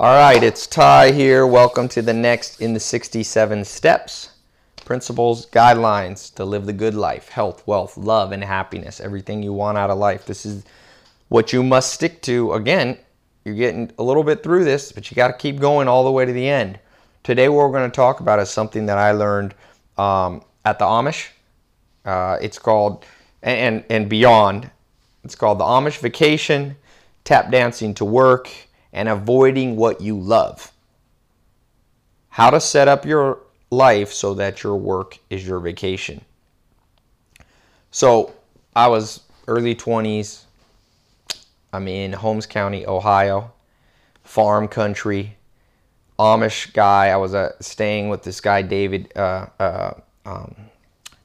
All right, it's Ty here. Welcome to the next in the 67 steps principles, guidelines to live the good life health, wealth, love, and happiness. Everything you want out of life. This is what you must stick to. Again, you're getting a little bit through this, but you got to keep going all the way to the end. Today, what we're going to talk about is something that I learned um, at the Amish. Uh, it's called, and, and beyond, it's called the Amish Vacation, Tap Dancing to Work, and Avoiding What You Love. How to set up your life so that your work is your vacation. So I was early 20s. I'm in Holmes County, Ohio, farm country, Amish guy. I was uh, staying with this guy, David, uh, uh, um,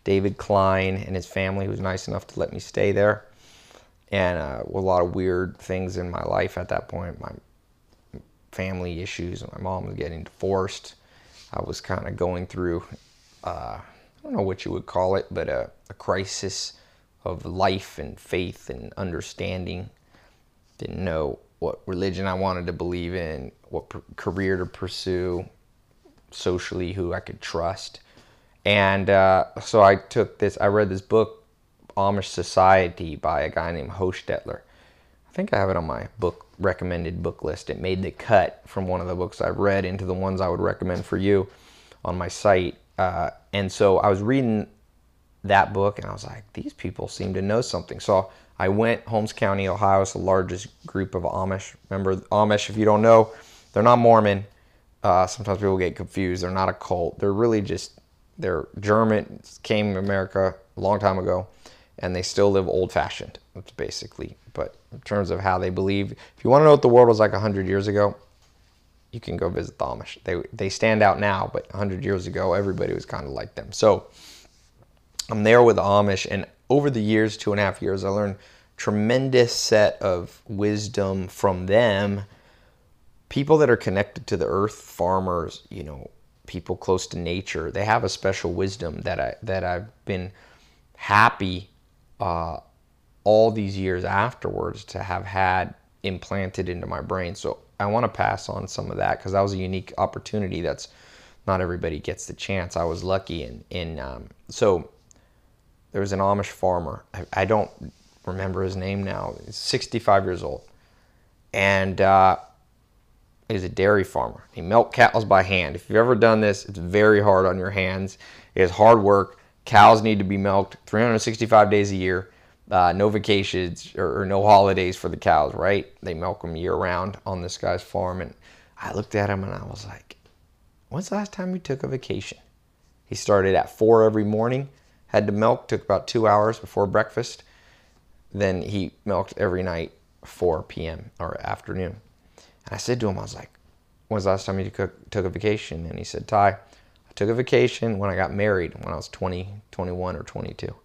David Klein, and his family, who was nice enough to let me stay there. And uh, a lot of weird things in my life at that point. My family issues. My mom was getting divorced I was kind of going through, uh, I don't know what you would call it, but a, a crisis of life and faith and understanding. Didn't know what religion I wanted to believe in, what career to pursue, socially, who I could trust. And uh, so I took this, I read this book, Amish Society, by a guy named Hostetler. I think I have it on my book recommended book list. It made the cut from one of the books I've read into the ones I would recommend for you on my site. Uh, and so I was reading that book and I was like, these people seem to know something. So I went, Holmes County, Ohio is the largest group of Amish. Remember, Amish, if you don't know, they're not Mormon. Uh, sometimes people get confused. They're not a cult. They're really just, they're German, came to America a long time ago, and they still live old fashioned. That's basically but in terms of how they believe, if you want to know what the world was like 100 years ago, you can go visit the Amish. They, they stand out now, but 100 years ago, everybody was kind of like them. So I'm there with the Amish, and over the years, two and a half years, I learned tremendous set of wisdom from them. People that are connected to the earth, farmers, you know, people close to nature, they have a special wisdom that I that I've been happy uh, all these years afterwards to have had implanted into my brain. So I want to pass on some of that because that was a unique opportunity. That's not everybody gets the chance. I was lucky, and um, so there was an Amish farmer. I, I, don't remember his name now. He's 65 years old, and uh, he's a dairy farmer. He milked cows by hand. If you've ever done this, it's very hard on your hands. It is hard work. Cows need to be milked 365 days a year uh, no vacations or, or, no holidays for the cows, right? They milk them year round on this guy's farm. And I looked at him and I was like, when's the last time you took a vacation? He started at four every morning, had to milk, took about two hours before breakfast. Then he milked every night, 4 p.m. or afternoon. And I said to him, I was like, when's the last time you took, took a vacation? And he said, Ty, I took a vacation when I got married when I was 20, 21, or 22.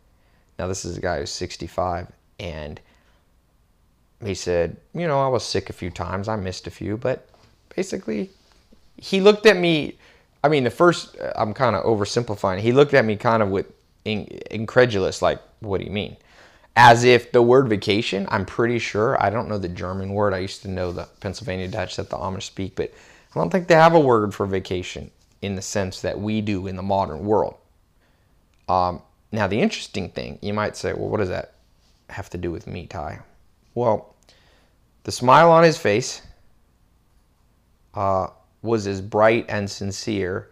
Now, this is a guy who's 65, and he said, You know, I was sick a few times. I missed a few, but basically, he looked at me. I mean, the first, I'm kind of oversimplifying. He looked at me kind of with incredulous, like, What do you mean? As if the word vacation, I'm pretty sure, I don't know the German word. I used to know the Pennsylvania Dutch that the Amish speak, but I don't think they have a word for vacation in the sense that we do in the modern world. Um, now, the interesting thing, you might say, well, what does that have to do with me, Ty? Well, the smile on his face uh, was as bright and sincere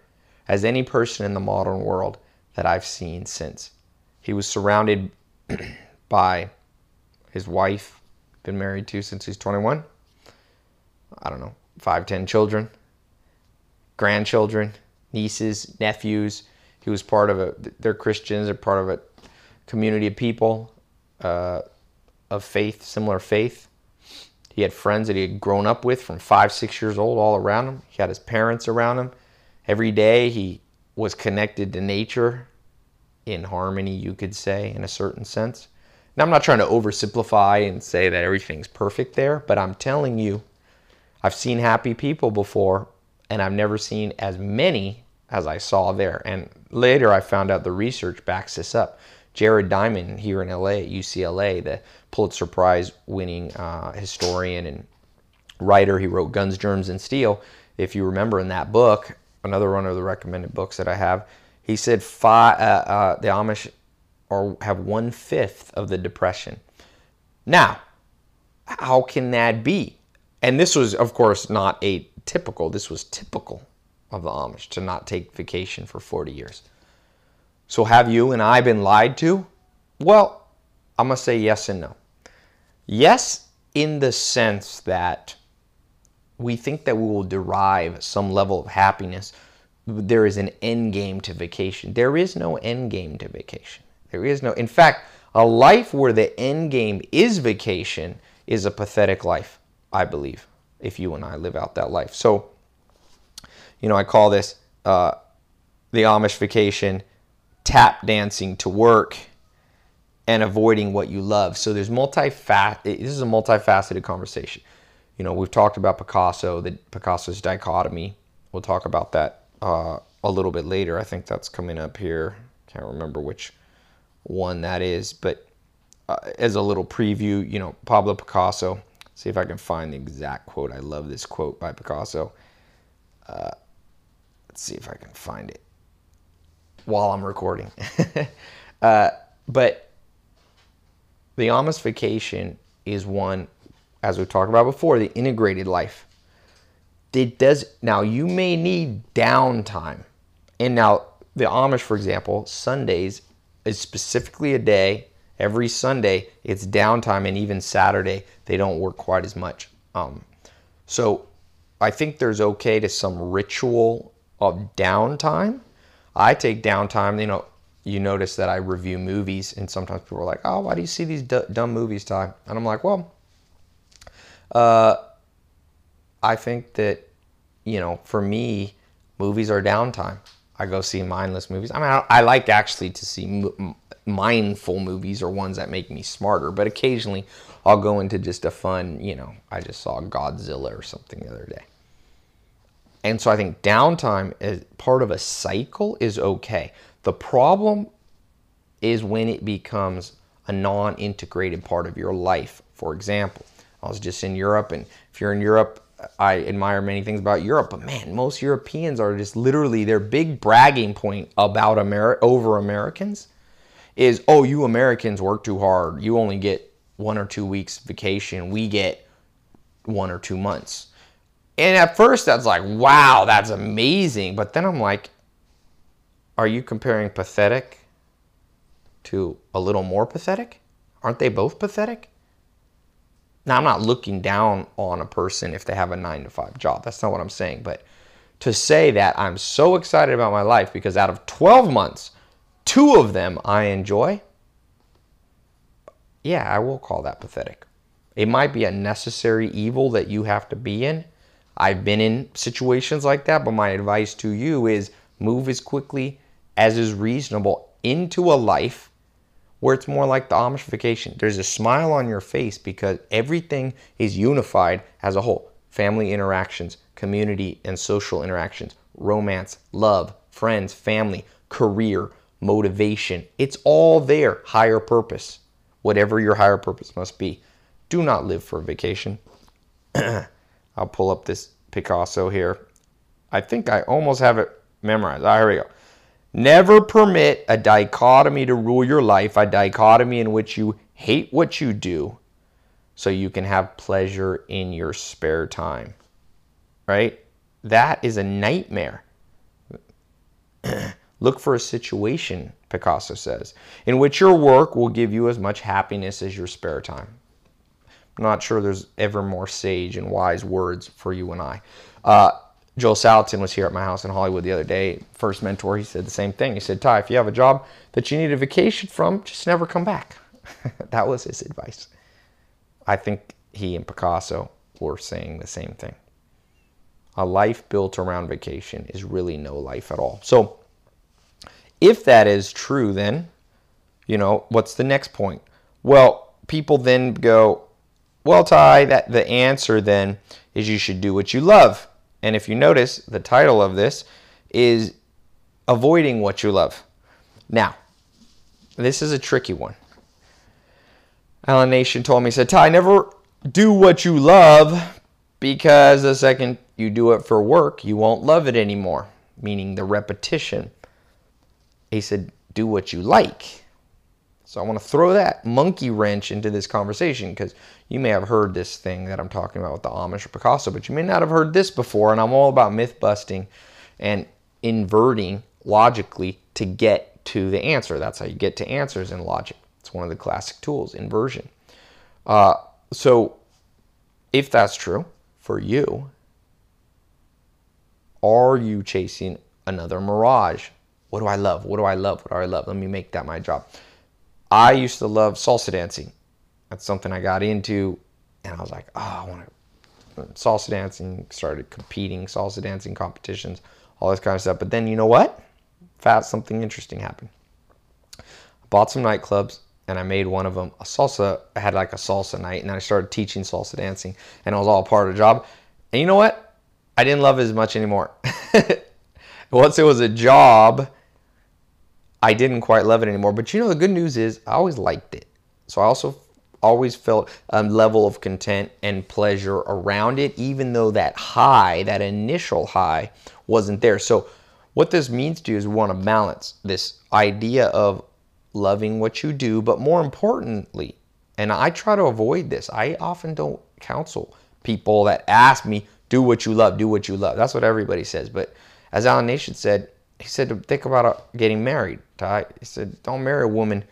as any person in the modern world that I've seen since. He was surrounded by his wife, been married to since he's 21. I don't know, five, ten children, grandchildren, nieces, nephews he was part of a. They're Christians. They're part of a community of people uh, of faith, similar faith. He had friends that he had grown up with from five, six years old, all around him. He had his parents around him. Every day he was connected to nature in harmony, you could say, in a certain sense. Now, I'm not trying to oversimplify and say that everything's perfect there, but I'm telling you, I've seen happy people before, and I've never seen as many as I saw there. And later I found out the research backs this up. Jared Diamond here in LA at UCLA, the Pulitzer Prize winning uh, historian and writer. He wrote Guns, Germs, and Steel. If you remember in that book, another one of the recommended books that I have, he said five, uh, uh, the Amish are have one fifth of the depression. Now, how can that be? And this was, of course, not a typical. This was typical of the Amish to not take vacation for 40 years. So have you and I been lied to? Well, I'm going to say yes and no. Yes, in the sense that we think that we will derive some level of happiness. There is an end game to vacation. There is no end game to vacation. There is no, in fact, a life where the end game is vacation is a pathetic life, I believe, if you and I live out that life. So, you know, I call this uh, the Amish vacation tap dancing to work and avoiding what you love. So there's multifaceted, this is a multifaceted conversation. You know, we've talked about Picasso, the Picasso's dichotomy. We'll talk about that uh, a little bit later. I think that's coming up here. Can't remember which one that is, but uh, as a little preview, you know, Pablo Picasso. See if I can find the exact quote. I love this quote by Picasso. Uh, let's see if I can find it while I'm recording. uh, but the Amish vacation is one, as we talked about before, the integrated life. It does now. You may need downtime, and now the Amish, for example, Sundays is specifically a day. Every Sunday, it's downtime, and even Saturday, they don't work quite as much. Um, so, I think there's okay to some ritual of downtime. I take downtime. You know, you notice that I review movies, and sometimes people are like, "Oh, why do you see these d- dumb movies, Ty?" And I'm like, "Well, uh, I think that you know, for me, movies are downtime. I go see mindless movies. I mean, I, I like actually to see m- mindful movies or ones that make me smarter, but occasionally I'll go into just a fun, you know, I just saw Godzilla or something the other day. And so I think downtime as part of a cycle is okay. The problem is when it becomes a non integrated part of your life. For example, I was just in Europe, and if you're in Europe, I admire many things about Europe, but man, most Europeans are just literally their big bragging point about America over Americans is, oh, you Americans work too hard. You only get one or two weeks vacation. We get one or two months. And at first, that's like, wow, that's amazing. But then I'm like, are you comparing pathetic to a little more pathetic? Aren't they both pathetic? Now, I'm not looking down on a person if they have a nine to five job. That's not what I'm saying. But to say that I'm so excited about my life because out of 12 months, two of them I enjoy, yeah, I will call that pathetic. It might be a necessary evil that you have to be in. I've been in situations like that, but my advice to you is move as quickly as is reasonable into a life where it's more like the Amish vacation. There's a smile on your face because everything is unified as a whole family interactions, community and social interactions, romance, love, friends, family, career, motivation. It's all there. Higher purpose, whatever your higher purpose must be. Do not live for a vacation. I'll pull up this Picasso here. I think I almost have it memorized. Ah, here we go. Never permit a dichotomy to rule your life, a dichotomy in which you hate what you do so you can have pleasure in your spare time. Right? That is a nightmare. Look for a situation, Picasso says, in which your work will give you as much happiness as your spare time. Not sure there's ever more sage and wise words for you and I. Uh, Joel Salatin was here at my house in Hollywood the other day. First mentor, he said the same thing. He said, Ty, if you have a job that you need a vacation from, just never come back. that was his advice. I think he and Picasso were saying the same thing. A life built around vacation is really no life at all. So, if that is true, then, you know, what's the next point? Well, people then go, well, Ty, that the answer then is you should do what you love. And if you notice, the title of this is Avoiding What You Love. Now, this is a tricky one. Alan Nation told me, said, Ty, never do what you love because the second you do it for work, you won't love it anymore, meaning the repetition. He said, do what you like. So I want to throw that monkey wrench into this conversation because you may have heard this thing that I'm talking about with the Amish or Picasso, but you may not have heard this before. And I'm all about myth busting and inverting logically to get to the answer. That's how you get to answers in logic. It's one of the classic tools, inversion. Uh, so if that's true for you, are you chasing another mirage? What do I love? What do I love? What do I love? Let me make that my job. I used to love salsa dancing. That's something I got into, and I was like, oh, I want to salsa dancing. Started competing, salsa dancing competitions, all this kind of stuff. But then you know what? Fast something interesting happened. I bought some nightclubs and I made one of them a salsa. I had like a salsa night, and I started teaching salsa dancing, and it was all part of the job. And you know what? I didn't love it as much anymore. Once it was a job, I didn't quite love it anymore. But you know, the good news is I always liked it. So I also always felt a level of content and pleasure around it, even though that high, that initial high, wasn't there. So what this means to you is we want to balance this idea of loving what you do, but more importantly, and I try to avoid this, I often don't counsel people that ask me, do what you love, do what you love. That's what everybody says. But as Alan Nation said, he said, think about uh, getting married. Ty. He said, don't marry a woman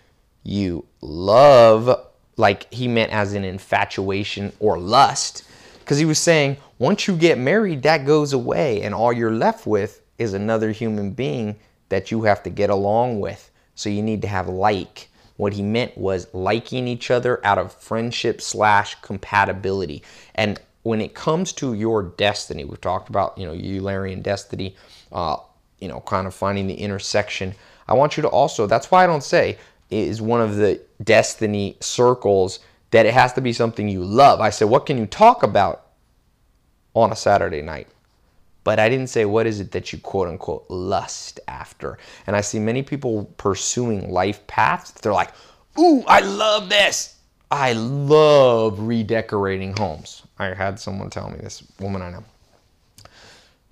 you love, like he meant as an infatuation or lust. Because he was saying, once you get married, that goes away, and all you're left with is another human being that you have to get along with. So you need to have like. What he meant was liking each other out of friendship slash compatibility. And when it comes to your destiny, we've talked about, you know, Eulerian destiny, uh, you know, kind of finding the intersection. I want you to also, that's why I don't say is one of the destiny circles that it has to be something you love. I said, what can you talk about on a Saturday night? But I didn't say, what is it that you quote unquote lust after? And I see many people pursuing life paths. They're like, ooh, I love this. I love redecorating homes. I had someone tell me, this woman I know.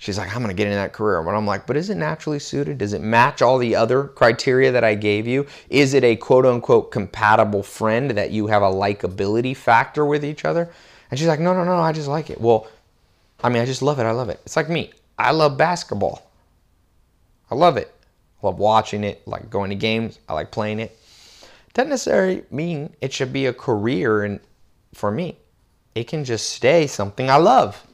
She's like, I'm going to get in that career. But I'm like, but is it naturally suited? Does it match all the other criteria that I gave you? Is it a quote unquote compatible friend that you have a likability factor with each other? And she's like, no, no, no, I just like it. Well, I mean, I just love it. I love it. It's like me. I love basketball. I love it. I love watching it, I like going to games. I like playing it. Doesn't necessarily mean it should be a career and for me. It can just stay something I love.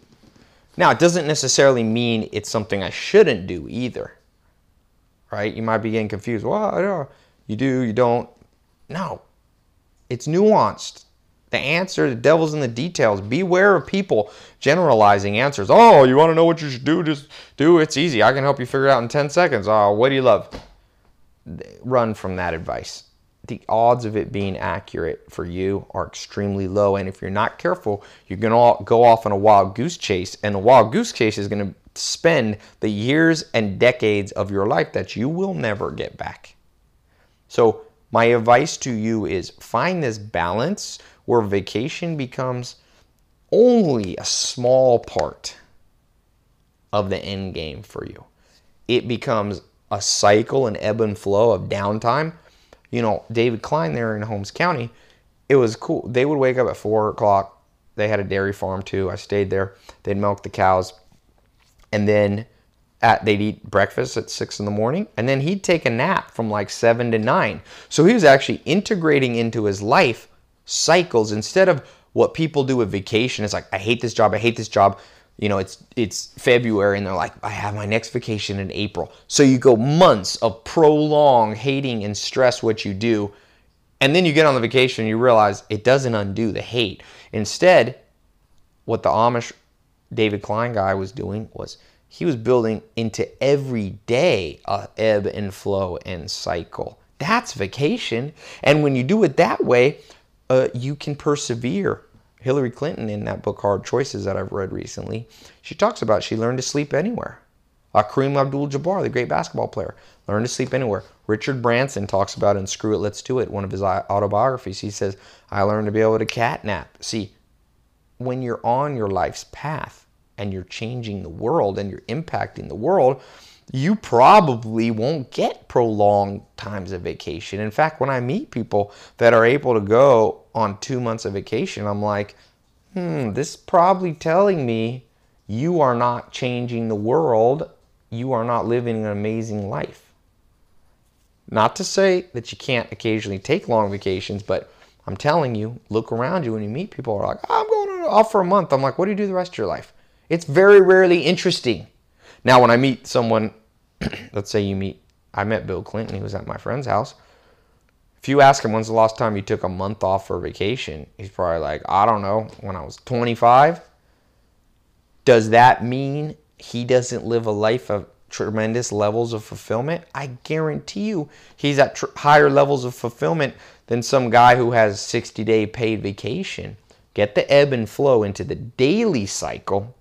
Now, it doesn't necessarily mean it's something I shouldn't do either. Right? You might be getting confused. Well, you do, you don't. No. It's nuanced. The answer, the devil's in the details. Beware of people generalizing answers. Oh, you want to know what you should do? Just do. It's easy. I can help you figure it out in 10 seconds. Oh, what do you love? Run from that advice. The odds of it being accurate for you are extremely low. And if you're not careful, you're going to go off on a wild goose chase. And a wild goose chase is going to spend the years and decades of your life that you will never get back. So, my advice to you is find this balance where vacation becomes only a small part of the end game for you. It becomes a cycle, an ebb and flow of downtime. You know, David Klein there in Holmes County, it was cool. They would wake up at four o'clock. They had a dairy farm too. I stayed there. They'd milk the cows. And then at, they'd eat breakfast at six in the morning. And then he'd take a nap from like seven to nine. So he was actually integrating into his life cycles instead of what people do with vacation. It's like, I hate this job, I hate this job. You know, it's it's February and they're like, I have my next vacation in April. So you go months of prolonged hating and stress what you do. And then you get on the vacation and you realize it doesn't undo the hate. Instead, what the Amish David Klein guy was doing was he was building into every day a ebb and flow and cycle. That's vacation. And when you do it that way, uh, you can persevere. Hillary Clinton, in that book Hard Choices that I've read recently, she talks about she learned to sleep anywhere. Kareem Abdul-Jabbar, the great basketball player, learned to sleep anywhere. Richard Branson talks about in Screw It, Let's Do It, one of his autobiographies. He says, I learned to be able to cat nap. See, when you're on your life's path and you're changing the world and you're impacting the world, you probably won't get prolonged times of vacation. In fact, when I meet people that are able to go on two months of vacation, I'm like, hmm, this is probably telling me you are not changing the world. You are not living an amazing life. Not to say that you can't occasionally take long vacations, but I'm telling you, look around you when you meet people are like, I'm going off for a month. I'm like, what do you do the rest of your life? It's very rarely interesting. Now, when I meet someone, let's say you meet, I met Bill Clinton, he was at my friend's house. If you ask him when's the last time you took a month off for vacation, he's probably like, I don't know, when I was 25. Does that mean he doesn't live a life of tremendous levels of fulfillment? I guarantee you he's at tr- higher levels of fulfillment than some guy who has 60 day paid vacation. Get the ebb and flow into the daily cycle,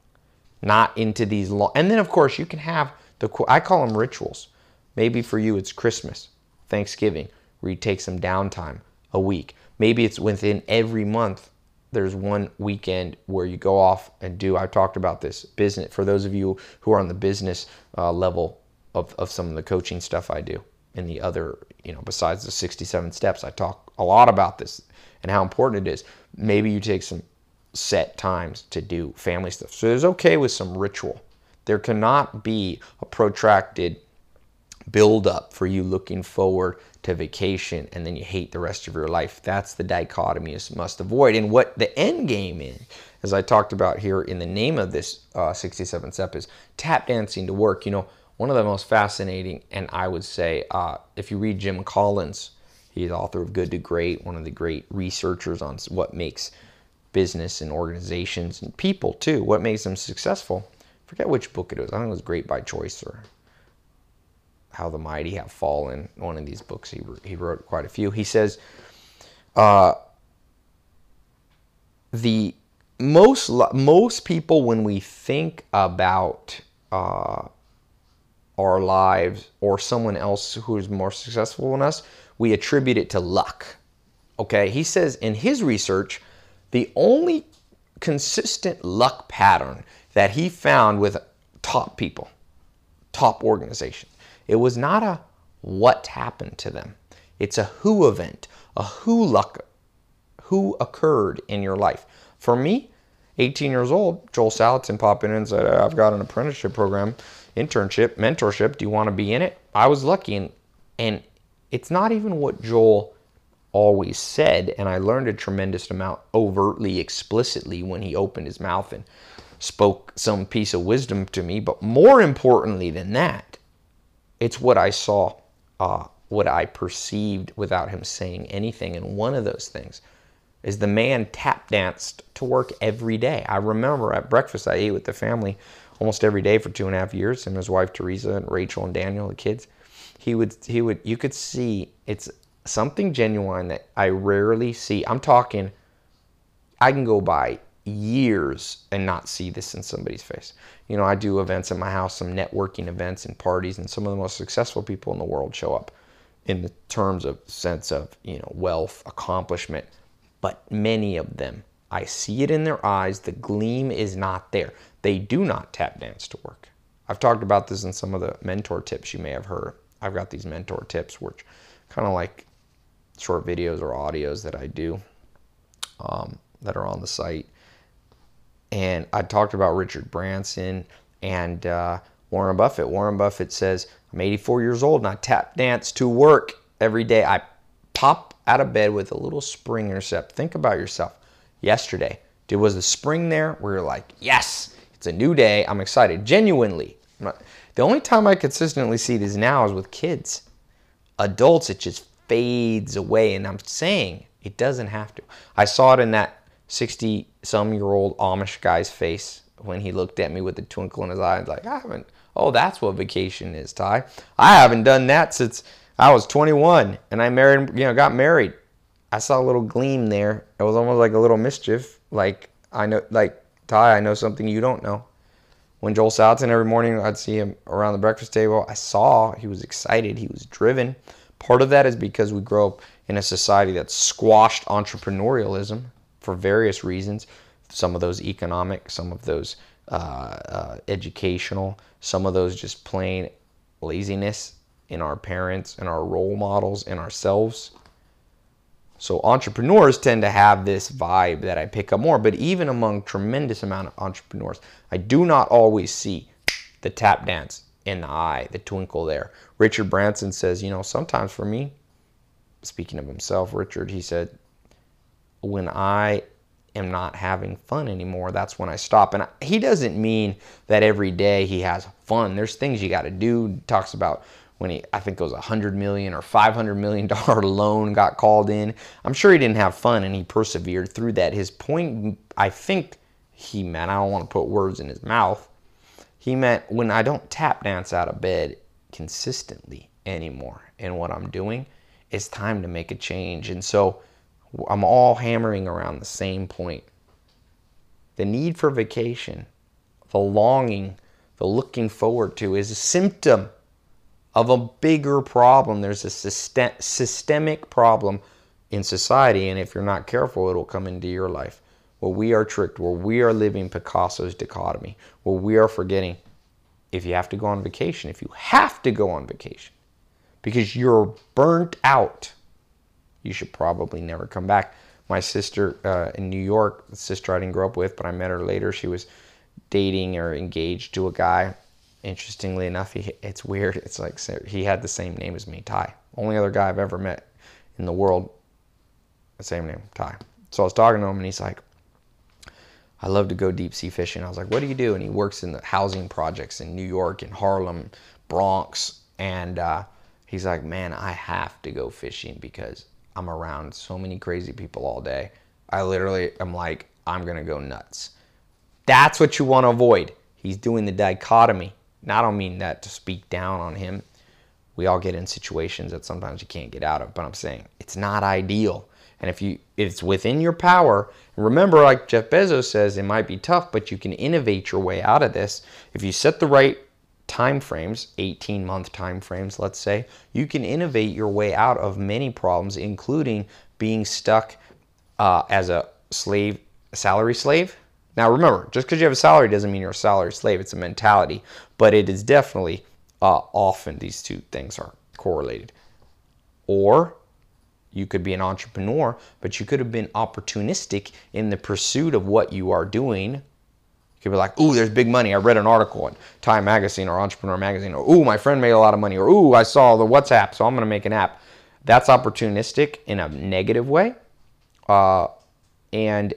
not into these long. And then, of course, you can have the, I call them rituals. Maybe for you it's Christmas, Thanksgiving, where you take some downtime a week. Maybe it's within every month there's one weekend where you go off and do I've talked about this business for those of you who are on the business uh, level of, of some of the coaching stuff i do and the other you know besides the 67 steps i talk a lot about this and how important it is maybe you take some set times to do family stuff so it's okay with some ritual there cannot be a protracted build up for you looking forward to vacation and then you hate the rest of your life. That's the dichotomy you must avoid. And what the end game is, as I talked about here in the name of this uh, 67 step, is tap dancing to work. You know, one of the most fascinating, and I would say, uh, if you read Jim Collins, he's author of Good to Great, one of the great researchers on what makes business and organizations and people too, what makes them successful. Forget which book it was. I think it was Great by Choice or how the Mighty Have Fallen, one of these books, he, he wrote quite a few. He says, uh, the most most people when we think about uh, our lives or someone else who is more successful than us, we attribute it to luck. Okay, he says in his research, the only consistent luck pattern that he found with top people, top organizations, it was not a what happened to them. It's a who event, a who luck, who occurred in your life. For me, 18 years old, Joel Salatin popped in and said, I've got an apprenticeship program, internship, mentorship. Do you want to be in it? I was lucky. And, and it's not even what Joel always said. And I learned a tremendous amount overtly, explicitly when he opened his mouth and spoke some piece of wisdom to me. But more importantly than that, it's what I saw, uh, what I perceived without him saying anything. And one of those things is the man tap danced to work every day. I remember at breakfast I ate with the family almost every day for two and a half years, and his wife Teresa and Rachel and Daniel, the kids. He would, he would, you could see it's something genuine that I rarely see. I'm talking, I can go by years and not see this in somebody's face. You know, I do events at my house, some networking events and parties, and some of the most successful people in the world show up in the terms of sense of, you know, wealth, accomplishment. But many of them, I see it in their eyes, the gleam is not there. They do not tap dance to work. I've talked about this in some of the mentor tips you may have heard. I've got these mentor tips, which kind of like short videos or audios that I do um, that are on the site and I talked about Richard Branson and uh, Warren Buffett. Warren Buffett says, I'm 84 years old and I tap dance to work every day. I pop out of bed with a little spring in step. Think about yourself. Yesterday, did was the spring there where you're like, yes, it's a new day. I'm excited. Genuinely. The only time I consistently see this now is with kids. Adults, it just fades away. And I'm saying it doesn't have to. I saw it in that 60 some year old Amish guy's face when he looked at me with a twinkle in his eye. Like, I haven't, oh, that's what vacation is, Ty. I haven't done that since I was 21 and I married, you know, got married. I saw a little gleam there. It was almost like a little mischief. Like, I know, like, Ty, I know something you don't know. When Joel Salatin every morning, I'd see him around the breakfast table. I saw he was excited, he was driven. Part of that is because we grow up in a society that squashed entrepreneurialism for various reasons some of those economic, some of those uh, uh, educational, some of those just plain laziness in our parents and our role models and ourselves. So entrepreneurs tend to have this vibe that I pick up more, but even among tremendous amount of entrepreneurs, I do not always see the tap dance in the eye, the twinkle there. Richard Branson says, you know, sometimes for me, speaking of himself, Richard, he said, when I am not having fun anymore, that's when I stop. And he doesn't mean that every day he has fun. There's things you got to do. He talks about when he, I think it was a hundred million or five hundred million dollar loan got called in. I'm sure he didn't have fun and he persevered through that. His point, I think he meant, I don't want to put words in his mouth. He meant when I don't tap dance out of bed consistently anymore in what I'm doing, it's time to make a change. And so I'm all hammering around the same point. The need for vacation, the longing, the looking forward to is a symptom of a bigger problem. There's a system, systemic problem in society, and if you're not careful, it'll come into your life. Where we are tricked, where we are living Picasso's dichotomy, where we are forgetting if you have to go on vacation, if you have to go on vacation because you're burnt out, you should probably never come back. My sister uh, in New York, sister I didn't grow up with, but I met her later, she was dating or engaged to a guy interestingly enough, he, it's weird. It's like he had the same name as me, Ty. Only other guy I've ever met in the world, the same name, Ty. So I was talking to him, and he's like, I love to go deep sea fishing. I was like, what do you do? And he works in the housing projects in New York, in Harlem, Bronx. And uh, he's like, man, I have to go fishing because I'm around so many crazy people all day. I literally am like, I'm going to go nuts. That's what you want to avoid. He's doing the dichotomy now, I don't mean that to speak down on him. We all get in situations that sometimes you can't get out of, but I'm saying it's not ideal. And if you if it's within your power, remember like Jeff Bezos says, it might be tough, but you can innovate your way out of this. If you set the right time frames, 18 month time frames, let's say, you can innovate your way out of many problems, including being stuck uh, as a slave, salary slave, now remember, just because you have a salary doesn't mean you're a salary slave. It's a mentality, but it is definitely uh, often these two things are correlated. Or you could be an entrepreneur, but you could have been opportunistic in the pursuit of what you are doing. You could be like, ooh, there's big money. I read an article in Time Magazine or Entrepreneur Magazine, or ooh, my friend made a lot of money, or ooh, I saw the WhatsApp, so I'm going to make an app. That's opportunistic in a negative way. Uh, and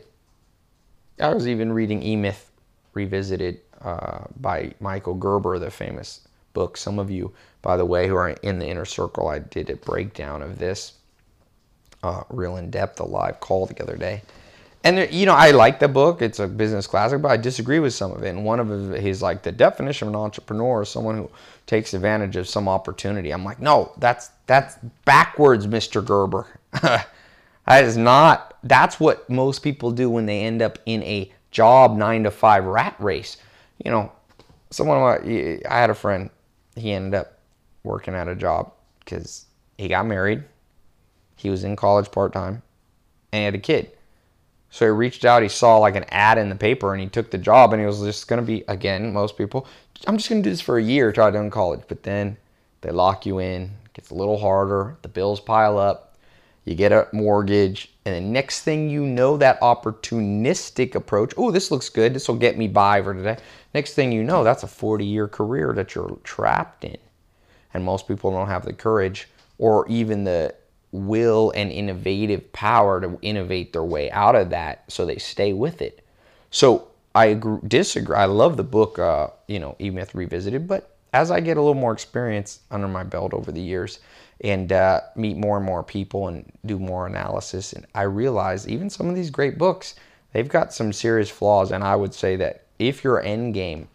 I was even reading E Myth Revisited uh, by Michael Gerber, the famous book. Some of you, by the way, who are in the inner circle, I did a breakdown of this uh, real in depth, a live call the other day. And there, you know, I like the book; it's a business classic, but I disagree with some of it. And one of his like the definition of an entrepreneur is someone who takes advantage of some opportunity. I'm like, no, that's that's backwards, Mr. Gerber. That is not, that's what most people do when they end up in a job nine to five rat race. You know, someone, I had a friend, he ended up working at a job because he got married, he was in college part time, and he had a kid. So he reached out, he saw like an ad in the paper, and he took the job, and he was just going to be, again, most people, I'm just going to do this for a year, try to do in college. But then they lock you in, it gets a little harder, the bills pile up you get a mortgage, and the next thing you know, that opportunistic approach, oh, this looks good, this will get me by for today. Next thing you know, that's a 40 year career that you're trapped in. And most people don't have the courage or even the will and innovative power to innovate their way out of that so they stay with it. So I agree, disagree. I love the book, uh, you know, E Myth Revisited, but as I get a little more experience under my belt over the years, and uh, meet more and more people and do more analysis. And I realize even some of these great books, they've got some serious flaws. And I would say that if your end game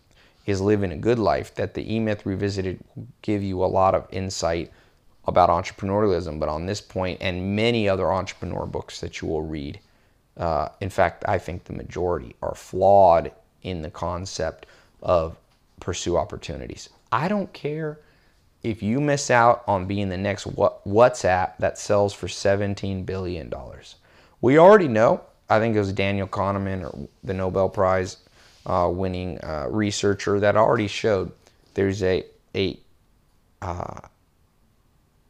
is living a good life, that the E Myth Revisited will give you a lot of insight about entrepreneurialism. But on this point, and many other entrepreneur books that you will read, uh, in fact, I think the majority are flawed in the concept of pursue opportunities. I don't care if you miss out on being the next WhatsApp that sells for $17 billion. We already know, I think it was Daniel Kahneman or the Nobel Prize uh, winning uh, researcher that already showed there's a a uh,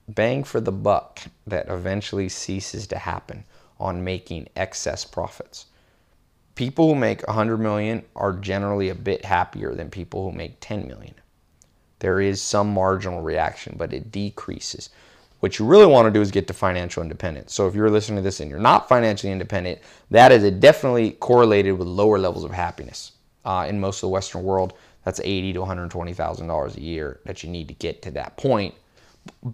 bang for the buck that eventually ceases to happen on making excess profits. People who make 100 million are generally a bit happier than people who make 10 million. There is some marginal reaction, but it decreases. What you really want to do is get to financial independence. So if you're listening to this and you're not financially independent, that is definitely correlated with lower levels of happiness. Uh, in most of the Western world, that's eighty to one hundred twenty thousand dollars a year that you need to get to that point.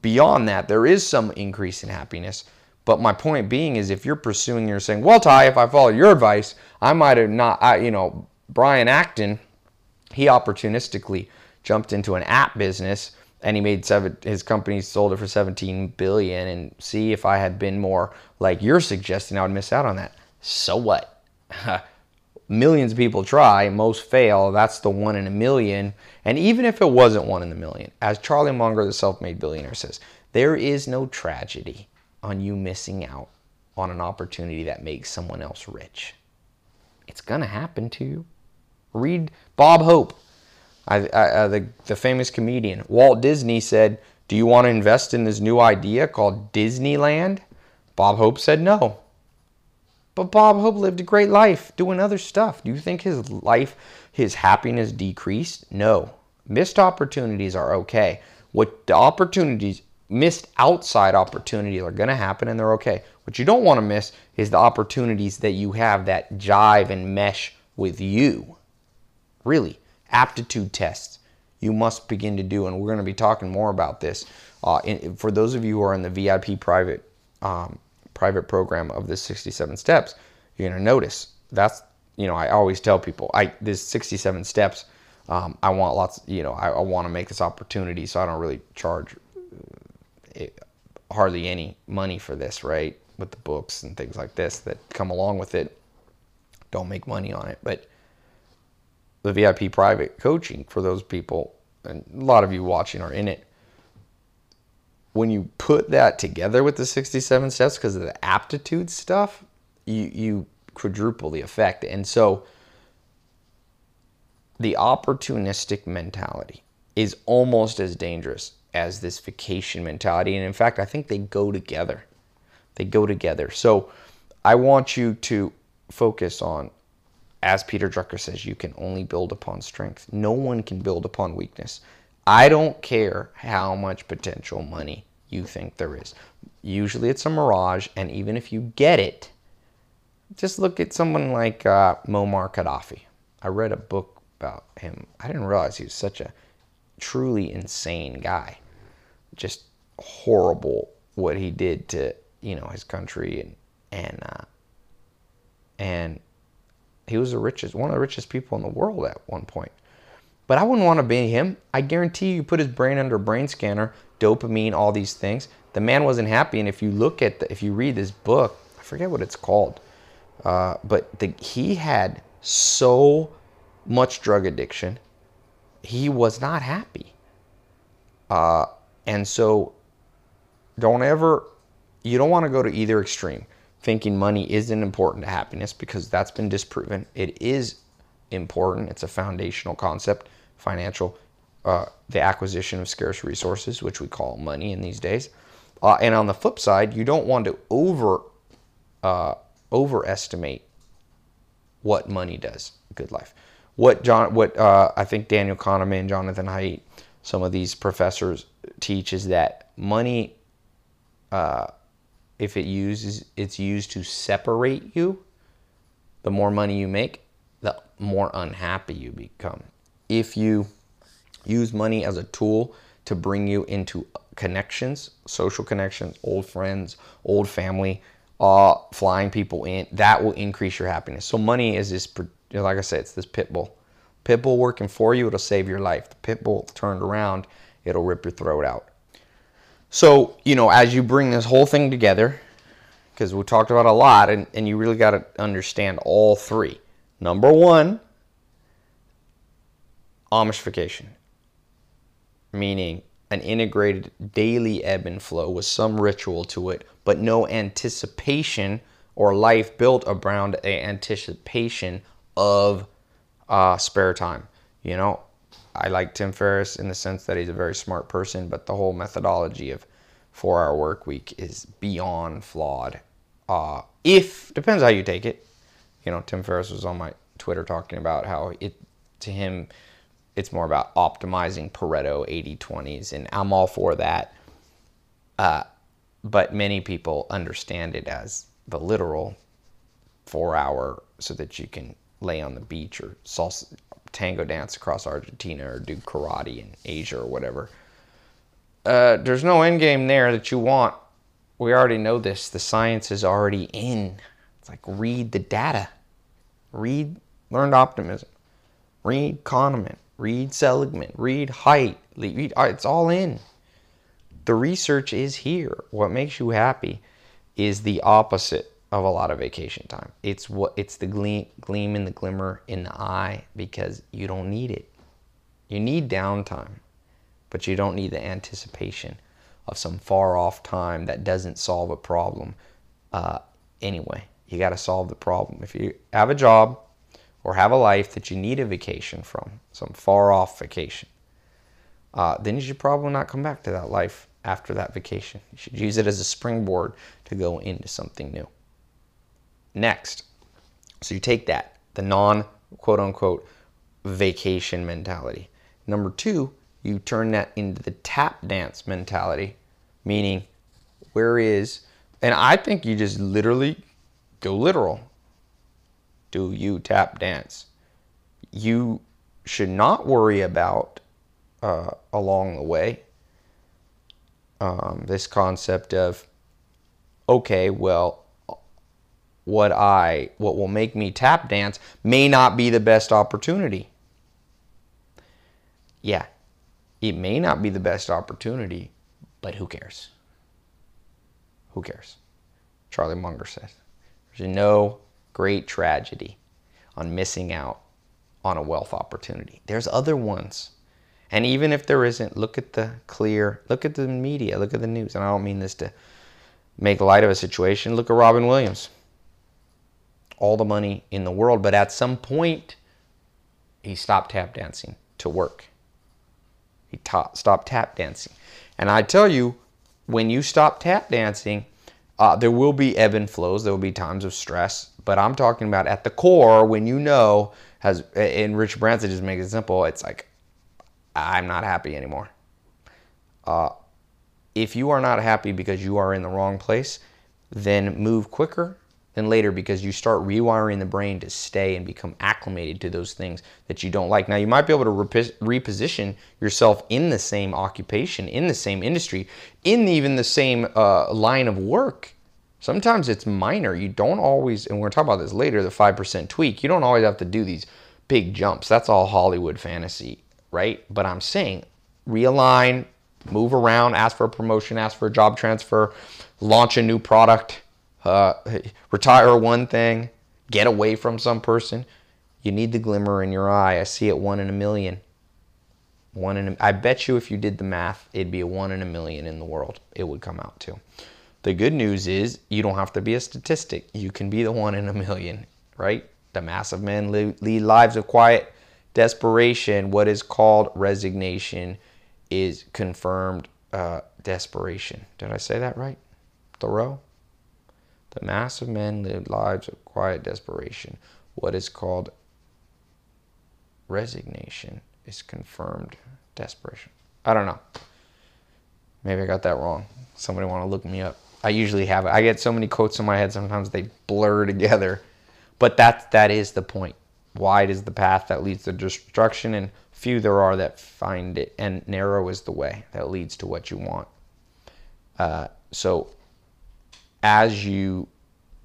Beyond that, there is some increase in happiness. But my point being is, if you're pursuing, you're saying, "Well, Ty, if I follow your advice, I might have not." I, you know, Brian Acton, he opportunistically jumped into an app business and he made seven his company sold it for 17 billion and see if i had been more like you're suggesting i would miss out on that so what millions of people try most fail that's the one in a million. And even if it wasn't one in a million as charlie munger the self-made billionaire says there is no tragedy on you missing out on an opportunity that makes someone else rich. It's gonna happen to you. Read bob hope. I, I, uh, the, the famous comedian. Walt Disney said, Do you want to invest in this new idea called Disneyland? Bob Hope said no. But Bob Hope lived a great life doing other stuff. Do you think his life, his happiness decreased? No. Missed opportunities are okay. What the opportunities, missed outside opportunities are going to happen and they're okay. What you don't want to miss is the opportunities that you have that jive and mesh with you. Really aptitude tests you must begin to do, and we're going to be talking more about this. Uh, in, for those of you who are in the VIP private um, private program of the 67 steps, you're going to notice that's you know I always tell people I this 67 steps. Um, I want lots, you know, I, I want to make this opportunity, so I don't really charge uh, it, hardly any money for this, right? With the books and things like this that come along with it, don't make money on it, but the VIP private coaching for those people, and a lot of you watching are in it. When you put that together with the 67 steps because of the aptitude stuff, you, you quadruple the effect. And so the opportunistic mentality is almost as dangerous as this vacation mentality. And in fact, I think they go together. They go together. So I want you to focus on as Peter Drucker says, you can only build upon strength. No one can build upon weakness. I don't care how much potential money you think there is. Usually it's a mirage, and even if you get it, just look at someone like uh, Muammar Gaddafi. I read a book about him. I didn't realize he was such a truly insane guy. Just horrible what he did to you know his country and and uh, and he was the richest, one of the richest people in the world at one point. But I wouldn't want to be him. I guarantee you, put his brain under a brain scanner, dopamine, all these things. The man wasn't happy. And if you look at, the, if you read this book, I forget what it's called, uh, but the, he had so much drug addiction, he was not happy. Uh, and so, don't ever, you don't want to go to either extreme thinking money isn't important to happiness because that's been disproven. It is important. It's a foundational concept, financial, uh, the acquisition of scarce resources, which we call money in these days. Uh, and on the flip side, you don't want to over uh, overestimate what money does. Good life. What John, what uh, I think Daniel Kahneman, Jonathan Haidt, some of these professors teach is that money uh, if it uses it's used to separate you, the more money you make, the more unhappy you become. If you use money as a tool to bring you into connections, social connections, old friends, old family, uh, flying people in, that will increase your happiness. So money is this, like I said, it's this pit bull. Pit bull working for you, it'll save your life. The pit bull turned around, it'll rip your throat out. So, you know, as you bring this whole thing together, because we talked about a lot, and, and you really got to understand all three. Number one, Amishification, meaning an integrated daily ebb and flow with some ritual to it, but no anticipation or life built around a anticipation of uh, spare time. You know, I like Tim Ferriss in the sense that he's a very smart person, but the whole methodology of four hour work week is beyond flawed. Uh, if depends how you take it. You know, Tim Ferriss was on my Twitter talking about how it to him it's more about optimizing Pareto 80 20s, and I'm all for that. Uh, but many people understand it as the literal four hour so that you can lay on the beach or salsa, tango dance across Argentina or do karate in Asia or whatever. Uh, there's no end game there that you want. We already know this. The science is already in. It's like read the data. Read learned optimism. Read Kahneman. Read Seligman. Read Haidt. Read, uh, it's all in. The research is here. What makes you happy is the opposite of a lot of vacation time. It's what it's the gleam, gleam and the glimmer in the eye because you don't need it. You need downtime, but you don't need the anticipation of some far off time that doesn't solve a problem. Uh, anyway, you got to solve the problem. If you have a job or have a life that you need a vacation from, some far off vacation, uh, then you should probably not come back to that life after that vacation. You should use it as a springboard to go into something new. Next, so you take that, the non quote unquote vacation mentality. Number two, you turn that into the tap dance mentality, meaning where is, and I think you just literally go literal. Do you tap dance? You should not worry about uh, along the way um, this concept of okay, well, what I what will make me tap dance may not be the best opportunity. Yeah. It may not be the best opportunity, but who cares? Who cares? Charlie Munger says. There's no great tragedy on missing out on a wealth opportunity. There's other ones. And even if there isn't, look at the clear, look at the media, look at the news. And I don't mean this to make light of a situation. Look at Robin Williams all the money in the world, but at some point, he stopped tap dancing to work. He ta- stopped tap dancing. And I tell you, when you stop tap dancing, uh, there will be ebb and flows. There will be times of stress. But I'm talking about at the core, when you know, has and Rich Branson just makes it simple. It's like, I'm not happy anymore. Uh, if you are not happy because you are in the wrong place, then move quicker than later because you start rewiring the brain to stay and become acclimated to those things that you don't like. Now, you might be able to reposition yourself in the same occupation, in the same industry, in even the same uh, line of work. Sometimes it's minor. You don't always, and we're going to talk about this later, the 5% tweak. You don't always have to do these big jumps. That's all Hollywood fantasy, right? But I'm saying realign, move around, ask for a promotion, ask for a job transfer, launch a new product uh, retire one thing, get away from some person. You need the glimmer in your eye. I see it one in a million. One in a, I bet you if you did the math, it'd be a one in a million in the world. It would come out to. The good news is you don't have to be a statistic. You can be the one in a million, right? The mass of men lead lives of quiet desperation. What is called resignation is confirmed uh, desperation. Did I say that right? Thoreau? The mass of men live lives of quiet desperation. What is called resignation is confirmed desperation. I don't know. Maybe I got that wrong. Somebody want to look me up. I usually have it. I get so many quotes in my head sometimes they blur together. But that that is the point. Wide is the path that leads to destruction and few there are that find it and narrow is the way that leads to what you want. Uh, so as you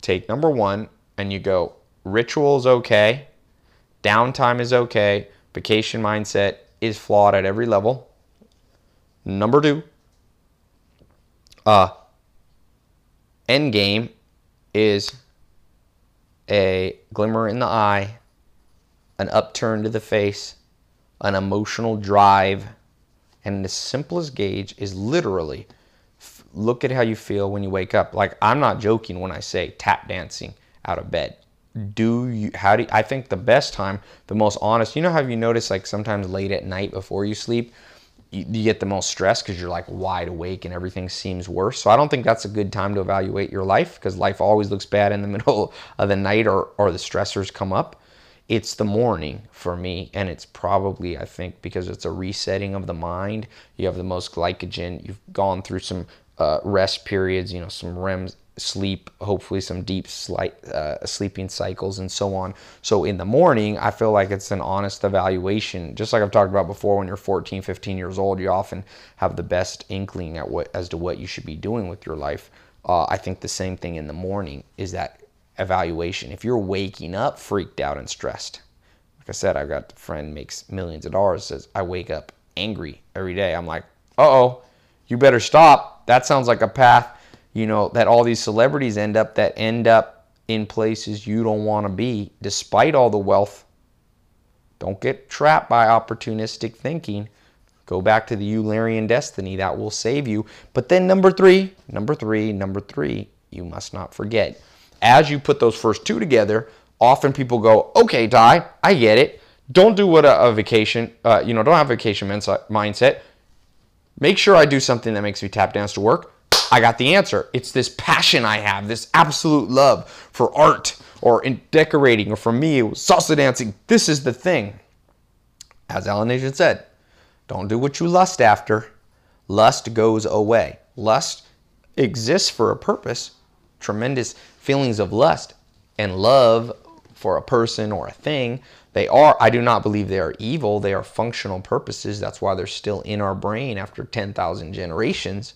take number one and you go, ritual is okay, downtime is okay, vacation mindset is flawed at every level. Number two, uh, end game is a glimmer in the eye, an upturn to the face, an emotional drive, and the simplest gauge is literally F- look at how you feel when you wake up. Like I'm not joking when I say tap dancing out of bed. Do you how do you, I think the best time, the most honest, you know how you notice like sometimes late at night before you sleep, you, get the most stress because you're like wide awake and everything seems worse. So I don't think that's a good time to evaluate your life because life always looks bad in the middle of the night or, or the stressors come up. It's the morning for me, and it's probably, I think, because it's a resetting of the mind. You have the most glycogen. You've gone through some uh, rest periods, you know, some REM sleep, hopefully some deep slight, uh, sleeping cycles and so on. So in the morning, I feel like it's an honest evaluation. Just like I've talked about before, when you're 14, 15 years old, you often have the best inkling at what as to what you should be doing with your life. Uh, I think the same thing in the morning is that evaluation. If you're waking up freaked out and stressed, like I said, I've got a friend makes millions of dollars, says I wake up angry every day. I'm like, uh oh, you better stop. That sounds like a path you know, that all these celebrities end up that end up in places you don't want to be despite all the wealth. Don't get trapped by opportunistic thinking. Go back to the Eulerian destiny that will save you. But then number 3, number 3, number 3, you must not forget. As you put those first two together, often people go, "Okay, Ty, I get it. Don't do what a, a vacation, uh, you know, don't have vacation mindset. Make sure I do something that makes me tap dance to work I got the answer. It's this passion I have, this absolute love for art or in decorating, or for me, salsa dancing. This is the thing. As Nation said, don't do what you lust after. Lust goes away. Lust exists for a purpose. Tremendous feelings of lust and love for a person or a thing. They are, I do not believe they are evil. They are functional purposes. That's why they're still in our brain after 10,000 generations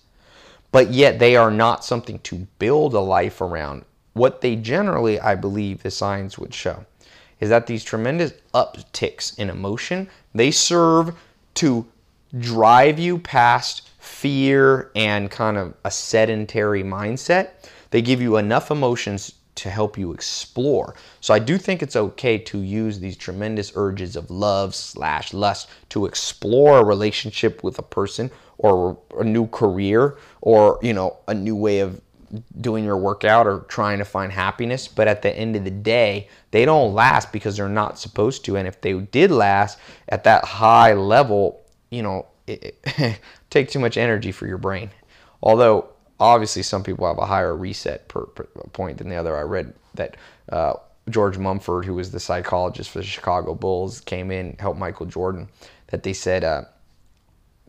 but yet they are not something to build a life around. What they generally, I believe, the science would show is that these tremendous upticks in emotion, they serve to drive you past fear and kind of a sedentary mindset. They give you enough emotions to help you explore. So I do think it's okay to use these tremendous urges of love slash lust to explore a relationship with a person or a new career or you know a new way of doing your workout or trying to find happiness. But at the end of the day they don't last because they're not supposed to. And if they did last at that high level you know it, it take too much energy for your brain. Although obviously some people have a higher reset per, per point than the other i read that uh, george mumford who was the psychologist for the chicago bulls came in helped michael jordan that they said uh,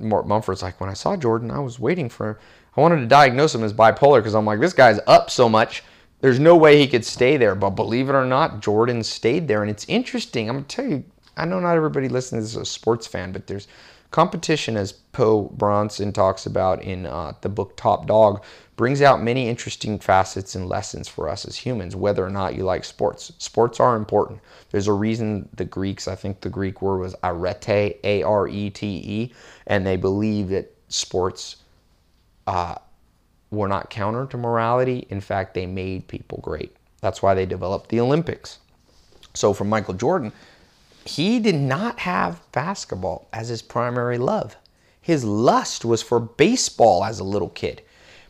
Mumford's like, when I saw Jordan, I was waiting for, I wanted to diagnose him as bipolar because I'm like, this guy's up so much. There's no way he could stay there. But believe it or not, Jordan stayed there. And it's interesting. I'm to tell you, I know not everybody listening is a sports fan, but there's competition, as Po Bronson talks about in uh, the book Top Dog, brings out many interesting facets and lessons for us as humans, whether or not you like sports. Sports are important. There's a reason the Greeks, I think the Greek word was arete, A R E T E, and they believe that sports uh, were not counter to morality. In fact, they made people great. That's why they developed the Olympics. So for Michael Jordan, he did not have basketball as his primary love. His lust was for baseball as a little kid.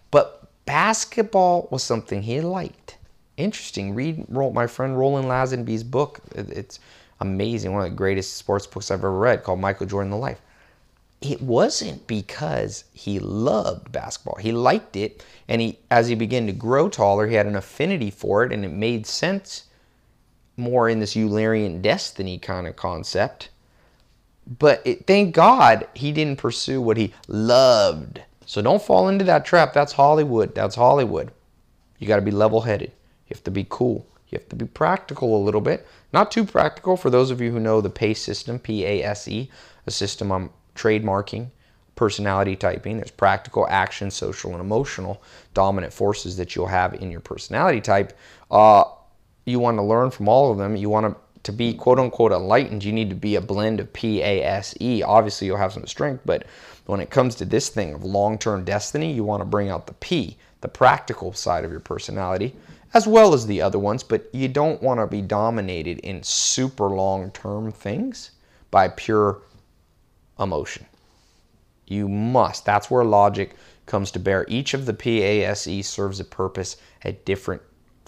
But basketball was something he liked. Interesting. Read my friend Roland Lazenby's book. It's amazing. One of the greatest sports books I've ever read called Michael Jordan the Life. It wasn't because he loved basketball. He liked it, and he, as he began to grow taller, he had an affinity for it, and it made sense more in this Eulerian destiny kind of concept. But it, thank God he didn't pursue what he loved. So don't fall into that trap. That's Hollywood. That's Hollywood. You got to be level headed. You have to be cool. You have to be practical a little bit. Not too practical for those of you who know the PACE system, P A S E, a system I'm trademarking, personality typing. There's practical, action, social, and emotional dominant forces that you'll have in your personality type. Uh, you want to learn from all of them. You want to to be quote unquote enlightened, you need to be a blend of P A S E. Obviously, you'll have some strength, but when it comes to this thing of long term destiny, you want to bring out the P, the practical side of your personality, as well as the other ones, but you don't want to be dominated in super long term things by pure emotion. You must. That's where logic comes to bear. Each of the PASE serves a purpose at different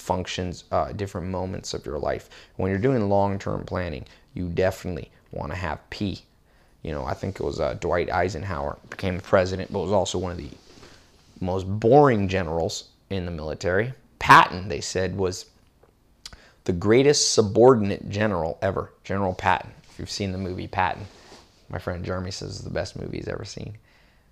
functions, uh, different moments of your life. When you're doing long-term planning, you definitely want to have P. You know, I think it was uh, Dwight Eisenhower became president, but was also one of the most boring generals in the military. Patton, they said, was the greatest subordinate general ever. General Patton. If you've seen the movie Patton, my friend Jeremy says it's the best movie he's ever seen.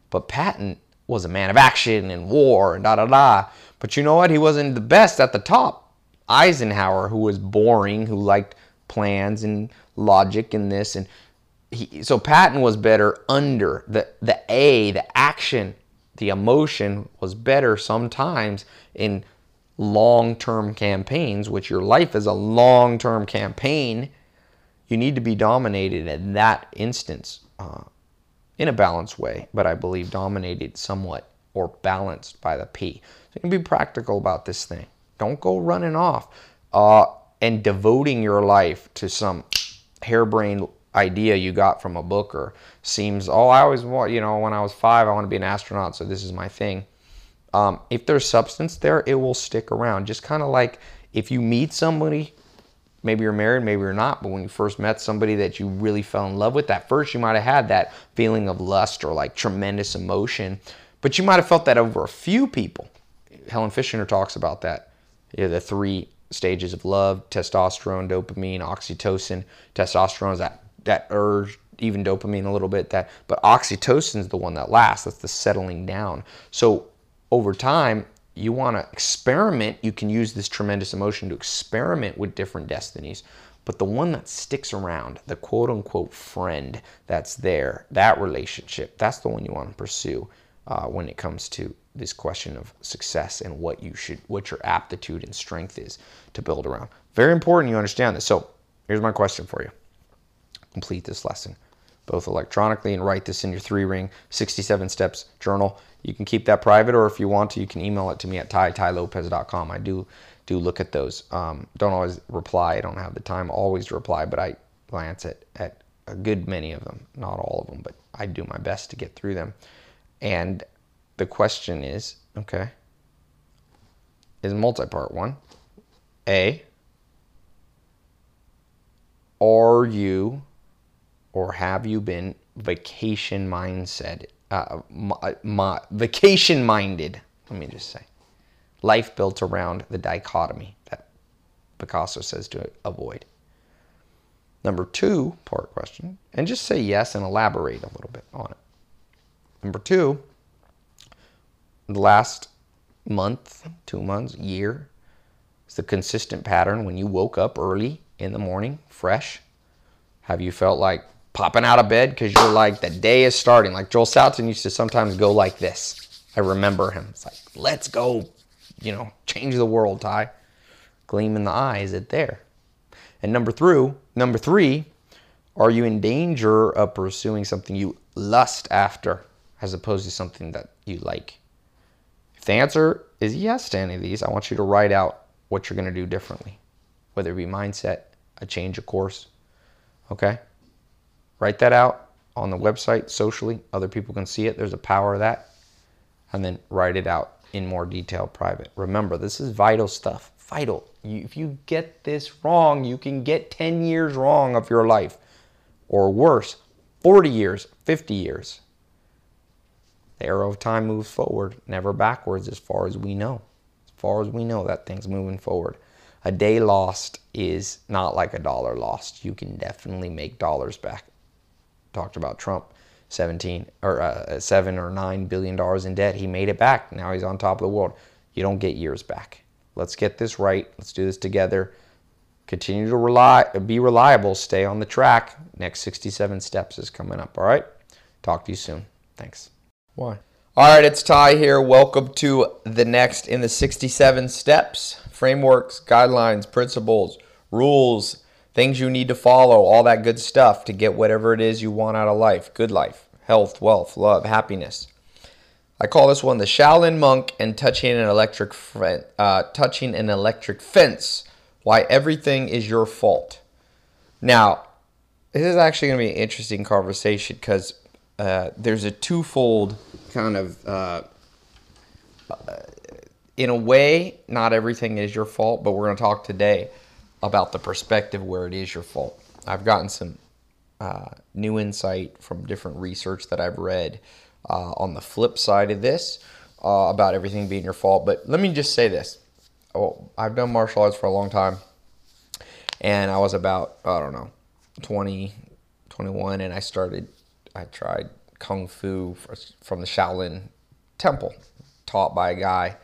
But Patton was a man of action and war and da da da. But you know what? He wasn't the best at the top. Eisenhower, who was boring, who liked plans and logic and this and he, so Patton was better under the the A, the action, the emotion was better sometimes in long-term campaigns, which your life is a long-term campaign. You need to be dominated in that instance uh, in a balanced way, but I believe dominated somewhat or balanced by the P. So you can be practical about this thing. Don't go running off uh, and devoting your life to some harebrained idea you got from a book or seems, oh, I always want, you know, when I was five, I want to be an astronaut, so this is my thing. Um, if there's substance there, it will stick around. Just kind of like if you meet somebody, maybe you're married, maybe you're not, but when you first met somebody that you really fell in love with, at first you might have had that feeling of lust or like tremendous emotion, but you might have felt that over a few people. Helen Fisher talks about that. The three stages of love testosterone, dopamine, oxytocin. Testosterone is that that urge, even dopamine a little bit. That, but oxytocin is the one that lasts. That's the settling down. So over time, you want to experiment. You can use this tremendous emotion to experiment with different destinies. But the one that sticks around, the quote unquote friend that's there, that relationship, that's the one you want to pursue uh, when it comes to this question of success and what you should, what your aptitude and strength is to build around. Very important you understand this. So here's my question for you complete this lesson, both electronically and write this in your three ring 67 steps journal. You can keep that private, or if you want to, you can email it to me at tytylopez.com. I do do look at those. Um, don't always reply. I don't have the time always to reply, but I glance at, at a good many of them, not all of them, but I do my best to get through them. And the question is, okay, is multi-part one. A, are you or have you been vacation mindset, uh, my, vacation minded? Let me just say, life built around the dichotomy that Picasso says to avoid. Number two part question, and just say yes and elaborate a little bit on it. Number two, the last month, two months, year, is the consistent pattern when you woke up early in the morning, fresh. Have you felt like popping out of bed because you're like, the day is starting. Like Joel Salatin used to sometimes go like this. I remember him. It's like, let's go, you know, change the world, Ty. Gleam in the eye, is it there? And number three, number three, are you in danger of pursuing something you lust after as opposed to something that you like? If the answer is yes to any of these, I want you to write out what you're going to do differently, whether it be mindset, a change of course. Okay? Write that out on the website socially. Other people can see it. There's a power of that. And then write it out in more detail private. Remember, this is vital stuff. Vital. You, if you get this wrong, you can get 10 years wrong of your life. Or worse, 40 years, 50 years. The arrow of time moves forward, never backwards as far as we know. As far as we know, that thing's moving forward. A day lost is not like a dollar lost. You can definitely make dollars back talked about Trump, 17 or uh, seven or nine billion dollars in debt. He made it back. Now he's on top of the world. You don't get years back. Let's get this right. Let's do this together. Continue to rely, be reliable. Stay on the track. Next 67 steps is coming up. All right. Talk to you soon. Thanks. Why? All right, it's Ty here. Welcome to the next in the 67 steps, frameworks, guidelines, principles, rules, things you need to follow, all that good stuff to get whatever it is you want out of life good life, health, wealth, love, happiness. I call this one the Shaolin monk and touching an electric uh, touching an electric fence. Why everything is your fault. Now, this is actually going to be an interesting conversation because uh, there's a twofold kind of uh, in a way, not everything is your fault, but we're going to talk today about the perspective where it is your fault. I've gotten some uh, new insight from different research that I've read uh, on the flip side of this uh, about everything being your fault. But let me just say this oh, I've done martial arts for a long time, and I was about, I don't know, 20, 21, and I started, I tried Kung Fu from the Shaolin Temple, taught by a guy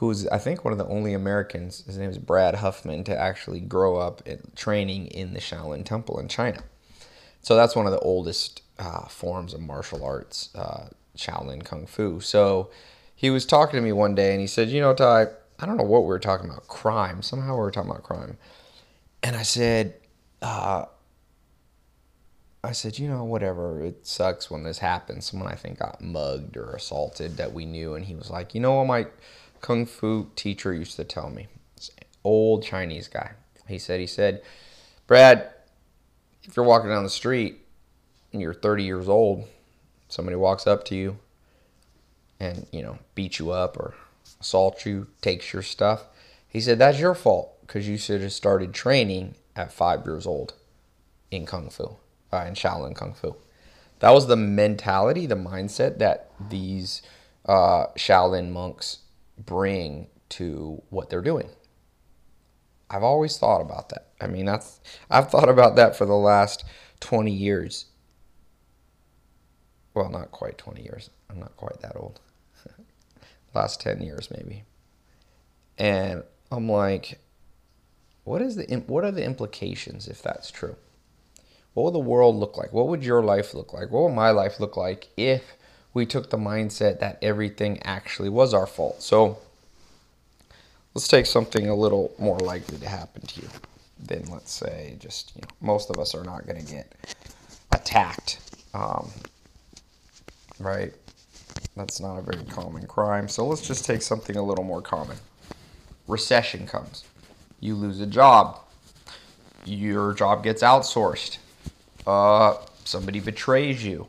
who's I think one of the only Americans. His name is Brad Huffman to actually grow up in, training in the Shaolin Temple in China. So that's one of the oldest uh, forms of martial arts, uh, Shaolin Kung Fu. So he was talking to me one day and he said, "You know, Ty, I don't know what we were talking about, crime. Somehow we were talking about crime." And I said, uh, I said, you know, whatever. It sucks when this happens. Someone I think got mugged or assaulted that we knew, and he was like, you know what, Mike kung fu teacher used to tell me. Old Chinese guy. He said, he said, Brad, if you're walking down the street and you're 30 years old, somebody walks up to you and, you know, beats you up or assaults you, takes your stuff. He said, that's your fault because you should have started training at five years old in Kung Fu, uh, in Shaolin Kung Fu. That was the mentality, the mindset that these uh, Shaolin monks bring to what they're doing. I've always thought about that. I mean, that's I've thought about that for the last 20 years. Well, not quite 20 years. I'm not quite that old. last 10 years maybe. And I'm like what is the what are the implications if that's true? What would the world look like? What would your life look like? What would my life look like if we took the mindset that everything actually was our fault. So let's take something a little more likely to happen to you than, let's say, just, you know, most of us are not going to get attacked. Um, right? That's not a very common crime. So let's just take something a little more common. Recession comes. You lose a job. Your job gets outsourced. Uh, somebody betrays you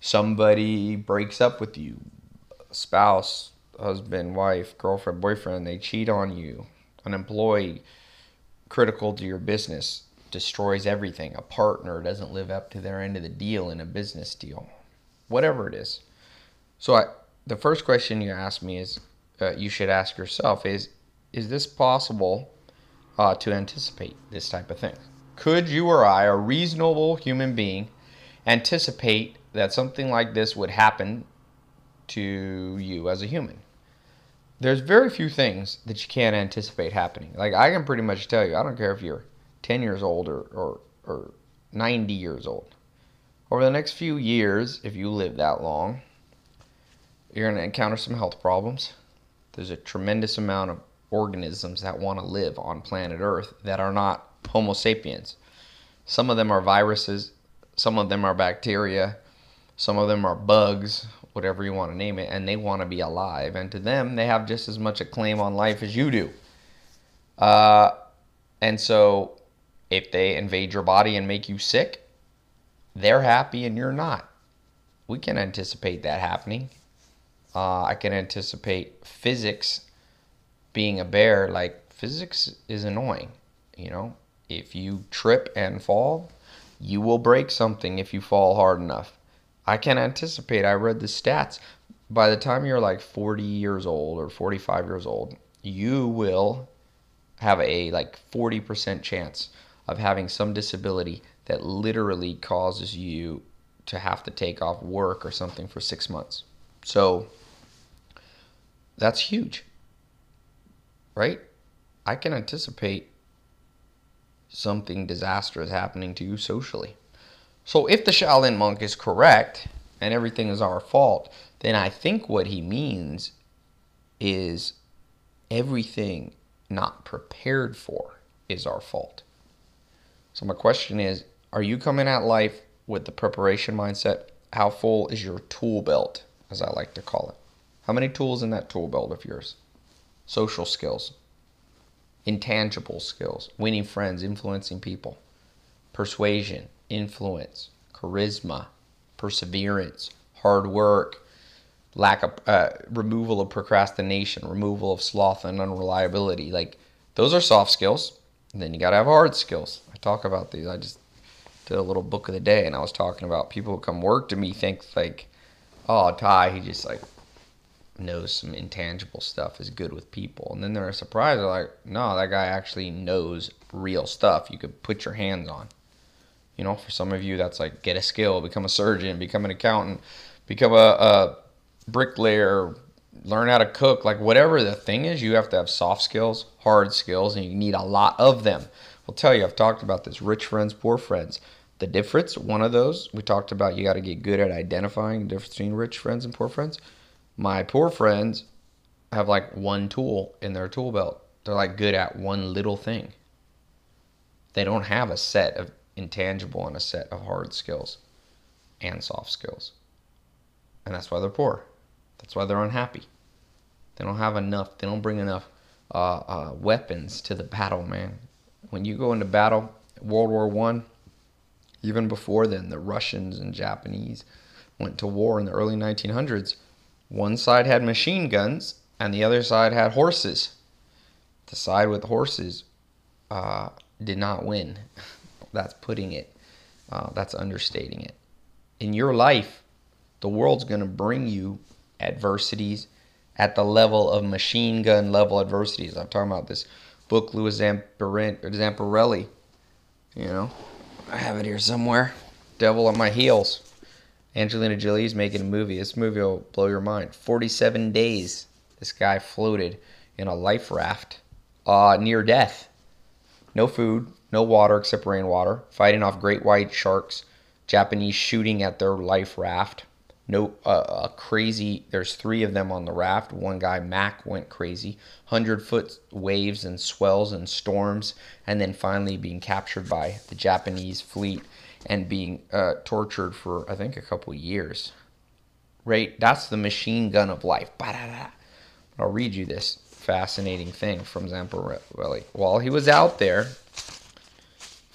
somebody breaks up with you, spouse, husband, wife, girlfriend, boyfriend, they cheat on you, an employee critical to your business destroys everything, a partner doesn't live up to their end of the deal in a business deal, whatever it is. So I, the first question you ask me is, uh, you should ask yourself is, is this possible uh, to anticipate this type of thing? Could you or I, a reasonable human being, anticipate that something like this would happen to you as a human. There's very few things that you can't anticipate happening. Like I can pretty much tell you, I don't care if you're 10 years old or, or, or 90 years old. Over the next few years, if you live that long, you're going to encounter some health problems. There's a tremendous amount of organisms that want to live on planet Earth that are not Homo sapiens. Some of them are viruses, some of them are bacteria, some of them are bugs, whatever you want to name it, and they want to be alive. And to them, they have just as much a claim on life as you do. Uh, and so, if they invade your body and make you sick, they're happy and you're not. We can anticipate that happening. Uh, I can anticipate physics being a bear. Like, physics is annoying. You know, if you trip and fall, you will break something if you fall hard enough. I can't anticipate. I read the stats. By the time you're like 40 years old or 45 years old, you will have a like 40% chance of having some disability that literally causes you to have to take off work or something for six months. So that's huge, right? I can anticipate something disastrous happening to you socially. So if the Shaolin monk is correct and everything is our fault, then I think what he means is everything not prepared for is our fault. So my question is, are you coming at life with the preparation mindset? How full is your tool belt, as I like to call it? How many tools in that tool belt of yours? Social skills, intangible skills, winning friends, influencing people, persuasion, influence, charisma, perseverance, hard work, lack of uh, removal of procrastination, removal of sloth and unreliability. Like those are soft skills. And then you got to have hard skills. I talk about these. I just did a little book of the day, and I was talking about people who come work to me think like, oh, Ty, he just like knows some intangible stuff, is good with people, and then they're surprised. They're like, no, that guy actually knows real stuff. You could put your hands on. You know, for some of you, that's like get a skill, become a surgeon, become an accountant, become a, a bricklayer, learn how to cook. Like whatever the thing is, you have to have soft skills, hard skills, and you need a lot of them. I'll tell you, I've talked about this rich friends, poor friends. The difference, one of those, we talked about you got to get good at identifying the difference between rich friends and poor friends. My poor friends have like one tool in their tool belt. They're like good at one little thing. They don't have a set of intangible and a set of hard skills and soft skills. And that's why they're poor. That's why they're unhappy. They don't have enough, they don't bring enough uh, uh, weapons to the battle, man. When you go into battle, World War One, even before then, the Russians and Japanese went to war in the early 1900s. One side had machine guns and the other side had horses. The side with horses uh, did not win. that's putting it, uh, that's understating it. In your life, the world's going to bring you adversities at the level of machine gun level adversities. I'm talking about this book, Louis Zamperini. You know, I have it here somewhere. Devil on my heels. Angelina Jolie's making a movie. This movie will blow your mind. 47 days this guy floated in a life raft uh, near death. No food, no water except rainwater, fighting off great white sharks, Japanese shooting at their life raft. No, uh, a crazy. There's three of them on the raft. One guy, Mac, went crazy. Hundred foot waves and swells and storms, and then finally being captured by the Japanese fleet and being uh, tortured for I think a couple years. Right, that's the machine gun of life. I'll read you this fascinating thing from Zamperini. While he was out there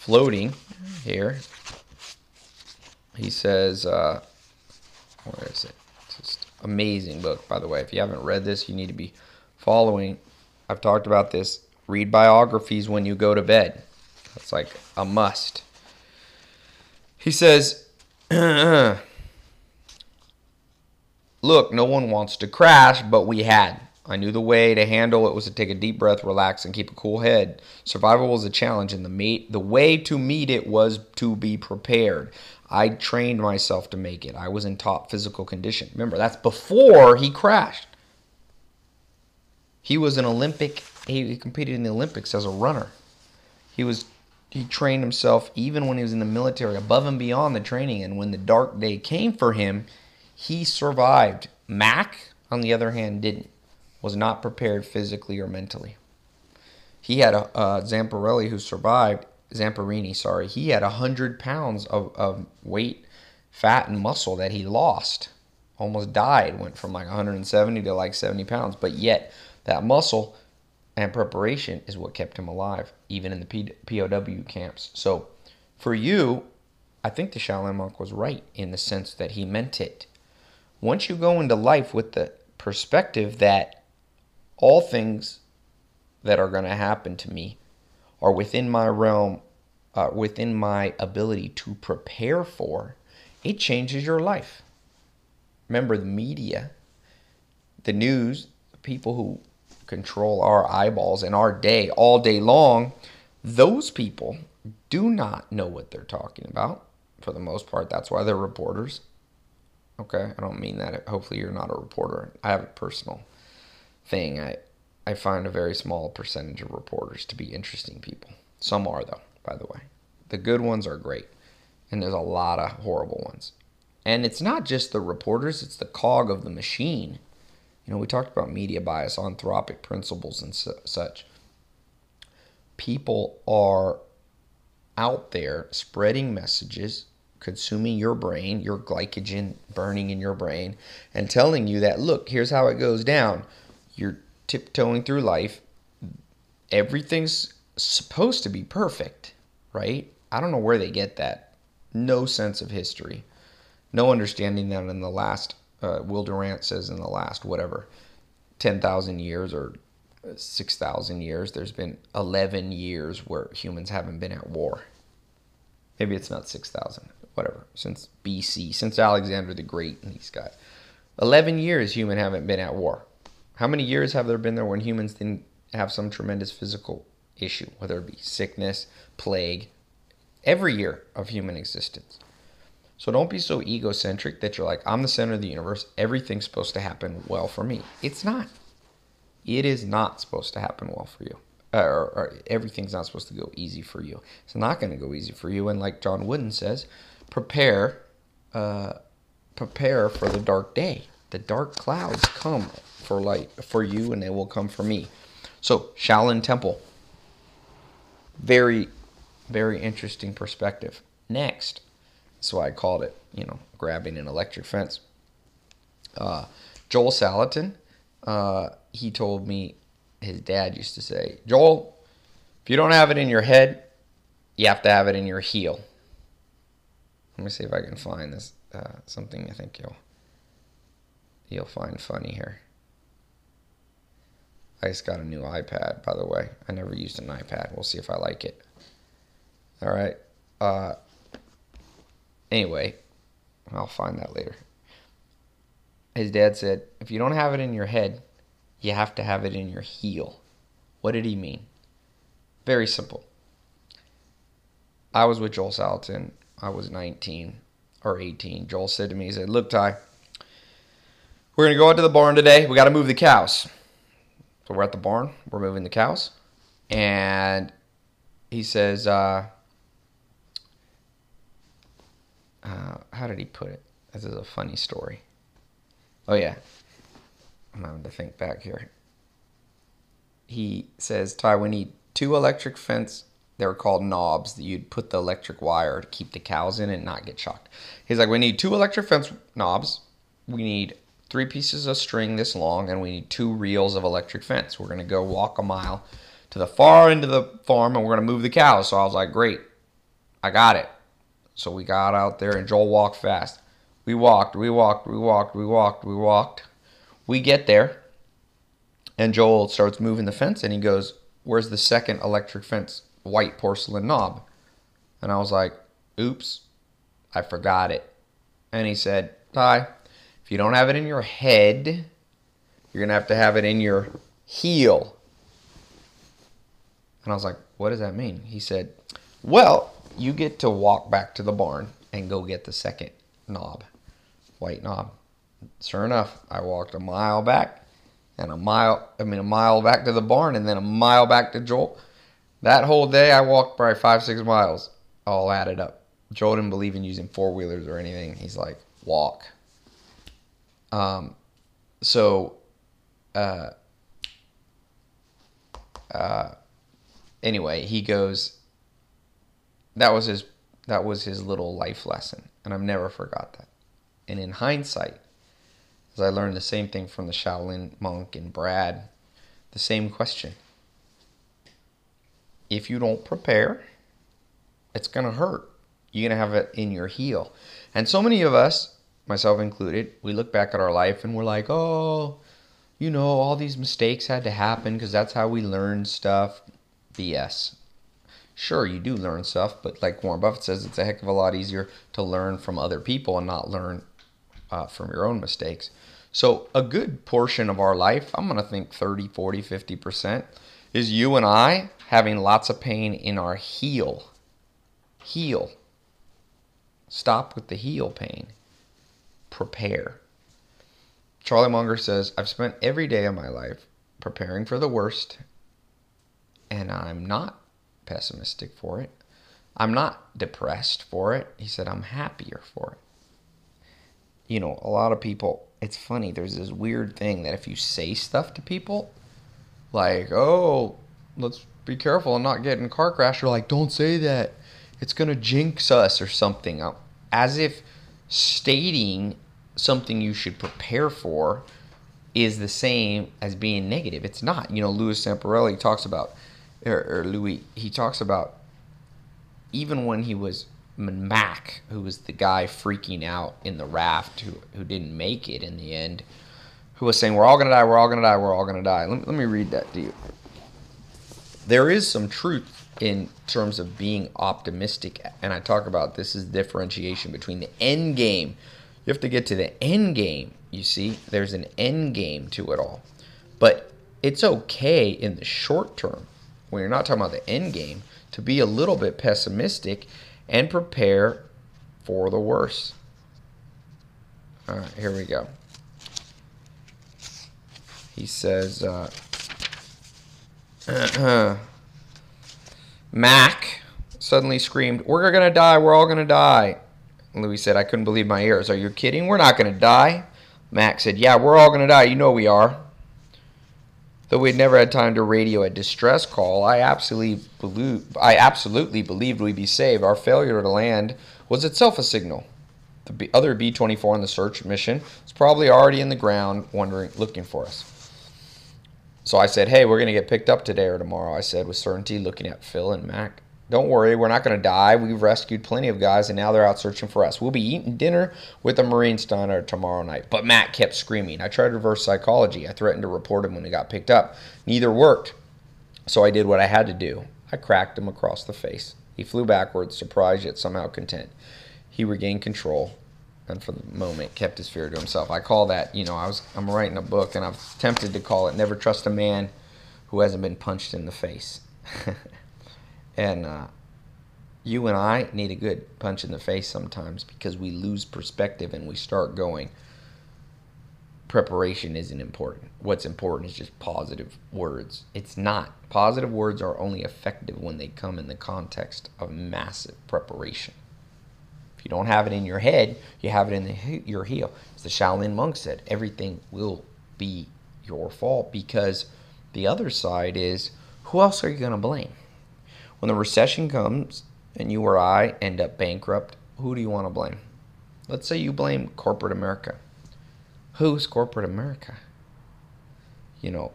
floating here, he says, uh, where is it? Just amazing book, by the way. If you haven't read this, you need to be following. I've talked about this. Read biographies when you go to bed. That's like a must. He says, Look, no one wants to crash, but we had. I knew the way to handle it was to take a deep breath, relax, and keep a cool head. Survival was a challenge, and the meet, the way to meet it was to be prepared. I trained myself to make it. I was in top physical condition. Remember, that's before he crashed. He was an Olympic. He competed in the Olympics as a runner. He was he trained himself even when he was in the military above and beyond the training and when the dark day came for him he survived mac on the other hand didn't was not prepared physically or mentally he had a uh, zamperini who survived zamperini sorry he had 100 pounds of, of weight fat and muscle that he lost almost died went from like 170 to like 70 pounds but yet that muscle and preparation is what kept him alive, even in the POW camps. So, for you, I think the Shaolin monk was right in the sense that he meant it. Once you go into life with the perspective that all things that are going to happen to me are within my realm, uh, within my ability to prepare for, it changes your life. Remember, the media, the news, the people who control our eyeballs and our day all day long, those people do not know what they're talking about for the most part. That's why they're reporters. Okay, I don't mean that. Hopefully, you're not a reporter. I have a personal thing. I I find a very small percentage of reporters to be interesting people. Some are though, by the way. The good ones are great, and there's a lot of horrible ones. And it's not just the reporters; it's the cog of the machine you know, we talked about media bias, anthropic principles, and su- such. People are out there spreading messages, consuming your brain, your glycogen burning in your brain, and telling you that, look, here's how it goes down. You're tiptoeing through life. Everything's supposed to be perfect, right? I don't know where they get that. No sense of history. No understanding that in the last uh, Will Durant says in the last whatever ten thousand years or six thousand years, there's been eleven years where humans haven't been at war. Maybe it's not six thousand, whatever. Since BC, since Alexander the Great and these guys, eleven years human haven't been at war. How many years have there been there when humans didn't have some tremendous physical issue, whether it be sickness, plague, every year of human existence? So don't be so egocentric that you're like, I'm the center of the universe. Everything's supposed to happen well for me. It's not. It is not supposed to happen well for you. Uh, or, or, everything's not supposed to go easy for you. It's not going to go easy for you. And like John Wooden says, prepare, uh, prepare for the dark day. The dark clouds come for light for you, and they will come for me. So Shaolin Temple. Very, very interesting perspective. Next, that's why I called it, you know, grabbing an electric fence. Uh, Joel Salatin, uh, he told me his dad used to say, Joel, if you don't have it in your head, you have to have it in your heel. Let me see if I can find this uh, something I think you'll you'll find funny here. I just got a new iPad, by the way. I never used an iPad. We'll see if I like it. All right. Uh, Anyway, I'll find that later. His dad said, if you don't have it in your head, you have to have it in your heel. What did he mean? Very simple. I was with Joel Salatin. I was 19 or 18. Joel said to me, he said, Look, Ty, we're going to go out to the barn today. We got to move the cows. We're at the barn. We're moving the cows. And he says, uh, uh, how did he put it? This is a funny story. Oh yeah, I'm having to think back here. He says, Ty, we need two electric fence. They're called knobs that you'd put the electric wire to keep the cows in and not get shocked. He's like, we need two electric fence knobs. We need three pieces of string this long, and we need two reels of electric fence. We're gonna go walk a mile to the far end of the farm, and we're gonna move the cows. So I was like, great, I got it. So we got out there and Joel walked fast. We walked, we walked, we walked, we walked, we walked. We get there and Joel starts moving the fence and he goes, Where's the second electric fence white porcelain knob? And I was like, Oops, I forgot it. And he said, Ty, you don't have it in your head, you're going to have to have it in your heel. And I was like, What does that mean? He said, Well, you get to walk back to the barn and go get the second knob, white knob. Sure enough, I walked a mile back and a mile, I mean, a mile back to the barn and then a mile back to Joel. That whole day, I walked probably five, six miles, all added up. Joel didn't believe in using four wheelers or anything. He's like, walk. Um, so, uh, uh, anyway, he goes, that was his that was his little life lesson, and I've never forgot that. And in hindsight, as I learned the same thing from the Shaolin monk and Brad, the same question. If you don't prepare, it's gonna hurt. You're gonna have it in your heel. And so many of us, myself included, we look back at our life and we're like, oh, you know, all these mistakes had to happen because that's how we learn stuff. BS sure you do learn stuff but like warren buffett says it's a heck of a lot easier to learn from other people and not learn uh, from your own mistakes. So a good portion of our life i'm going to think 30 40 50% is you and i having lots of pain in our heel. Heel. Stop with the heel pain prepare charlie munger says i've spent every day of my life preparing for the worst and i'm not pessimistic for it. I'm not depressed for it. He said, I'm happier for it. You know, a lot of people, it's funny, there's this weird thing that if you say stuff to people, like, oh, let's be careful and not get in a car crash, you're like, don't say that. It's going to jinx us or something. As if stating something you should prepare for is the same as being negative. It's not. You know, Louis Zamperini talks about or, or Louis, he talks about even when he was Mac, who was the guy freaking out in the raft who, who didn't make it in the end, who was saying, We're all going to die, we're all going to die, we're all going to die. Let, let me read that to you. There is some truth in terms of being optimistic, and I talk about this is differentiation between the end game. You have to get to the end game, you see. There's an end game to it all. But it's okay in the short term, when you're not talking about the end game, to be a little bit pessimistic and prepare for the worst. All right, here we go. He says, uh Mac suddenly screamed, We're going to die. We're all going to die. Louis said, I couldn't believe my ears. Are you kidding? We're not going to die. Mac said, Yeah, we're all going to die. You know we are. Though we'd never had time to radio a distress call, I absolutely believe, I absolutely believed we'd be saved. Our failure to land was itself a signal. The other B-24 on the search mission was probably already in the ground, wondering, looking for us. So I said, "Hey, we're gonna get picked up today or tomorrow." I said with certainty, looking at Phil and Mac. Don't worry, we're not going to die. We've rescued plenty of guys, and now they're out searching for us. We'll be eating dinner with a Marine Steiner tomorrow night. But Matt kept screaming. I tried reverse psychology. I threatened to report him when he got picked up. Neither worked. So I did what I had to do. I cracked him across the face. He flew backwards, surprised yet somehow content. He regained control and for the moment kept his fear to himself. I call that, you know, I was I'm writing a book and I've tempted to call it Never Trust a Man Who Hasn't Been Punched in the Face. And uh, you and I need a good punch in the face sometimes because we lose perspective and we start going, preparation isn't important. What's important is just positive words. It's not. Positive words are only effective when they come in the context of massive preparation. If you don't have it in your head, you have it in the, your heel. As the Shaolin monk said, everything will be your fault because the other side is who else are you going to blame? When the recession comes and you or I end up bankrupt, who do you want to blame? Let's say you blame corporate America. Who's corporate America? You know,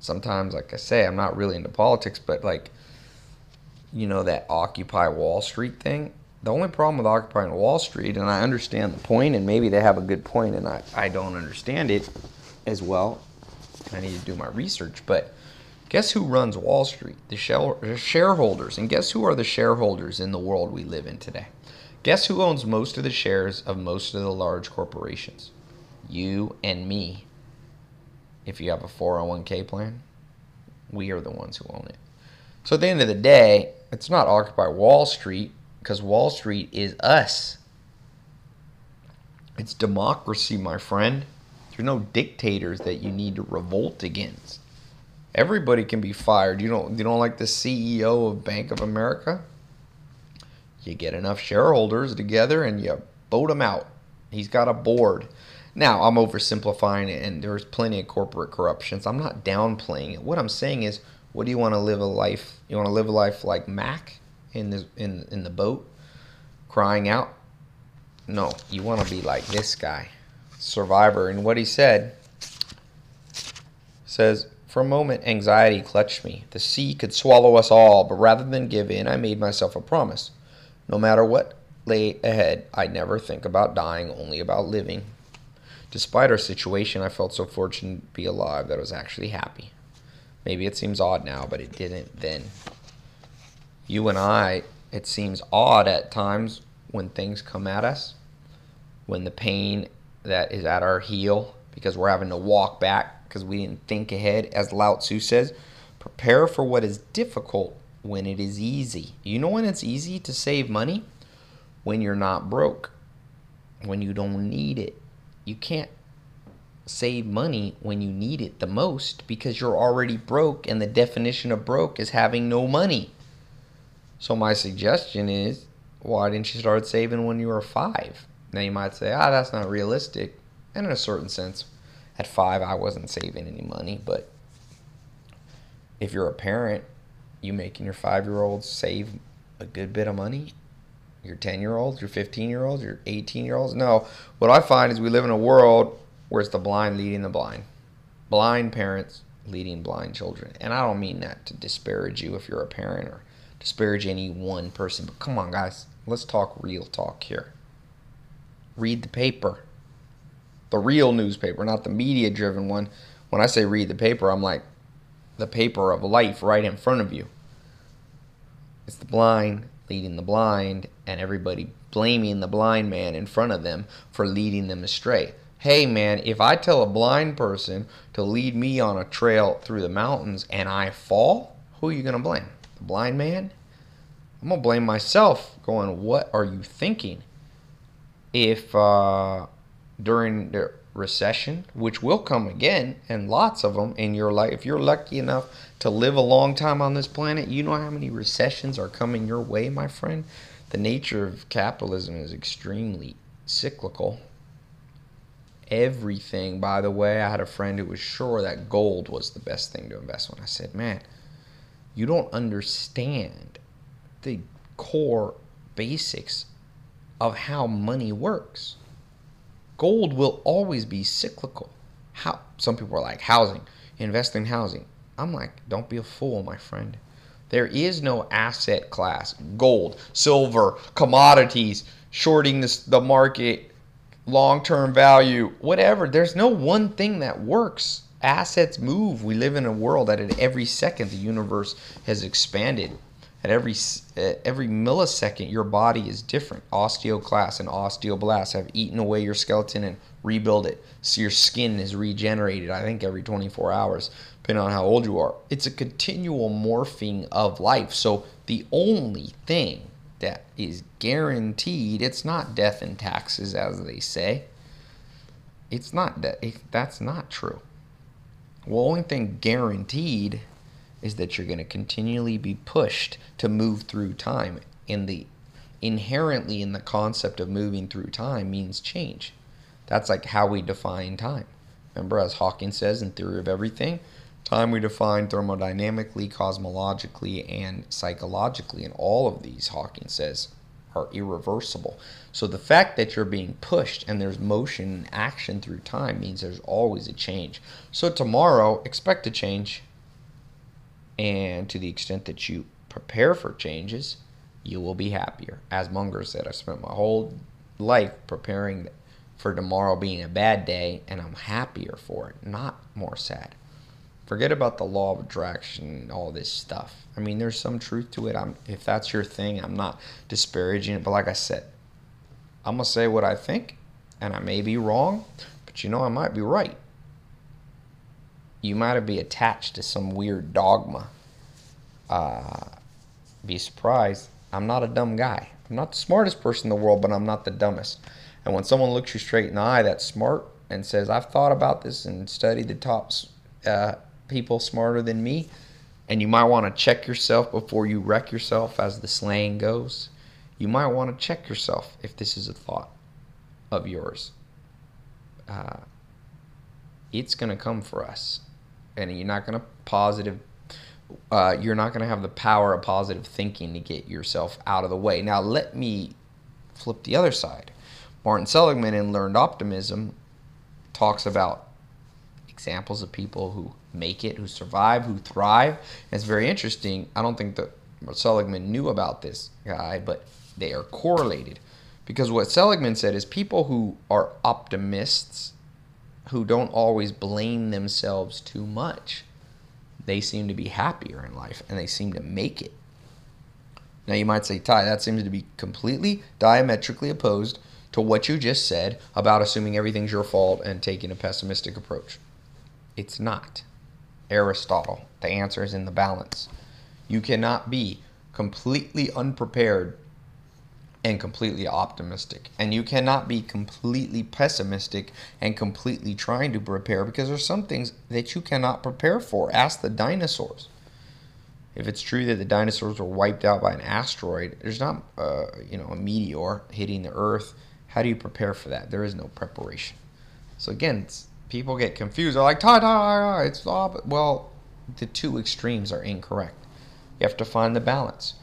sometimes, like I say, I'm not really into politics, but like, you know, that Occupy Wall Street thing. The only problem with occupying Wall Street, and I understand the point, and maybe they have a good point, and I, I don't understand it as well. I need to do my research, but Guess who runs Wall Street? The shareholders. And guess who are the shareholders in the world we live in today? Guess who owns most of the shares of most of the large corporations? You and me. If you have a 401k plan, we are the ones who own it. So at the end of the day, it's not Occupy Wall Street because Wall Street is us. It's democracy, my friend. There's no dictators that you need to revolt against. Everybody can be fired. You don't you don't like the CEO of Bank of America? You get enough shareholders together and you vote him out. He's got a board. Now, I'm oversimplifying it and there's plenty of corporate corruptions. I'm not downplaying it. What I'm saying is, what do you want to live a life? You want to live a life like Mac in the in in the boat crying out? No, you want to be like this guy, survivor. And what he said says for a moment, anxiety clutched me. The sea could swallow us all, but rather than give in, I made myself a promise. No matter what lay ahead, I'd never think about dying, only about living. Despite our situation, I felt so fortunate to be alive that I was actually happy. Maybe it seems odd now, but it didn't then. You and I, it seems odd at times when things come at us, when the pain that is at our heel, because we're having to walk back because we didn't think ahead. As Lao Tzu says, prepare for what is difficult when it is easy. You know when it's easy to save money? When you're not broke, when you don't need it. You can't save money when you need it the most because you're already broke, and the definition of broke is having no money. So, my suggestion is why didn't you start saving when you were five? Now, you might say, ah, that's not realistic. And in a certain sense, at five, I wasn't saving any money, but if you're a parent, you making your five year olds save a good bit of money. Your 10 year olds, your 15 year olds, your 18 year olds. No, what I find is we live in a world where it's the blind leading the blind. Blind parents leading blind children. And I don't mean that to disparage you if you're a parent or disparage any one person, but come on, guys, let's talk real talk here. Read the paper, the real newspaper, not the media driven one. When I say read the paper, I'm like the paper of life right in front of you. It's the blind leading the blind, and everybody blaming the blind man in front of them for leading them astray. Hey man, if I tell a blind person to lead me on a trail through the mountains and I fall, who are you going to blame? The blind man? I'm going to blame myself, going, What are you thinking? If uh, during the recession, which will come again, and lots of them in your life. If you're lucky enough to live a long time on this planet, you know how many recessions are coming your way, my friend? The nature of capitalism is extremely cyclical. Everything, by the way, I had a friend who was sure that gold was the best thing to invest in. I said, man, you don't understand the core basics of how money works gold will always be cyclical. How some people are like housing, invest in housing. I'm like, don't be a fool, my friend. There is no asset class, gold, silver, commodities, shorting this, the market, long-term value, whatever. There's no one thing that works. Assets move. We live in a world that at every second the universe has expanded at every Uh, every millisecond your body is different. Osteoclast and osteoblasts have eaten away your skeleton and rebuild it. So your skin is regenerated i think every 24 hours depending on how old you are. It's a continual morphing of life. So the only thing that is guaranteed it's not death and taxes as they say. It's not that that's not true. Well only thing guaranteed is that you're going to continually be pushed to move through time. And the inherently in the concept of moving through time means change. That's like how we define time. Remember, as Hawking says in Theory of Everything, time we define thermodynamically, cosmologically, and psychologically. And all of these, Hawking says, are irreversible. So the fact that you're being pushed and there's motion and action through time means there's always a change. So tomorrow, expect a change. And to the extent that you prepare for changes, you will be happier. As Munger said, I spent my whole life preparing for tomorrow being a bad day, and I'm happier for it, not more sad. Forget about the law of attraction and all this stuff. I mean, there's some truth to it. I'm, if that's your thing, I'm not disparaging it. But like I said, I'm going to say what I think, and I may be wrong, but you know, I might be right you might be attached to some weird dogma. Uh, be surprised. I'm not a dumb guy. I'm not the smartest person in the world, but I'm not the dumbest. And when someone looks you straight in the eye that's smart and says, I've thought about this and studied the top uh, people smarter than me, and you might want to check yourself before you wreck yourself, as the slang goes, you might want to check yourself if this is a thought of yours. Uh, it's going to come for us and you're not going to positive uh, you're not going to have the power of positive thinking to get yourself out of the way. Now, let me flip the other side. Martin Seligman in Learned Optimism talks about examples of people who make it, who survive, who thrive. And it's very interesting. I don't think that Seligman knew about this guy, but they are correlated. Because what Seligman said is people who are optimists who don't always blame themselves too much, they seem to be happier in life and they seem to make it. Now, you might say, Ty, that seems to be completely diametrically opposed to what you just said about assuming everything's your fault and taking a pessimistic approach. It's not. Aristotle, the answer is in the balance. You cannot be completely unprepared and completely optimistic. And you cannot be completely pessimistic and completely trying to prepare because there's some things that you cannot prepare for. Ask the dinosaurs. If it's true that the dinosaurs were wiped out by an asteroid, there's not, uh, you know, a meteor hitting the Earth. How do you prepare for that? There is no preparation. So again, people get confused. They're like, "Ta ta, it's all." Well, the two extremes are incorrect. You have to find the balance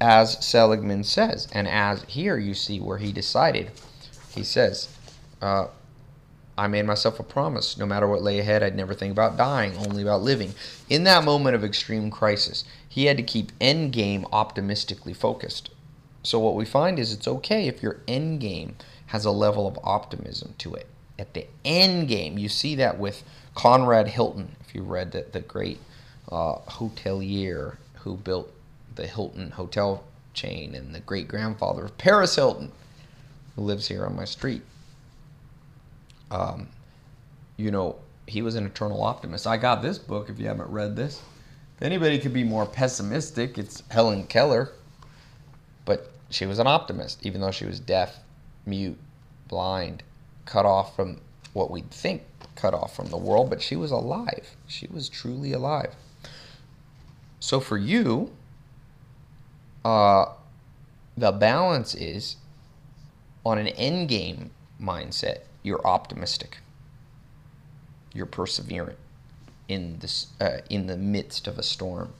as Seligman says, and as here you see where he decided. He says, uh, I made myself a promise. No matter what lay ahead, I'd never think about dying, only about living. In that moment of extreme crisis, he had to keep end game optimistically focused. So what we find is it's okay if your end game has a level of optimism to it. At the end game, you see that with Conrad Hilton. If you read the, the great uh, hotelier who built the Hilton hotel chain and the great grandfather of Paris Hilton, who lives here on my street. Um, you know, he was an eternal optimist. I got this book if you haven't read this. If anybody could be more pessimistic, it's Helen Keller. But she was an optimist, even though she was deaf, mute, blind, cut off from what we'd think cut off from the world, but she was alive. She was truly alive. So for you, uh, the balance is on an end game mindset, you're optimistic. You're perseverant in this uh, in the midst of a storm.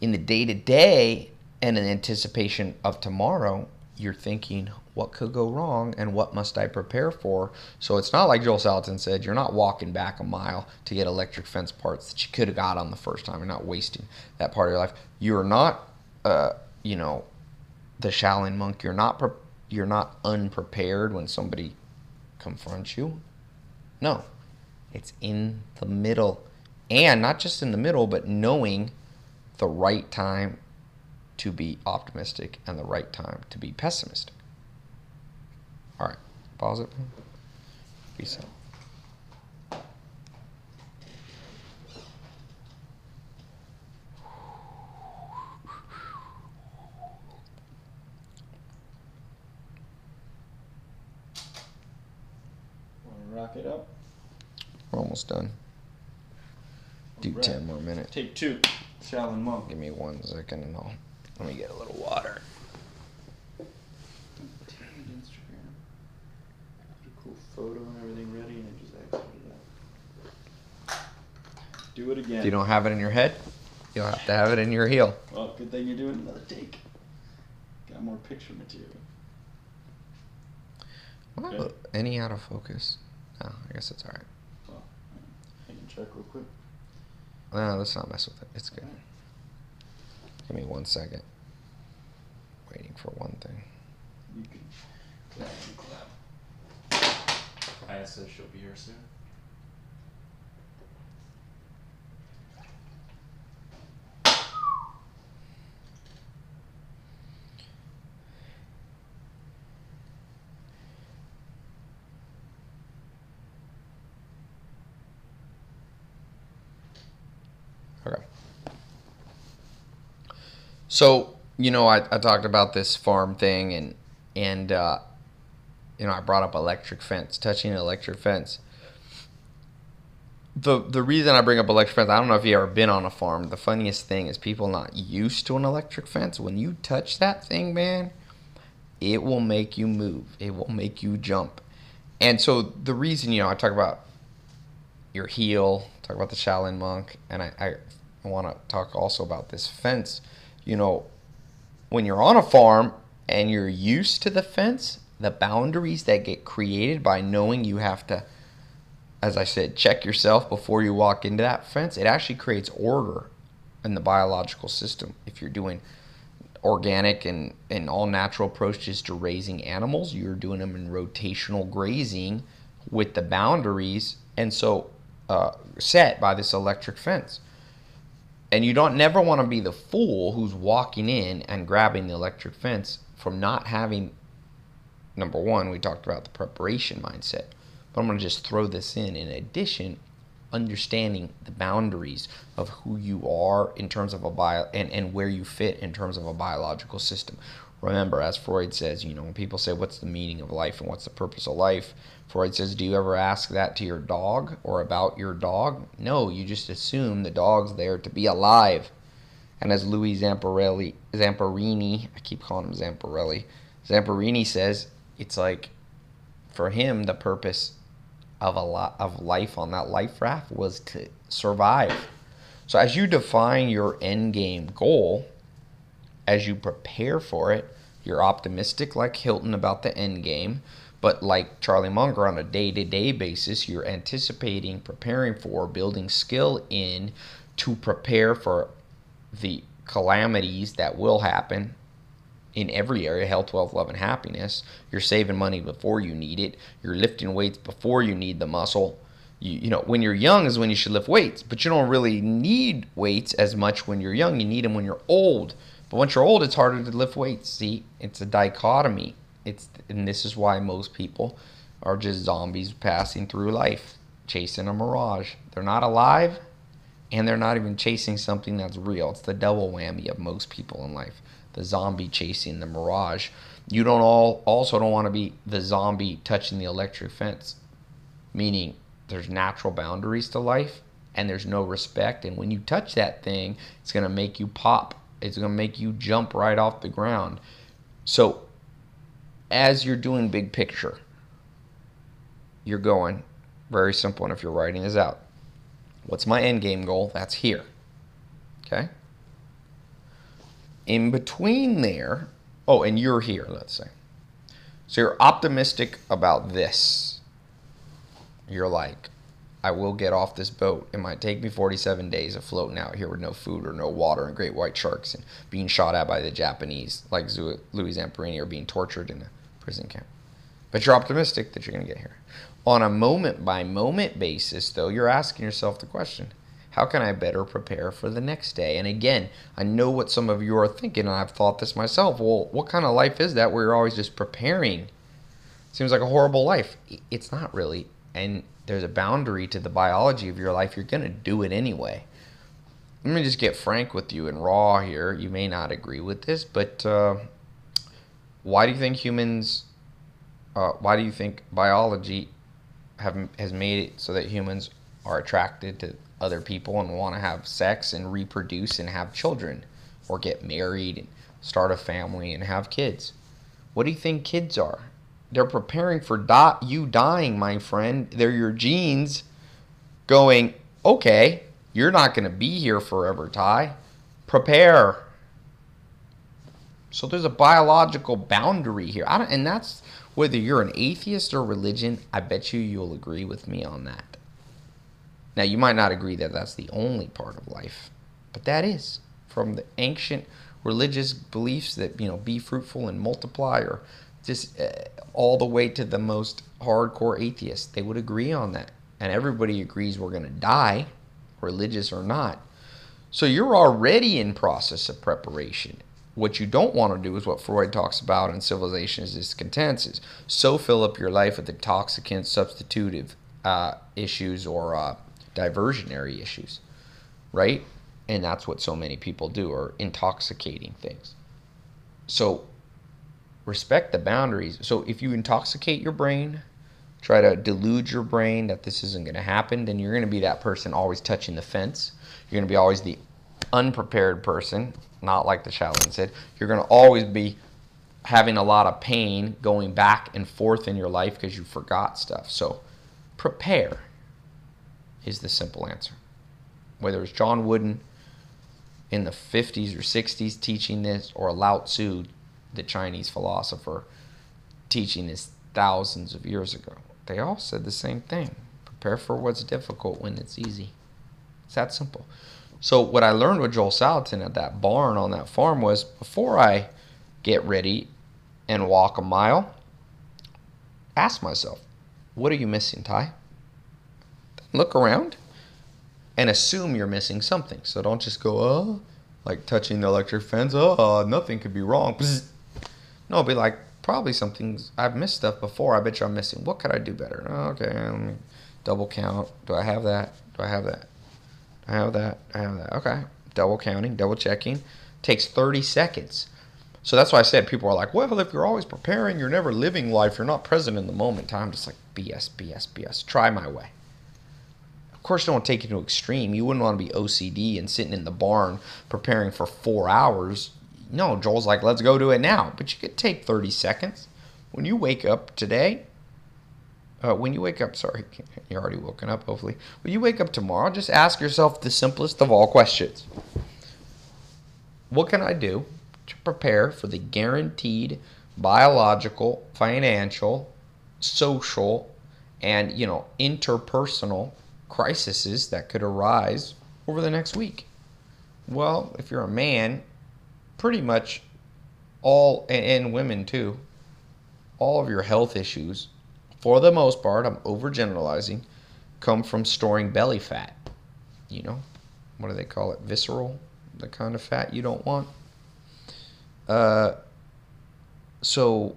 In the day to day and in anticipation of tomorrow, you're thinking, what could go wrong and what must I prepare for? So it's not like Joel Salatin said, you're not walking back a mile to get electric fence parts that you could have got on the first time. You're not wasting that part of your life. You're not, uh, you know, the Shaolin monk. You're not, pre- you're not unprepared when somebody confronts you. No, it's in the middle. And not just in the middle, but knowing the right time to be optimistic and the right time to be pessimistic. All right, pause it. Peace out. Want to rock it up? We're almost done. Do Alright. 10 more minutes. Take two. Shaolin monk. Give me one second and I'll let me get a little water. Instagram. Put a cool photo and everything ready, and it just. Do it again. If you don't have it in your head, you'll have to have it in your heel. Well, good thing you're doing another take. Got more picture material. Well, Okay. Any out of focus? No, I guess it's alright. Well, I can check real quick. No, let's not mess with it. It's good. Give me one second. Waiting for one thing. You can clap and clap. Aya says she'll be here soon. Okay. So, you know, I, I talked about this farm thing and and uh, you know, I brought up electric fence, touching an electric fence. The the reason I bring up electric fence, I don't know if you ever been on a farm. The funniest thing is people not used to an electric fence. When you touch that thing, man, it will make you move. It will make you jump. And so the reason, you know, I talk about your heel, talk about the Shaolin monk, and I, I want to talk also about this fence. You know, when you're on a farm and you're used to the fence, the boundaries that get created by knowing you have to, as I said, check yourself before you walk into that fence, it actually creates order in the biological system. If you're doing organic and, and all natural approaches to raising animals, you're doing them in rotational grazing with the boundaries and so uh, set by this electric fence. And you don't never want to be the fool who's walking in and grabbing the electric fence from not having number one, we talked about the preparation mindset. But I'm going to just throw this in. In addition, understanding the boundaries of who you are in terms of a bio and, and where you fit in terms of a biological system. Remember, as Freud says, you know, when people say, What's the meaning of life and what's the purpose of life? Freud says, Do you ever ask that to your dog or about your dog? No, you just assume the dog's there to be alive. And as Louis Zamparelli, Zamperini, I keep calling him Zamparelli, Zamperini says, it's like for him, the purpose of a lot of life on that life raft was to survive. So as you define your end game goal, as you prepare for it, you're optimistic like Hilton about the end game, But like Charlie Munger, on a day to day basis, you're anticipating, preparing for, building skill in to prepare for the calamities that will happen in every area health, wealth, love, and happiness. You're saving money before you need it. You're lifting weights before you need the muscle. You, you know, when you're young is when you should lift weights, but you don't really need weights as much when you're young. You need them when you're old. But once you're old, it's harder to lift weights. See, it's a dichotomy. It's and this is why most people are just zombies passing through life, chasing a mirage. They're not alive, and they're not even chasing something that's real. It's the double whammy of most people in life the zombie chasing the mirage. You don't all also don't want to be the zombie touching the electric fence, meaning there's natural boundaries to life and there's no respect. And when you touch that thing, it's gonna make you pop. It's gonna make you jump right off the ground. So as you're doing big picture, you're going very simple. And if you're writing this out, what's my end game goal? That's here. Okay in between there, oh, and you're here, let's say. So you're optimistic about this. You're like, I will get off this boat. It might take me 47 days of floating out here with no food or no water and great white sharks and being shot at by the Japanese, like Louis Zamperini, or being tortured in a prison camp. But you're optimistic that you're going to get here. On a moment by moment basis, though, you're asking yourself the question how can I better prepare for the next day? And again, I know what some of you are thinking, and I've thought this myself. Well, what kind of life is that where you're always just preparing? Seems like a horrible life. It's not really. And there's a boundary to the biology of your life. You're going to do it anyway. Let me just get frank with you and raw here. You may not agree with this, but uh, why do you think humans, uh, why do you think biology have, has made it so that humans are attracted to other people and want to have sex and reproduce and have children or get married and start a family and have kids. What do you think kids are? They're preparing for di- you dying, my friend. They're your genes going, okay, you're not going to be here forever, Ty. Prepare. So there's a biological boundary here. and that's whether you're an atheist or religion, I bet you you'll agree with me on that. Now, you might not agree that that's the only part of life, but that is from the ancient religious beliefs that, you know, be fruitful and multiply, or just uh, all the way to the most hardcore atheists. They would agree on that. And everybody agrees we're going to die, religious or not. So you're already in process of preparation. What you don't want to do is what Freud talks about in Civilization is Discontents is so fill up your life with intoxicant substitutive uh, issues or uh, diversionary issues, right? And that's what so many people do, are intoxicating things. So respect the boundaries. So if you intoxicate your brain, try to delude your brain that this isn't going to happen, then you're going to be that person always touching the fence. You're going to be always the unprepared person, not like the Shaolin said. You're going to always be having a lot of pain going back and forth in your life because you forgot stuff. So prepare is the simple answer. Whether it's John Wooden in the 50s or 60s teaching this, or Lao Tzu, the Chinese philosopher, teaching this thousands of years ago, they all said the same thing prepare for what's difficult when it's easy. It's that simple. So, what I learned with Joel Salatin at that barn on that farm was before I get ready and walk a mile, ask myself, what are you missing, Ty? look around and assume you're missing something. So don't just go, oh, like touching the electric fence. Oh, nothing could be wrong. No, be like, probably something's, I've missed stuff before. I bet you I'm missing. What could I do better? Oh, okay, let me double count. Do I have that? Do I have that? Do I have that? I have that. Okay. Double counting, double checking. Takes 30 seconds. So that's why I said people are like, well, if you're always preparing, you're never living life, you're not present in the moment. I'm just like, BS, BS, BS. Try my way Of course, don't take it to extreme. You wouldn't want to be OCD and sitting in the barn preparing for four hours. No, Joel's like, let's go do it now. But you could take 30 seconds. When you wake up today, uh, when you wake up, sorry, you're already woken up, hopefully. When you wake up tomorrow, just ask yourself the simplest of all questions What can I do to prepare for the guaranteed biological, financial, social and you know interpersonal crises that could arise over the next week. Well, if you're a man, pretty much all and, women too, all of your health issues, for the most part, I'm overgeneralizing, come from storing belly fat. You know, what do they call it? Visceral, the kind of fat you don't want. Uh, so,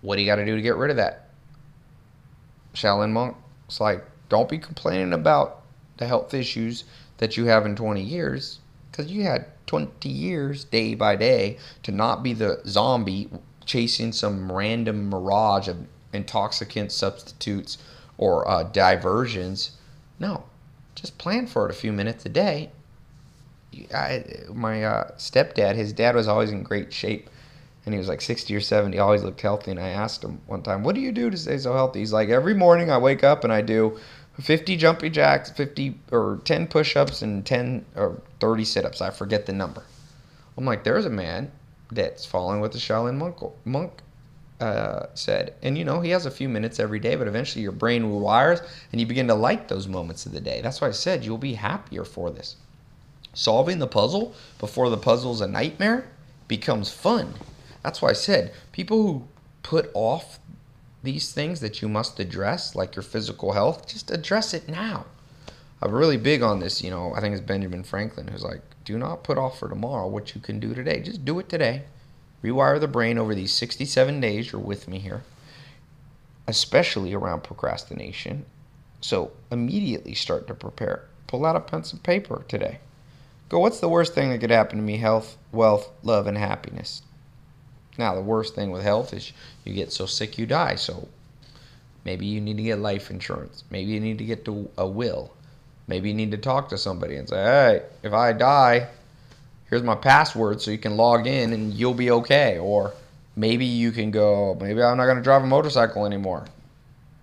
what do you got to do to get rid of that? Shaolin monk, it's like, don't be complaining about the health issues that you have in 20 years, because you had 20 years day by day to not be the zombie chasing some random mirage of intoxicant substitutes or uh, diversions. No, just plan for it a few minutes a day. I, my uh, stepdad, his dad was always in great shape, and he was like 60 or 70, always looked healthy. And I asked him one time, "What do you do to stay so healthy?" He's like, "Every morning I wake up and I do 50 jumping jacks, 50 or 10 push-ups, and 10 or 30 sit-ups. I forget the number." I'm like, "There's a man that's following what the Shaolin monk monk uh, said. And you know, he has a few minutes every day, but eventually your brain rewires and you begin to like those moments of the day. That's why I said you'll be happier for this. Solving the puzzle before the puzzle's a nightmare becomes fun. That's why I said people who put off these things that you must address, like your physical health, just address it now. I'm really big on this, you know, I think it's Benjamin Franklin who's like, do not put off for tomorrow what you can do today. Just do it today. Rewire the brain over these 67 days. You're with me here, especially around procrastination. So immediately start to prepare. Pull out a pencil and paper today. Go, what's the worst thing that could happen to me? Health, wealth, love, and happiness. Now, the worst thing with health is you get so sick you die. So maybe you need to get life insurance. Maybe you need to get to a will. Maybe you need to talk to somebody and say, hey, if I die, here's my password so you can log in and you'll be okay. Or maybe you can go, maybe I'm not going to drive a motorcycle anymore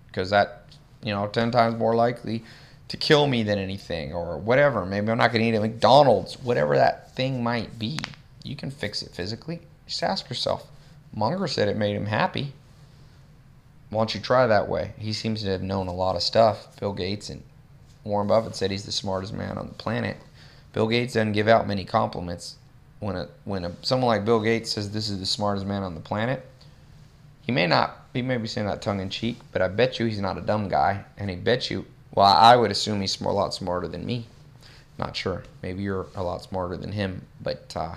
because that, you know, 10 times more likely to kill me than anything or whatever. Maybe I'm not going to eat at McDonald's, whatever that thing might be. You can fix it physically. Just ask yourself. Munger said it made him happy. Why don't you try that way? He seems to have known a lot of stuff. Bill Gates and Warren Buffett said he's the smartest man on the planet. Bill Gates doesn't give out many compliments. When a when a someone like Bill Gates says this is the smartest man on the planet, he may not he may be saying that tongue in cheek, but I bet you he's not a dumb guy, and he bet you. Well, I would assume he's a lot smarter than me. Not sure. Maybe you're a lot smarter than him, but uh,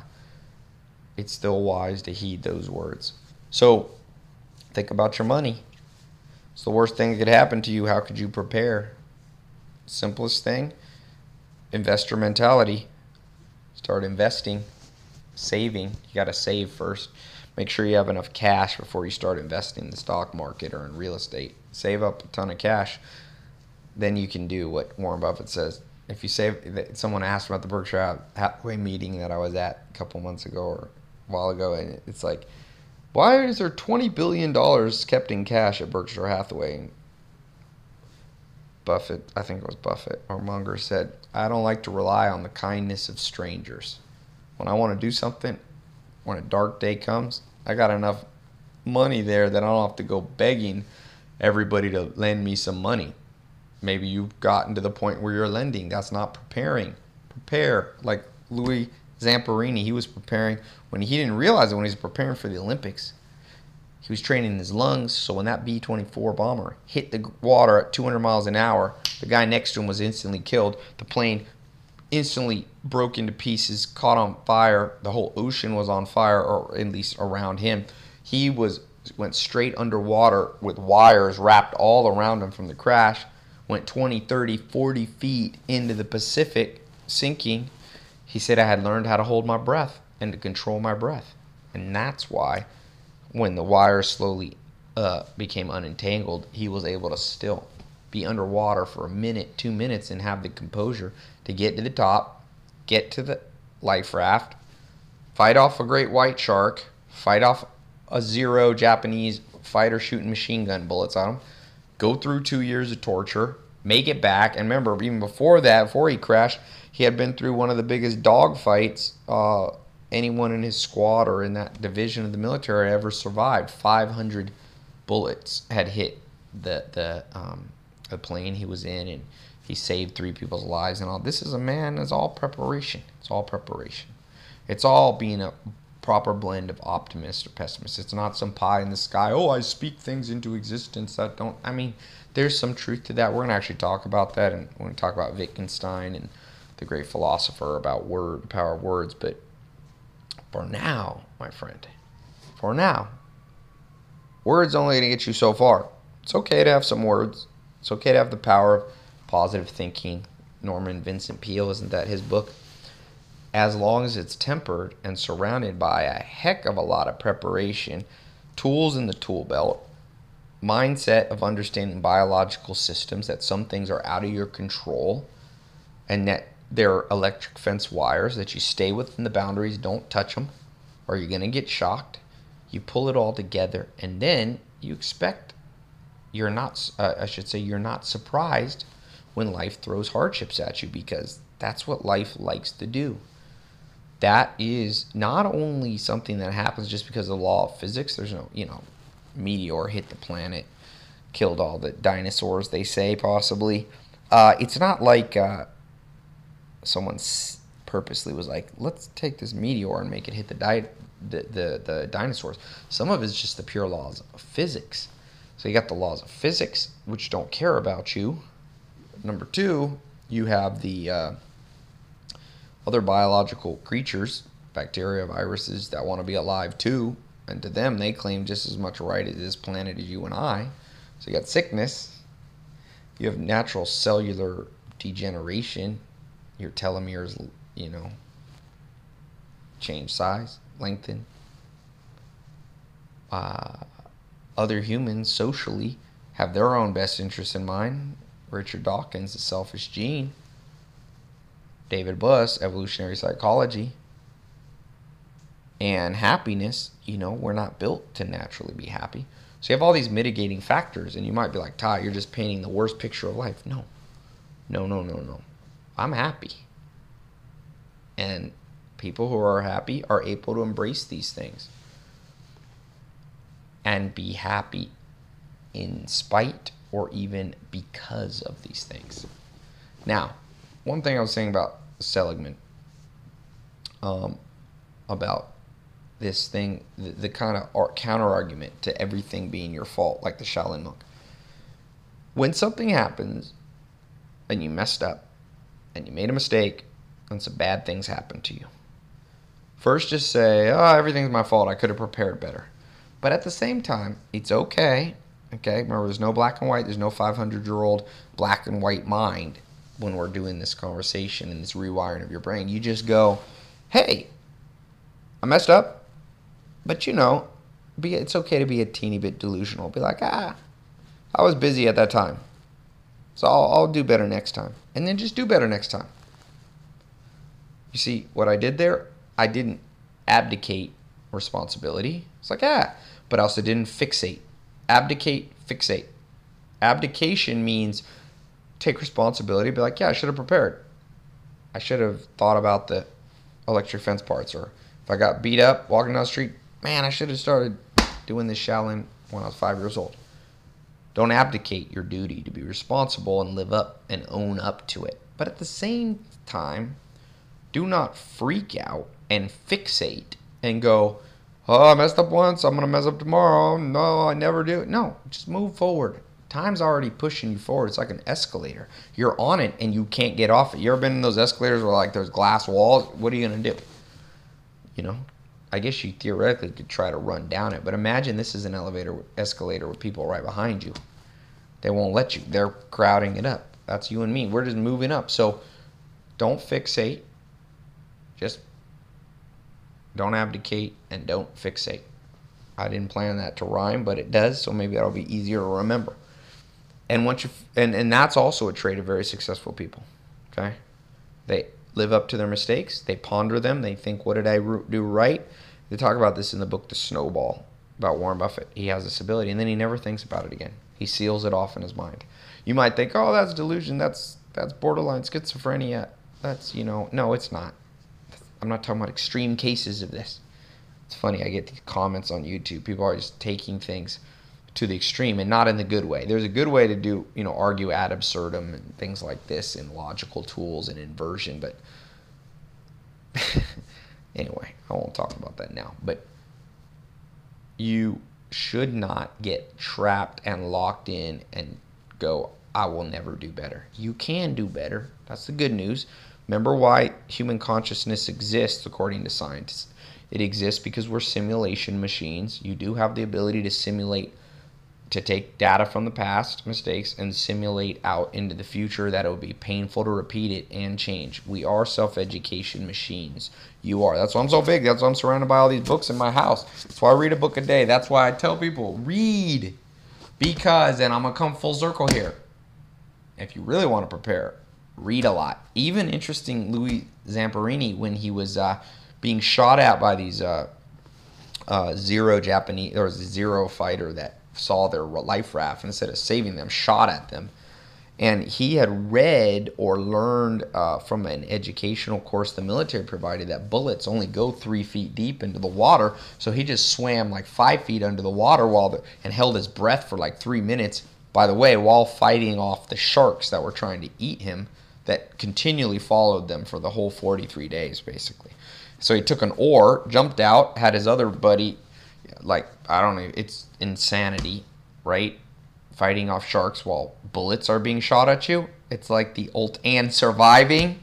it's still wise to heed those words. So, think about your money. It's the worst thing that could happen to you. How could you prepare? Simplest thing investor mentality. Start investing, saving. You got to save first. Make sure you have enough cash before you start investing in the stock market or in real estate. Save up a ton of cash. Then you can do what Warren Buffett says. If you save, someone asked about the Berkshire Hathaway meeting that I was at a couple months ago or while ago, and it's like, why is there $20 billion kept in cash at Berkshire Hathaway? Buffett, I think it was Buffett or Munger said, I don't like to rely on the kindness of strangers. When I want to do something, when a dark day comes, I got enough money there that I don't have to go begging everybody to lend me some money. Maybe you've gotten to the point where you're lending. That's not preparing. Prepare. Like Louis Zamperini, he was preparing when he didn't realize it when he was preparing for the Olympics. He was training his lungs, so when that B 24 bomber hit the water at 200 miles an hour, the guy next to him was instantly killed. The plane instantly broke into pieces, caught on fire. The whole ocean was on fire, or at least around him. He was went straight underwater with wires wrapped all around him from the crash. Went 20, 30, 40 feet into the Pacific, sinking. He said, I had learned how to hold my breath and to control my breath. And that's why when the wire slowly uh, became unentangled, he was able to still be underwater for a minute, two minutes, and have the composure to get to the top, get to the life raft, fight off a great white shark, fight off a zero Japanese fighter shooting machine gun bullets on him, go through two years of torture, make it back. And remember, even before that, before he crashed, he had been through one of the biggest dog fights uh, anyone in his squad or in that division of the military ever survived 500 bullets had hit the the um, the plane he was in, and he saved three people's lives and all. This is a man. It's all preparation. It's all preparation. It's all being a proper blend of optimist or pessimist. It's not some pie in the sky. Oh, I speak things into existence that don't. I mean, there's some truth to that. We're gonna actually talk about that, and we're gonna talk about Wittgenstein and the great philosopher about word, power of words. But for now, my friend, for now, words only gonna get you so far. It's okay to have some words. It's okay to have the power of positive thinking. Norman Vincent Peale, isn't that his book? As long as it's tempered and surrounded by a heck of a lot of preparation, tools in the tool belt, mindset of understanding biological systems, that some things are out of your control, and that they're electric fence wires, that you stay within the boundaries, don't touch them, or you're going to get shocked. You pull it all together, and then you expect you're not, uh, I should say, you're not surprised when life throws hardships at you because that's what life likes to do. That is not only something that happens just because of the law of physics. There's no, you know, meteor hit the planet, killed all the dinosaurs, they say, possibly. Uh, it's not like uh, someone purposely was like, let's take this meteor and make it hit the, di- the, the, the dinosaurs. Some of it's just the pure laws of physics. So you got the laws of physics, which don't care about you. Number two, you have the uh, other biological creatures, bacteria, viruses that want to be alive too. And to them, they claim just as much right to this planet as you and I. So you got sickness. You have natural cellular degeneration. Your telomeres, you know, change size, lengthen. Uh, other humans socially have their own best interests in mind. Richard Dawkins, The Selfish Gene. David Buss, Evolutionary Psychology. And happiness, you know, we're not built to naturally be happy. So you have all these mitigating factors, and you might be like, Ty, you're just painting the worst picture of life. No. No, no, no, no. I'm happy. And people who are happy are able to embrace these things and be happy in spite or even because of these things. Now, one thing I was saying about Seligman, um, about this thing, the, the kind of counter argument to everything being your fault, like the Shaolin monk. When something happens and you messed up and you made a mistake and some bad things happen to you, first just say, oh, everything's my fault. I could have prepared better. But at the same time, it's okay. Okay, remember, there's no black and white. There's no 500 year old black and white mind when we're doing this conversation and this rewiring of your brain. You just go, hey, I messed up, but you know, be it's okay to be a teeny bit delusional. Be like, ah, I was busy at that time, so I'll, I'll do better next time, and then just do better next time. You see what I did there? I didn't abdicate responsibility. It's like, ah, but I also didn't fixate. Abdicate, fixate. Abdication means take responsibility, be like, yeah, I should have prepared. I should have thought about the electric fence parts. Or if I got beat up walking down the street, man, I should have started doing this Shaolin when I was five years old. Don't abdicate your duty to be responsible and live up and own up to it. But at the same time, do not freak out and fixate and go, oh, I messed up once, I'm gonna mess up tomorrow. No, I never do. No, just move forward. Time's already pushing you forward. It's like an escalator. You're on it and you can't get off it. You ever been in those escalators where like there's glass walls? What are you gonna do? You know, I guess you theoretically could try to run down it, but imagine this is an elevator escalator with people right behind you. They won't let you. They're crowding it up. That's you and me. We're just moving up. So don't fixate. Just don't abdicate, and don't fixate. I didn't plan that to rhyme, but it does, so maybe that'll be easier to remember. And once you and and that's also a trait of very successful people. Okay, they live up to their mistakes. They ponder them. They think, "What did I do right?" They talk about this in the book The Snowball about Warren Buffett. He has this ability, and then he never thinks about it again. He seals it off in his mind. You might think, "Oh, that's delusion. That's that's borderline schizophrenia." That's you know, no, it's not. I'm not talking about extreme cases of this. It's funny, I get these comments on YouTube. People are just taking things to the extreme and not in the good way. There's a good way to do, you know, argue ad absurdum and things like this in logical tools and inversion, but anyway, I won't talk about that now. But you should not get trapped and locked in and go, I will never do better. You can do better. That's the good news. Remember why human consciousness exists, according to scientists. It exists because we're simulation machines. You do have the ability to simulate to take data from the past mistakes and simulate out into the future that it would be painful to repeat it and change. We are self education machines. You are. That's why I'm so big. That's why I'm surrounded by all these books in my house. That's why I read a book a day. That's why I tell people read. Because, and I'm going to come full circle here. If you really want to prepare, read a lot. Even interesting, Louis Zamperini, when he was uh, being shot at by these uh, uh, zero Japanese, a zero fighter that saw their life raft and instead of saving them, shot at them. And he had read or learned uh, from an educational course the military provided that bullets only go three feet deep into the water. So he just swam like five feet under the water while the, and held his breath for like three minutes. By the way, while fighting off the sharks that were trying to eat him, that continually followed them for the whole 43 days, basically. So he took an oar, jumped out, had his other buddy like I don't know, it's insanity, right? Fighting off sharks while bullets are being shot at you. It's like the ult and surviving.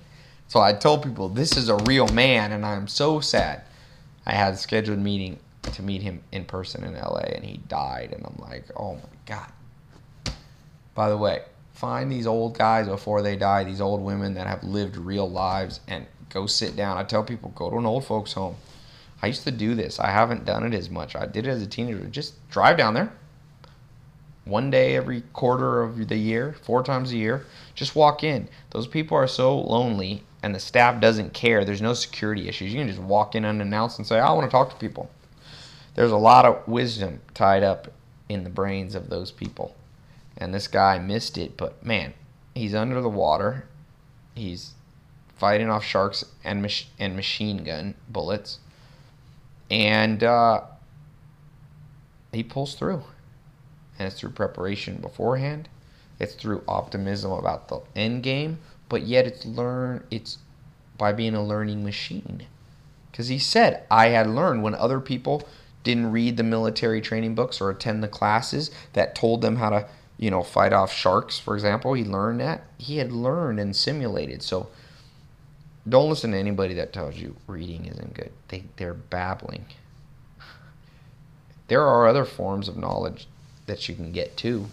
So I told people this is a real man, and I'm so sad. I had a scheduled meeting to meet him in person in LA, and he died, and I'm like, oh my god. By the way, find these old guys before they die, these old women that have lived real lives, and go sit down. I tell people, go to an old folks' home I used to do this. I haven't done it as much. I did it as a teenager. Just drive down there one day every quarter of the year, four times a year. Just walk in. Those people are so lonely and the staff doesn't care. There's no security issues. You can just walk in unannounced and say, I want to talk to people. There's a lot of wisdom tied up in the brains of those people. And this guy missed it, but man, he's under the water. He's fighting off sharks and, mach- and machine gun bullets and uh, he pulls through. And it's through preparation beforehand. It's through optimism about the end game, but yet it's learn it's by being a learning machine. Because he said, I had learned when other people didn't read the military training books or attend the classes that told them how to, you know, fight off sharks, for example. He learned that. He had learned and simulated. So don't listen to anybody that tells you reading isn't good. They they're babbling. There are other forms of knowledge that you can get too.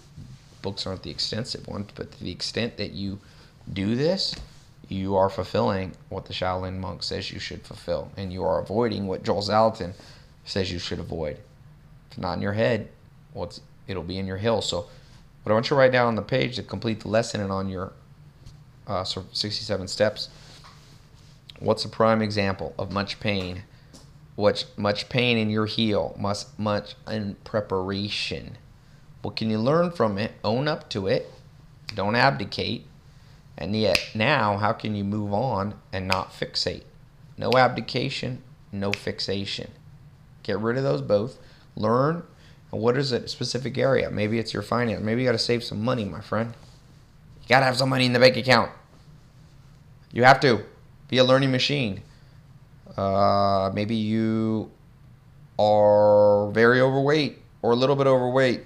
Books aren't the extensive ones, but to the extent that you do this, you are fulfilling what the Shaolin monk says you should fulfill, and you are avoiding what Joel Salatin says you should avoid. If not in your head, well, it'll be in your hill. So, what I want you to write down on the page to complete the lesson and on your uh, 67 steps What's a prime example of much pain? What's much pain in your heel? Much much in preparation. What can you learn from it? Own up to it. Don't abdicate. And yet now, how can you move on and not fixate? No abdication, no fixation. Get rid of those both. Learn. And what is a specific area? Maybe it's your finance. Maybe you got to save some money, my friend. You got to have some money in the bank account. You have to. Be a learning machine. Uh, maybe you are very overweight or a little bit overweight.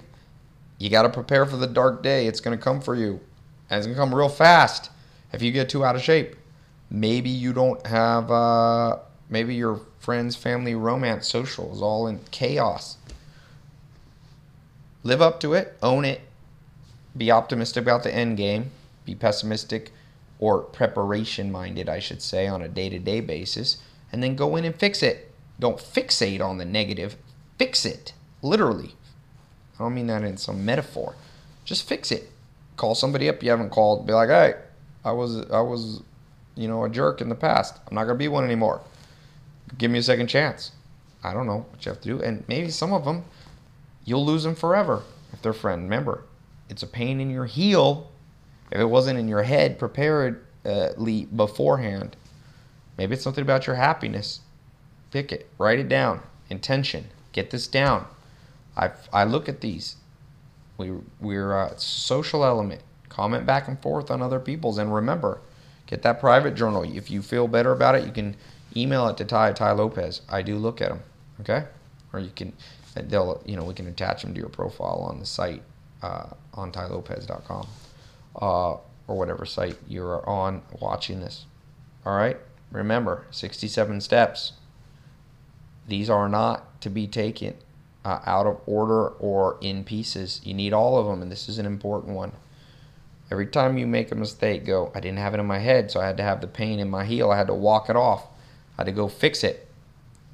You got to prepare for the dark day. It's going to come for you. And it's going to come real fast if you get too out of shape. Maybe you don't have, uh, maybe your friends, family, romance, social is all in chaos. Live up to it, own it, be optimistic about the end game, be pessimistic or preparation minded, I should say, on a day to day basis, and then go in and fix it. Don't fixate on the negative, fix it, literally. I don't mean that in some metaphor. Just fix it. Call somebody up you haven't called. Be like, hey, I was, I was, you know, a jerk in the past. I'm not gonna be one anymore. Give me a second chance. I don't know what you have to do, and maybe some of them, you'll lose them forever if they're friend. Remember, it's a pain in your heel if it wasn't in your head preparedly uh, beforehand, maybe it's something about your happiness. Pick it, write it down. Intention. Get this down. I, I look at these We we're a social element. Comment back and forth on other people's, and remember, get that private journal. If you feel better about it, you can email it to Ty Ty Lopez. I do look at them. Okay, or you can they'll you know we can attach them to your profile on the site uh, on tylopez.com uh, or whatever site you're on watching this. All right, remember 67 steps. These are not to be taken uh, out of order or in pieces. You need all of them, and this is an important one. Every time you make a mistake, go, I didn't have it in my head, so I had to have the pain in my heel. I had to walk it off. I had to go fix it.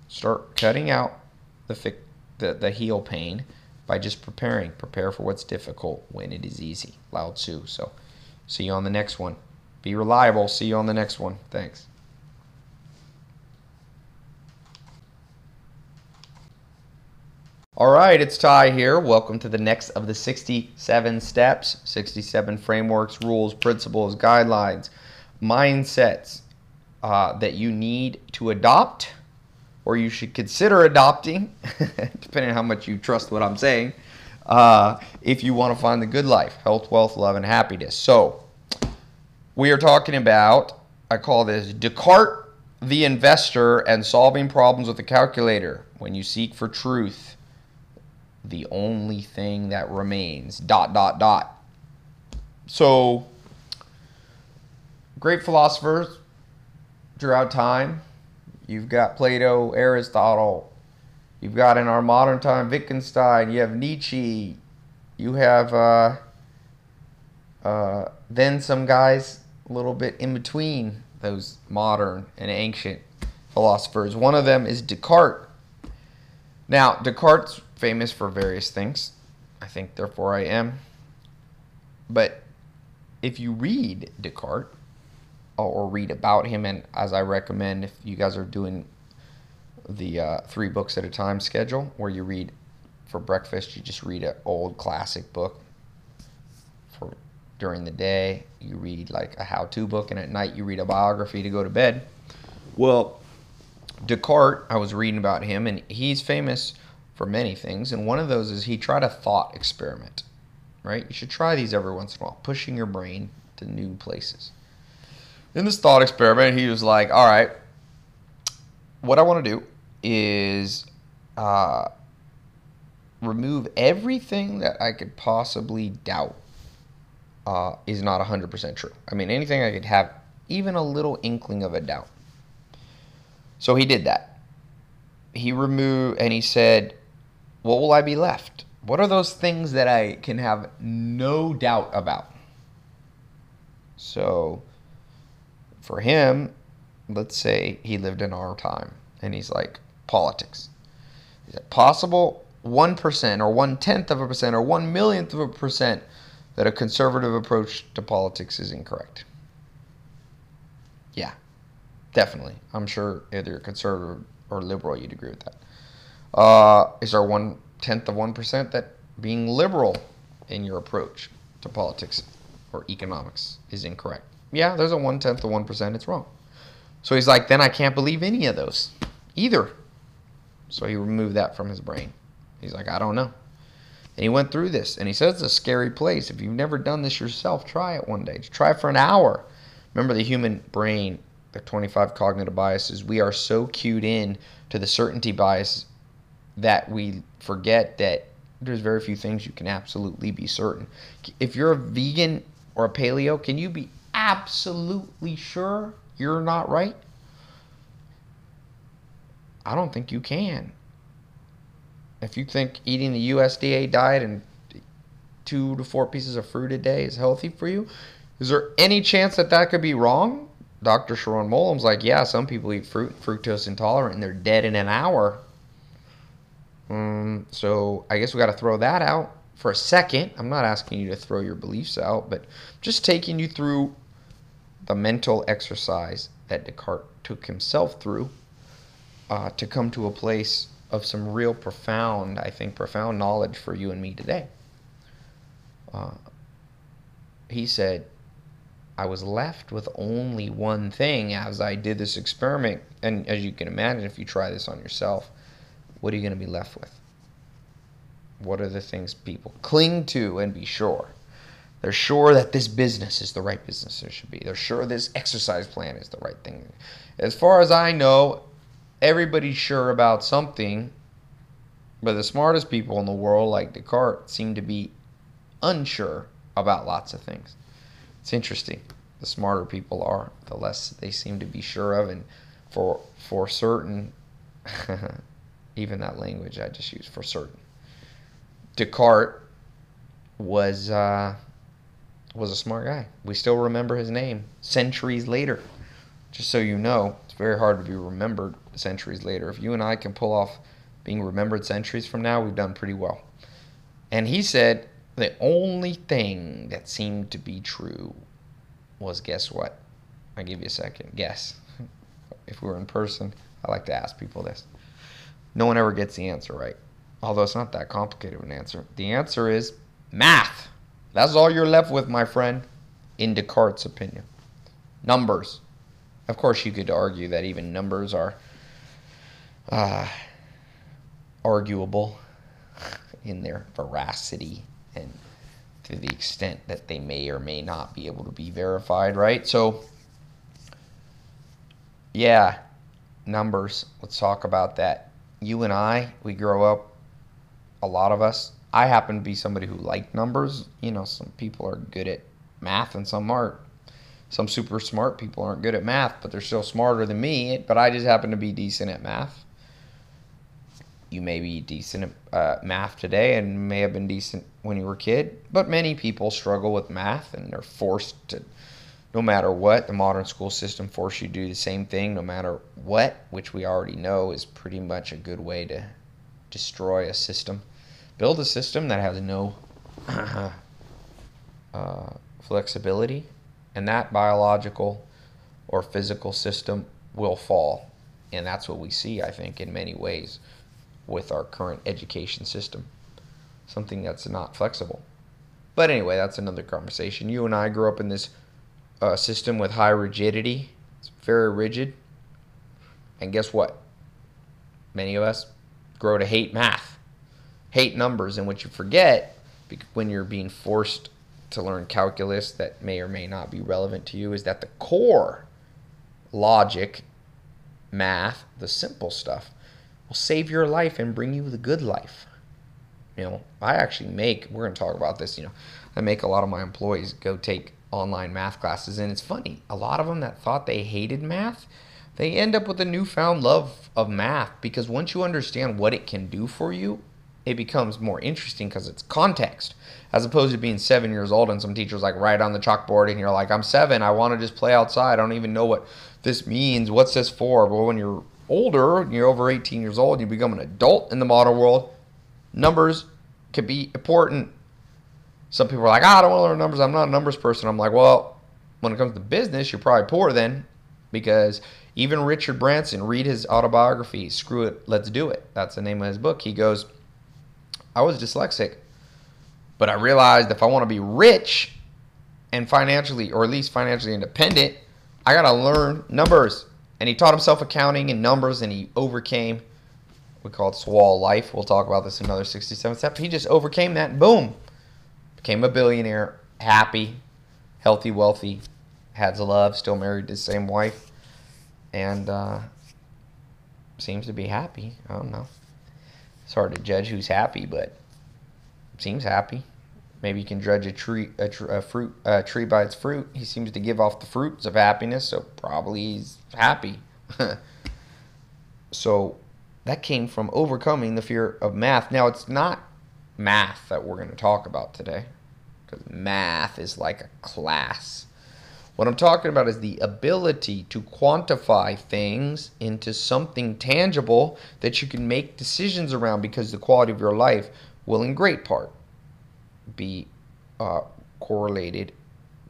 Start cutting out the, the, the heel pain by just preparing. Prepare for what's difficult when it is easy. Lao Tzu. So, see you on the next one. Be reliable. See you on the next one. Thanks. All right, it's Ty here. Welcome to the next of the 67 steps, 67 frameworks, rules, principles, guidelines, mindsets uh, that you need to adopt or you should consider adopting, depending on how much you trust what I'm saying, uh, if you want to find the good life health, wealth, love, and happiness. So, we are talking about, I call this Descartes the investor and solving problems with a calculator. When you seek for truth, the only thing that remains. Dot, dot, dot. So, great philosophers throughout time. You've got Plato, Aristotle. You've got in our modern time Wittgenstein. You have Nietzsche. You have uh, uh, then some guys a little bit in between those modern and ancient philosophers. One of them is Descartes. Now, Descartes famous for various things. I think, therefore, I am. But if you read Descartes or read about him, and as I recommend, if you guys are doing the uh, three books at a time schedule, where you read for breakfast, you just read an old classic book. For during the day, you read like a how-to book, and at night you read a biography to go to bed. Well, Descartes, I was reading about him, and he's famous for many things, and one of those is he tried a thought experiment. Right? You should try these every once in a while, pushing your brain to new places. In this thought experiment, he was like, "All right, what I want to do is uh, remove everything that I could possibly doubt uh, is not 100% true. I mean, anything I could have even a little inkling of a doubt. So he did that. He removed, and he said, What will I be left? What are those things that I can have no doubt about? So for him, let's say he lived in our time and he's like, politics. Is it possible 1% or one tenth of a percent or one millionth of a percent that a conservative approach to politics is incorrect? Yeah, definitely. I'm sure either you're conservative or liberal, you'd agree with that. Uh, is there one tenth of one percent that being liberal in your approach to politics or economics is incorrect? Yeah, there's a one tenth of one percent. It's wrong. So he's like, then I can't believe any of those either. So he removed that from his brain. He's like, I don't know. And he went through this, and he says it's a scary place. If you've never done this yourself, try it one day. Try it for an hour. Remember the human brain, the 25 cognitive biases. We are so cued in to the certainty bias that we forget that there's very few things you can absolutely be certain. If you're a vegan or a paleo, can you be absolutely sure you're not right? I don't think you can. If you think eating the USDA diet and two to four pieces of fruit a day is healthy for you, is there any chance that that could be wrong? Dr. Sharon Moalem's like, yeah, some people eat fruit, fructose intolerant, and they're dead in an hour. Um, so I guess we got to throw that out for a second. I'm not asking you to throw your beliefs out, but just taking you through the mental exercise that Descartes took himself through uh, to come to a place of some real profound, I think, profound knowledge for you and me today. Uh, he said, I was left with only one thing as I did this experiment. And as you can imagine, if you try this on yourself, what are you going to be left with? What are the things people cling to and be sure? They're sure that this business is the right business there should be. They're sure this exercise plan is the right thing. As far as I know, everybody's sure about something, but the smartest people in the world, like Descartes, seem to be unsure about lots of things. It's interesting. The smarter people are, the less they seem to be sure of, and for for certain, even that language I just used for certain. Descartes was uh, was a smart guy. We still remember his name centuries later. Just so you know, it's very hard to be remembered centuries later. If you and I can pull off being remembered centuries from now, we've done pretty well. And he said the only thing that seemed to be true was guess what? I'll give you a second. Guess. if we were in person, I like to ask people this. No one ever gets the answer right. Although it's not that complicated of an answer. The answer is math. That's all you're left with, my friend, in Descartes' opinion. Numbers. Of course, you could argue that even numbers are uh, arguable in their veracity and to the extent that they may or may not be able to be verified, right? So, yeah, numbers. Let's talk about that. You and I, we grow up, a lot of us. I happen to be somebody who liked numbers. You know, some people are good at math and some aren't. Some super smart people aren't good at math, but they're still smarter than me. But I just happen to be decent at math you may be decent at uh, math today and may have been decent when you were a kid, but many people struggle with math and they're forced to, no matter what, the modern school system forces you to do the same thing no matter what, which we already know is pretty much a good way to destroy a system. Build a system that has no uh, flexibility, and that biological or physical system will fall. And that's what we see, I think, in many ways with our current education system. Something that's not flexible. But anyway, that's another conversation. You and I grew up in this uh, system with high rigidity. It's very rigid. And guess what? Many of us grow to hate math, hate numbers. And what you forget when you're being forced to learn calculus that may or may not be relevant to you is that the core logic, math, the simple stuff, will save your life and bring you the good life. You know, I actually make, we're going to talk about this, you know, I make a lot of my employees go take online math classes. And it's funny, a lot of them that thought they hated math, they end up with a newfound love of math because once you understand what it can do for you, it becomes more interesting because it's context as opposed to being seven years old and some teachers like write on the chalkboard and you're like i'm seven i want to just play outside i don't even know what this means what's this for but when you're older, you're over 18 years old, you become an adult in the modern world, numbers can be important. Some people are like, ah, I don't want to learn numbers. I'm not a numbers person. I'm like, well, when it comes to business, you're probably poor then because even Richard Branson, read his autobiography, Screw It, Let's Do It. That's the name of his book. He goes, I was dyslexic, but I realized if I want to be rich and financially, or at least financially independent, I got to learn numbers and he taught himself accounting and numbers and he overcame we call it swall life we'll talk about this in another 67 steps he just overcame that boom became a billionaire happy healthy wealthy has love still married to the same wife and uh, seems to be happy i don't know it's hard to judge who's happy but seems happy Maybe you can judge a tree, a, tr- a fruit, a tree by its fruit. He seems to give off the fruits of happiness, so probably he's happy. so that came from overcoming the fear of math. Now it's not math that we're going to talk about today, because math is like a class. What I'm talking about is the ability to quantify things into something tangible that you can make decisions around because the quality of your life will, in great part, be uh, correlated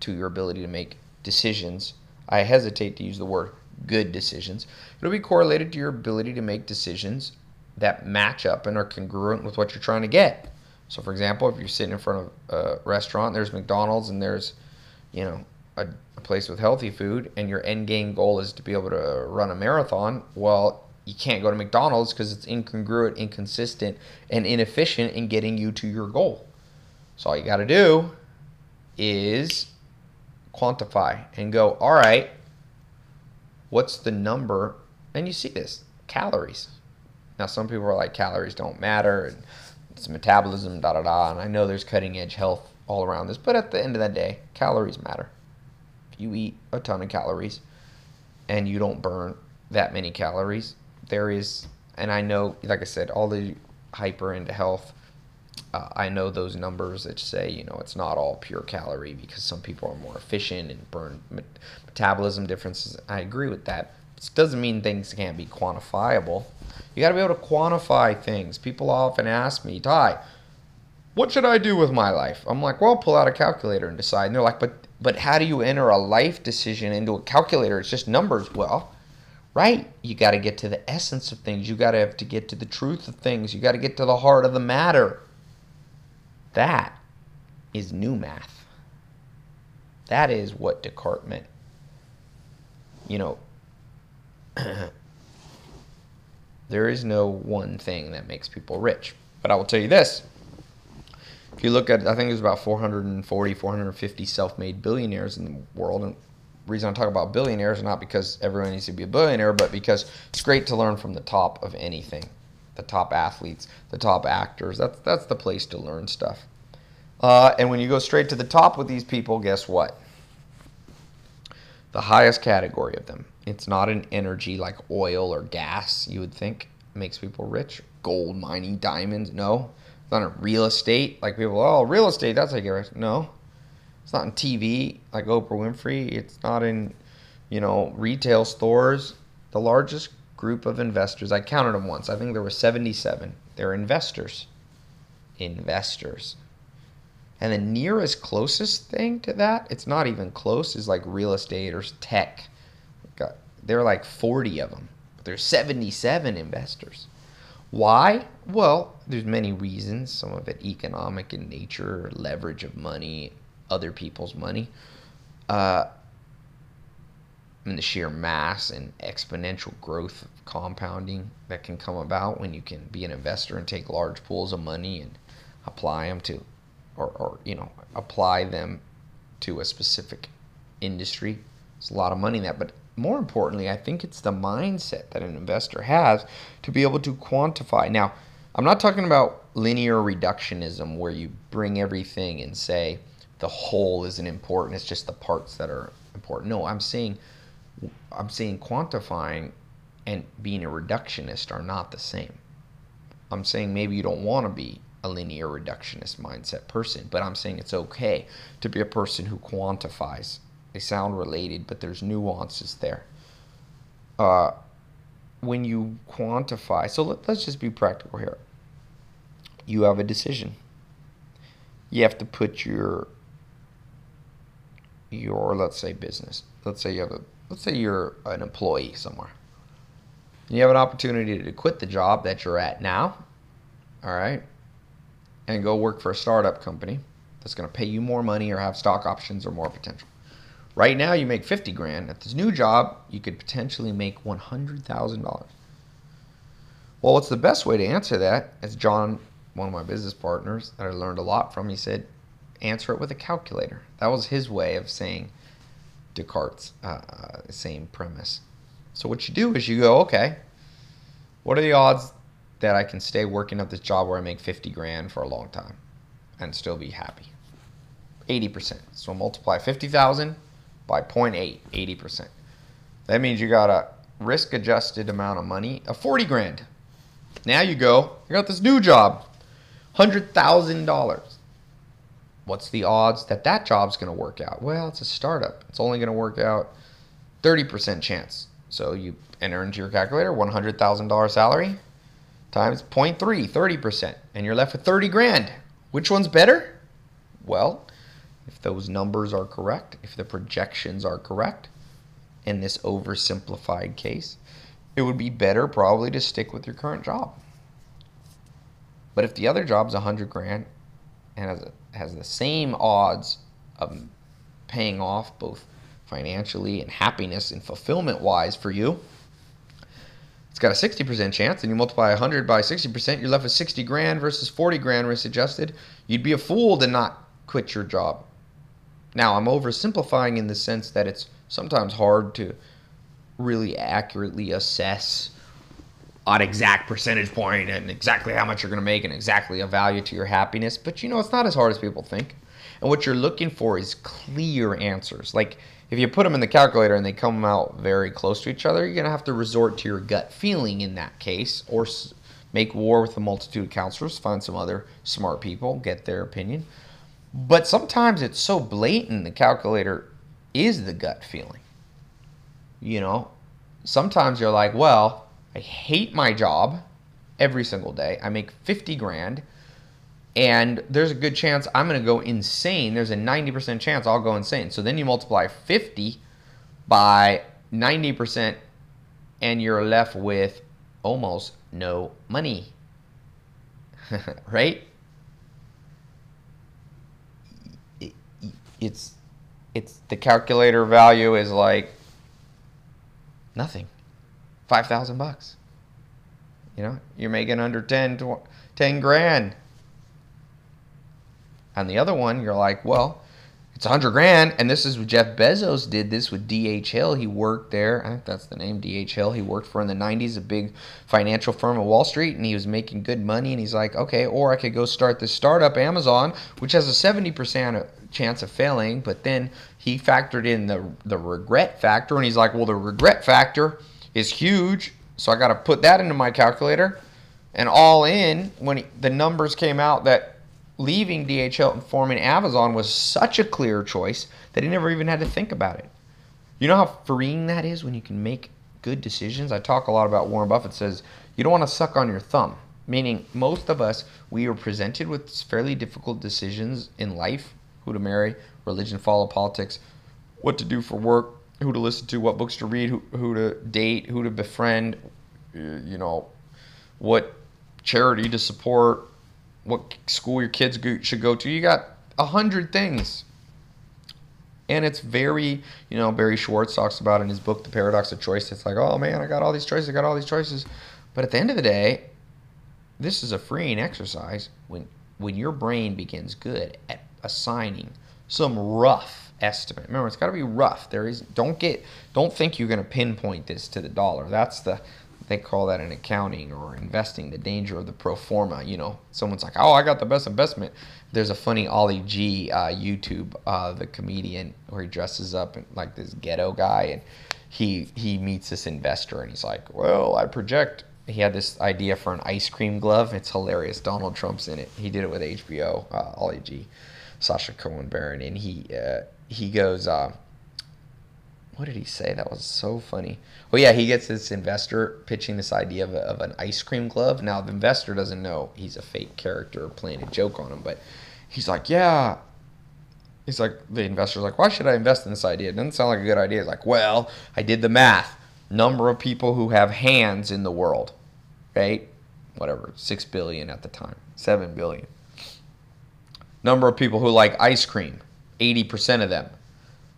to your ability to make decisions. I hesitate to use the word good decisions. It'll be correlated to your ability to make decisions that match up and are congruent with what you're trying to get. So, for example, if you're sitting in front of a restaurant, there's McDonald's and there's, you know, a, a place with healthy food, and your end game goal is to be able to run a marathon. Well, you can't go to McDonald's because it's incongruent, inconsistent, and inefficient in getting you to your goal. So all you got to do is quantify and go, all right, what's the number? And you see this calories. Now, some people are like, calories don't matter, and it's metabolism, da da da. And I know there's cutting edge health all around this, but at the end of the day, calories matter. You eat a ton of calories and you don't burn that many calories, there is, and I know, like I said, all the hyper into health. Uh, I know those numbers that say, you know, it's not all pure calorie because some people are more efficient and burn met- metabolism differences. I agree with that. It doesn't mean things can't be quantifiable. You got to be able to quantify things. People often ask me, Ty, what should I do with my life? I'm like, well, pull out a calculator and decide. And they're like, but but how do you enter a life decision into a calculator? It's just numbers. Well, right? You got to get to the essence of things. You got to have to get to the truth of things. You got to get to the heart of the matter. That is new math. That is what Descartes meant. You know, there is no one thing that makes people rich. But I will tell you this. If you look at, I think there's about 440, 450 self-made billionaires in the world. And the reason I talk about billionaires is not because everyone needs to be a billionaire, but because it's great to learn from the top of anything. The top athletes, the top actors. That's, that's the place to learn stuff. Uh, and when you go straight to the top with these people, guess what? The highest category of them. It's not an energy like oil or gas, you would think makes people rich. Gold mining, diamonds, no. It's not in real estate. Like people, oh, real estate, that's how you get rich. No. It's not in TV like Oprah Winfrey. It's not in, you know, retail stores. The largest group of investors, I counted them once. I think there were 77. They're investors. Investors. And the nearest closest thing to that, it's not even close, is like real estate or tech. There are like 40 of them, but there's 77 investors. Why? Well, there's many reasons. Some of it economic in nature, leverage of money, other people's money. Uh, and the sheer mass and exponential growth of compounding that can come about when you can be an investor and take large pools of money and apply them to or, or you know apply them to a specific industry. There's a lot of money in that, but more importantly, I think it's the mindset that an investor has to be able to quantify. Now, I'm not talking about linear reductionism where you bring everything and say the whole isn't important, it's just the parts that are important. No, I'm saying I'm saying quantifying and being a reductionist are not the same. I'm saying maybe you don't want to be a linear reductionist mindset person, but I'm saying it's okay to be a person who quantifies. They sound related, but there's nuances there. Uh, when you quantify, so let, let's just be practical here. You have a decision. You have to put your your let's say business. Let's say you have a let's say you're an employee somewhere. And you have an opportunity to quit the job that you're at now. All right and go work for a startup company that's going to pay you more money or have stock options or more potential. Right now, you make 50 grand. At this new job, you could potentially make $100,000. Well, what's the best way to answer that? As John, one of my business partners that I learned a lot from, he said, answer it with a calculator. That was his way of saying Descartes' uh, uh same premise. So what you do is you go, okay, what are the odds that I can stay working at this job where I make 50 grand for a long time and still be happy. 80%. So multiply 50,000 by 0.8, 80%. That means you got a risk adjusted amount of money of 40 grand. Now you go, you got this new job, $100,000. What's the odds that that job's going to work out? Well, it's a startup. It's only going to work out 30% chance. So you enter into your calculator $100,000 salary, times 0.3, 30%, and you're left with 30 grand. Which one's better? Well, if those numbers are correct, if the projections are correct, in this oversimplified case, it would be better probably to stick with your current job. But if the other job's 100 grand and has, a, has the same odds of paying off both financially and happiness and fulfillment wise for you, it's got a 60% chance, and you multiply 100 by 60%, you're left with 60 grand versus 40 grand risk adjusted. You'd be a fool to not quit your job. Now, I'm oversimplifying in the sense that it's sometimes hard to really accurately assess an exact percentage point and exactly how much you're going to make and exactly a value to your happiness. But you know, it's not as hard as people think. And what you're looking for is clear answers. Like if you put them in the calculator and they come out very close to each other, you're going to have to resort to your gut feeling in that case or make war with a multitude of counselors, find some other smart people, get their opinion. But sometimes it's so blatant the calculator is the gut feeling. You know, sometimes you're like, well, I hate my job every single day. I make 50 grand and there's a good chance I'm going to go insane. There's a 90% chance I'll go insane. So then you multiply 50 by 90% and you're left with almost no money. right? It's it's the calculator value is like nothing. 5,000 bucks. You know, you're making under 10, 10 grand. On the other one, you're like, well, it's 100 grand. And this is what Jeff Bezos did this with DH Hill. He worked there. I think that's the name, DH Hill. He worked for in the 90s, a big financial firm at Wall Street, and he was making good money. And he's like, okay, or I could go start this startup, Amazon, which has a 70% chance of failing. But then he factored in the, the regret factor. And he's like, well, the regret factor is huge. So I got to put that into my calculator. And all in, when he, the numbers came out that leaving DHL and forming Amazon was such a clear choice that he never even had to think about it. You know how freeing that is when you can make good decisions? I talk a lot about Warren Buffett says you don't want to suck on your thumb. Meaning, most of us, we are presented with fairly difficult decisions in life who to marry, religion, follow, politics, what to do for work, who to listen to, what books to read, who, who to date, who to befriend, you know, what charity to support, what school your kids should go to. You got a hundred things. And it's very, you know, Barry Schwartz talks about in his book, The Paradox of Choice. It's like, oh man, I got all these choices, I got all these choices. But at the end of the day, this is a freeing exercise when when your brain begins good at assigning some rough estimate. Remember, it's got to be rough. There is don't get don't think you're going to pinpoint this to the dollar. That's the they call that in accounting or investing the danger of the pro forma. You know, someone's like, "Oh, I got the best investment." There's a funny Ali G uh, YouTube, uh, the comedian, where he dresses up like this ghetto guy, and he he meets this investor, and he's like, "Well, I project." He had this idea for an ice cream glove. It's hilarious. Donald Trump's in it. He did it with HBO. Uh, Ali G, Sacha Cohen Baron, and he uh, he goes. What did he say? That was so funny. Well, yeah, he gets this investor pitching this idea of, a, of an ice cream glove. Now, the investor doesn't know he's a fake character playing a joke on him, but he's like, yeah. He's like, the investor's like, why should I invest in this idea? It doesn't sound like a good idea. He's like, well, I did the math. Number of people who have hands in the world, right? Whatever, six billion at the time, seven billion. Number of people who like ice cream, 80% of them.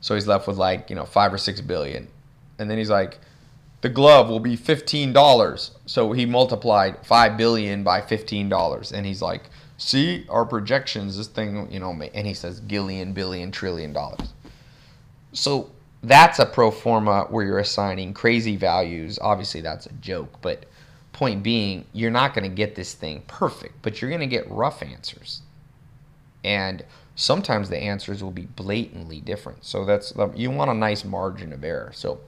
So he's left with like, you know, five or six billion. And then he's like, the glove will be $15. So he multiplied 5 billion by $15. And he's like, see our projections, this thing, you know, and he says gillion, billion, trillion dollars. So that's a pro forma where you're assigning crazy values. Obviously, that's a joke, but point being, you're not going to get this thing perfect, but you're going to get rough answers. And sometimes the answers will be blatantly different. So that's you want a nice margin of error. So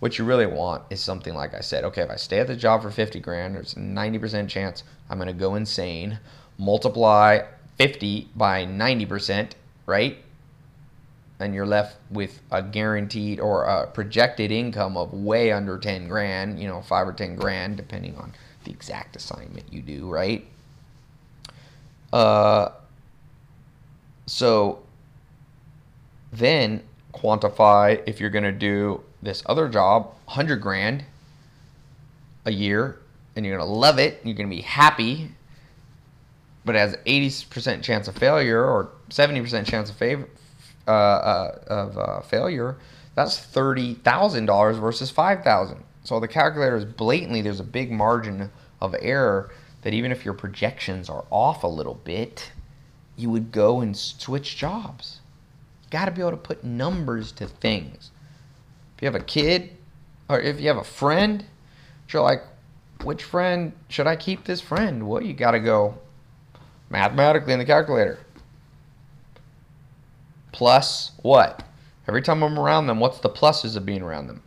what you really want is something like I said, okay, if I stay at the job for 50 grand, there's a 90% chance I'm going to go insane. Multiply 50 by 90%, right? And you're left with a guaranteed or a projected income of way under 10 grand, you know, 5 or 10 grand, depending on the exact assignment you do, right? Uh, so then quantify if you're going to do this other job, 100 grand a year, and you're going to love it, you're going to be happy, but it has 80% chance of failure or 70% chance of favor, uh, uh, of uh, failure, that's $30,000 versus 5000 So the calculator is blatantly there's a big margin of error that even if your projections are off a little bit, you would go and switch jobs. You got to be able to put numbers to things. If you have a kid or if you have a friend, you're like, which friend should I keep this friend? Well, you got to go mathematically in the calculator. Plus what? Every time I'm around them, what's the pluses of being around them?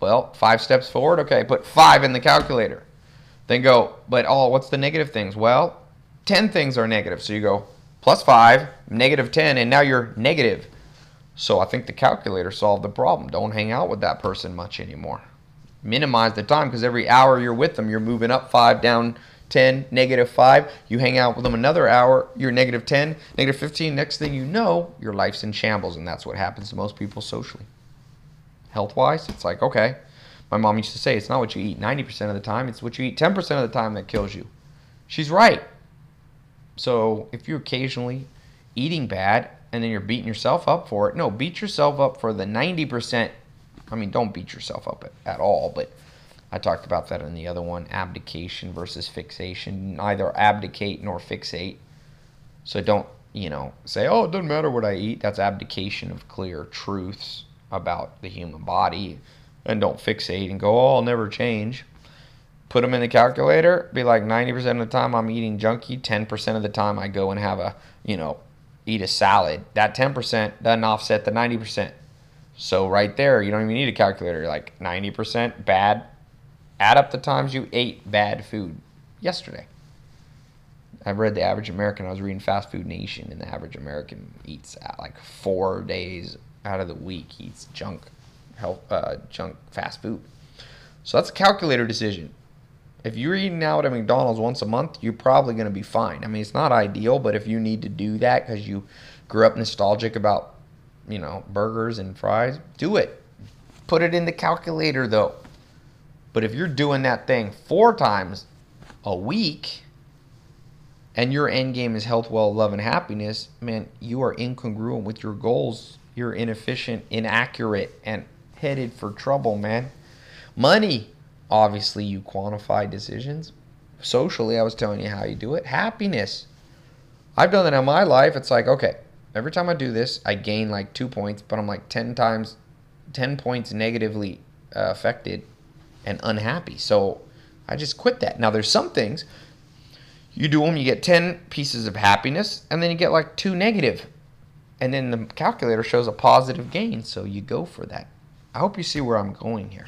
Well, five steps forward. Okay, put five in the calculator. Then go, but oh, what's the negative things? Well, 10 things are negative. So you go plus five, negative 10, and now you're negative. So I think the calculator solved the problem. Don't hang out with that person much anymore. Minimize the time because every hour you're with them, you're moving up five, down 10, negative 5. You hang out with them another hour, you're negative 10, negative 15. Next thing you know, your life's in shambles. And that's what happens to most people socially. Health wise, it's like, okay. My mom used to say, it's not what you eat 90% of the time, it's what you eat 10% of the time that kills you. She's right. So if you're occasionally eating bad and then you're beating yourself up for it, no, beat yourself up for the 90%. I mean, don't beat yourself up at, at all, but I talked about that in the other one abdication versus fixation. Neither abdicate nor fixate. So don't, you know, say, oh, it doesn't matter what I eat. That's abdication of clear truths about the human body. And don't fixate and go, oh, I'll never change. Put them in the calculator. Be like 90% of the time I'm eating junky. 10% of the time I go and have a, you know, eat a salad. That 10% doesn't offset the 90%. So right there, you don't even need a calculator. You're like 90% bad, Add up the times you ate bad food yesterday. I read the average American. I was reading Fast Food Nation, and the average American eats like four days out of the week eats junk, health, uh, junk fast food. So that's a calculator decision. If you're eating out at McDonald's once a month, you're probably going to be fine. I mean, it's not ideal, but if you need to do that because you grew up nostalgic about, you know, burgers and fries, do it. Put it in the calculator though. But if you're doing that thing four times a week and your end game is health, well, love, and happiness, man, you are incongruent with your goals. You're inefficient, inaccurate, and headed for trouble, man. Money, obviously, you quantify decisions. Socially, I was telling you how you do it. Happiness. I've done that in my life. It's like, okay, every time I do this, I gain like two points, but I'm like 10 times, 10 points negatively uh, affected and unhappy. So I just quit that. Now there's some things you do them, you get 10 pieces of happiness, and then you get like two negative. And then the calculator shows a positive gain, so you go for that. I hope you see where I'm going here.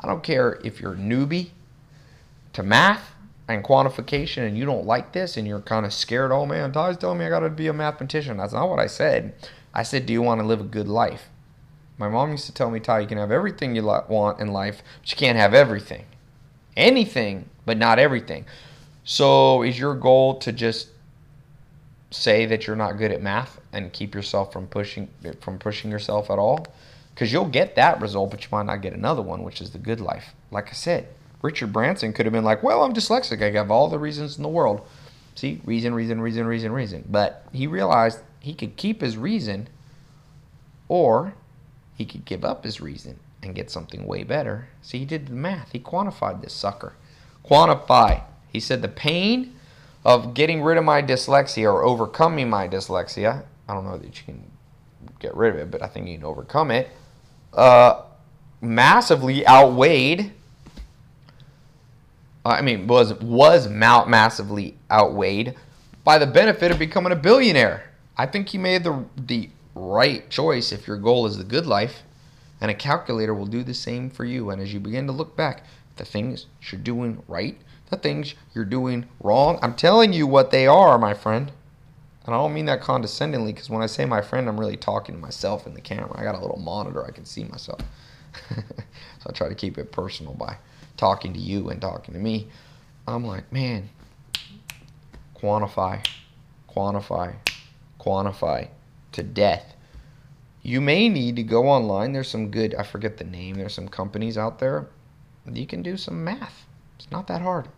I don't care if you're newbie to math and quantification and you don't like this and you're kind of scared, oh man, Ty's telling me I got to be a mathematician. That's not what I said. I said, do you want to live a good life? My mom used to tell me, Ty, you can have everything you want in life, but you can't have everything. Anything, but not everything. So, is your goal to just say that you're not good at math and keep yourself from pushing from pushing yourself at all? Because you'll get that result, but you might not get another one, which is the good life. Like I said, Richard Branson could have been like, "Well, I'm dyslexic. I have all the reasons in the world." See, reason, reason, reason, reason, reason. But he realized he could keep his reason, or he could give up his reason and get something way better. See, he did the math. He quantified this sucker. Quantify. He said the pain of getting rid of my dyslexia or overcoming my dyslexia. I don't know that you can get rid of it, but I think you can overcome it. Uh, massively outweighed. I mean, was was Mount massively outweighed by the benefit of becoming a billionaire. I think he made the the right choice if your goal is the good life. And a calculator will do the same for you. And as you begin to look back, the things you're doing right, the things you're doing wrong, I'm telling you what they are, my friend. And I don't mean that condescendingly because when I say my friend, I'm really talking to myself in the camera. I got a little monitor, I can see myself. so I try to keep it personal by talking to you and talking to me. I'm like, man, quantify, quantify, quantify to death. You may need to go online. There's some good, I forget the name, there's some companies out there. You can do some math. It's not that hard.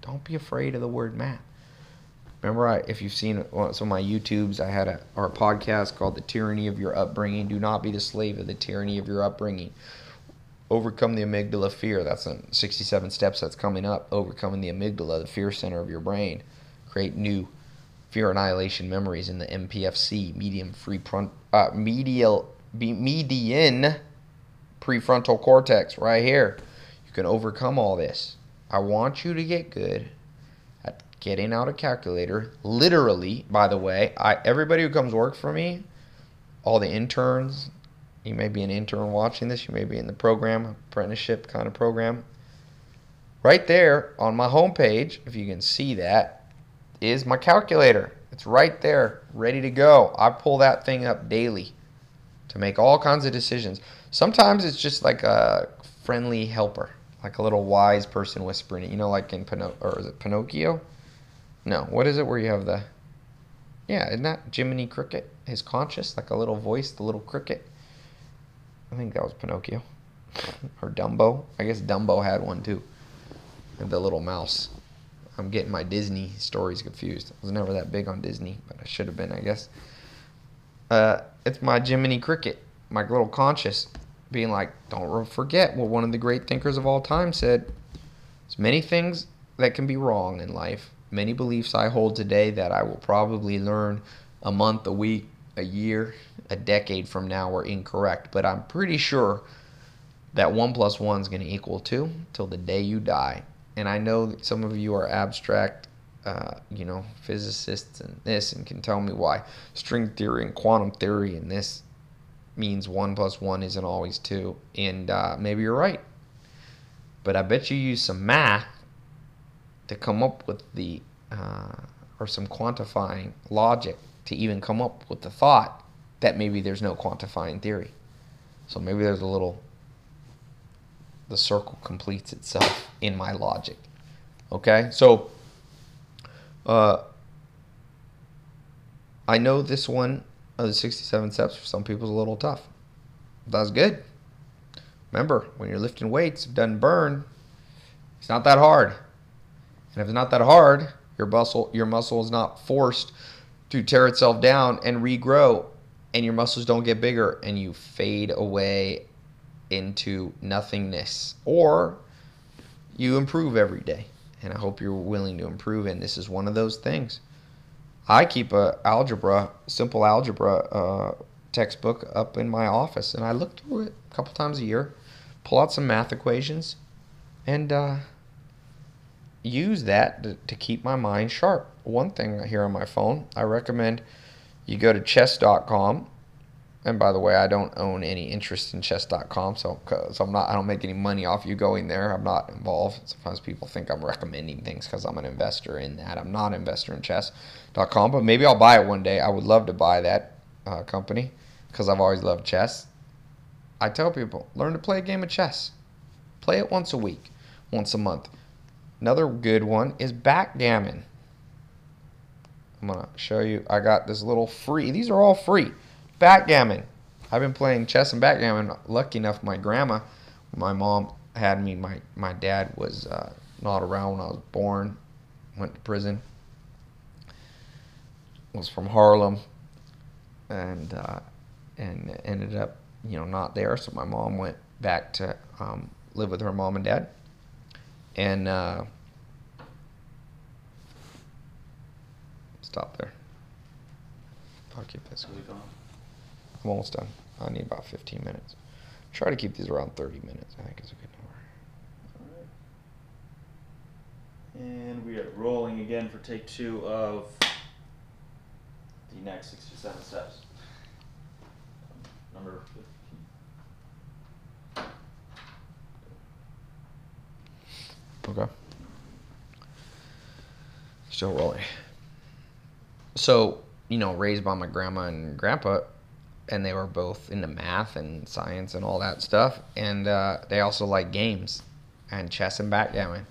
Don't be afraid of the word math. Remember, I, if you've seen some of my YouTubes, I had a our podcast called "The Tyranny of Your Upbringing." Do not be the slave of the tyranny of your upbringing. overcome the amygdala fear. That's in 67 steps that's coming up. Overcoming the amygdala, the fear center of your brain. Create new fear annihilation memories in the MPFC, medium free front, uh, medial, median prefrontal cortex, right here. You can overcome all this. I want you to get good getting out a calculator. Literally, by the way, I everybody who comes work for me, all the interns, you may be an intern watching this, you may be in the program, apprenticeship kind of program. Right there on my homepage, if you can see that, is my calculator. It's right there, ready to go. I pull that thing up daily to make all kinds of decisions. Sometimes it's just like a friendly helper, like a little wise person whispering it. You know, like in Pino- or is it Pinocchio? No, what is it where you have the? Yeah, isn't that Jiminy Cricket? His conscious, like a little voice, the little cricket. I think that was Pinocchio or Dumbo. I guess Dumbo had one too. And the little mouse. I'm getting my Disney stories confused. I was never that big on Disney, but I should have been, I guess. Uh, it's my Jiminy Cricket, my little conscious, being like, don't forget what one of the great thinkers of all time said. There's many things that can be wrong in life. Many beliefs I hold today that I will probably learn a month, a week, a year, a decade from now are incorrect. But I'm pretty sure that one plus one is going to equal two till the day you die and I know that some of you are abstract, uh, you know, physicists and this, and can tell me why string theory and quantum theory and this means one plus one isn't always two, and uh, maybe you're right. But I bet you use some math to come up with the, uh, or some quantifying logic to even come up with the thought that maybe there's no quantifying theory. So maybe there's a little the circle completes itself in my logic. Okay, so uh, I know this one of the 67 steps for some people is a little tough. That's good. Remember, when you're lifting weights, it doesn't burn. It's not that hard. And if it's not that hard, your muscle your muscle is not forced to tear itself down and regrow and your muscles don't get bigger and you fade away into nothingness. Or you improve every day. And i hope you're willing to improve and this is one of those things. I keep a algebra simple algebra uh, textbook up in my office and i look through it a couple times a year pull out some math equations and uh, use that to, to keep my mind sharp one thing here on my phone i recommend you go to chess.com and by the way, I don't own any interest in chess.com, so so I'm not I don't make any money off you going there. I'm not involved. Sometimes people think I'm recommending things because I'm an investor in that. I'm not an investor in chess.com, but maybe I'll buy it one day. I would love to buy that uh, company because I've always loved chess. I tell people learn to play a game of chess. Play it once a week, once a month. Another good one is backgammon. I'm gonna show you. I got this little free. These are all free Backgammon. I've been playing chess and backgammon. Lucky enough, my grandma, my mom had me. My my dad was uh, not around when I was born. Went to prison. Was from Harlem, and uh, and ended up you know not there. So my mom went back to um, live with her mom and dad, and uh, stop there. I'll keep this. I'm almost done. I need about 15 minutes. Try to keep these around 30 minutes. I think is a good number. And we are rolling again for take two of the next 67 steps. Number 15. Okay. Still rolling. So, you know, raised by my grandma and grandpa, and they were both into math and science and all that stuff. And uh, they also like games and chess and backgammon.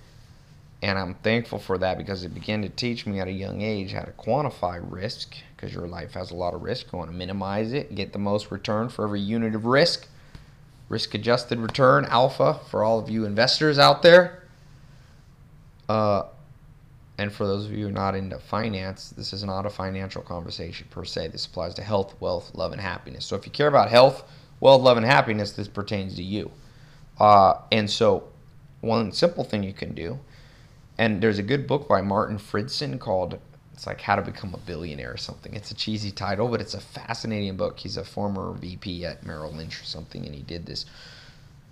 And I'm thankful for that because it began to teach me at a young age how to quantify risk because your life has a lot of risk. You want to minimize it, get the most return for every unit of risk. Risk adjusted return, alpha, for all of you investors out there. Uh, and for those of you not into finance, this is not a financial conversation per se. This applies to health, wealth, love, and happiness. So if you care about health, wealth, love, and happiness, this pertains to you. Uh, and so, one simple thing you can do, and there's a good book by Martin Fridson called it's like How to Become a Billionaire or something. It's a cheesy title, but it's a fascinating book. He's a former VP at Merrill Lynch or something, and he did this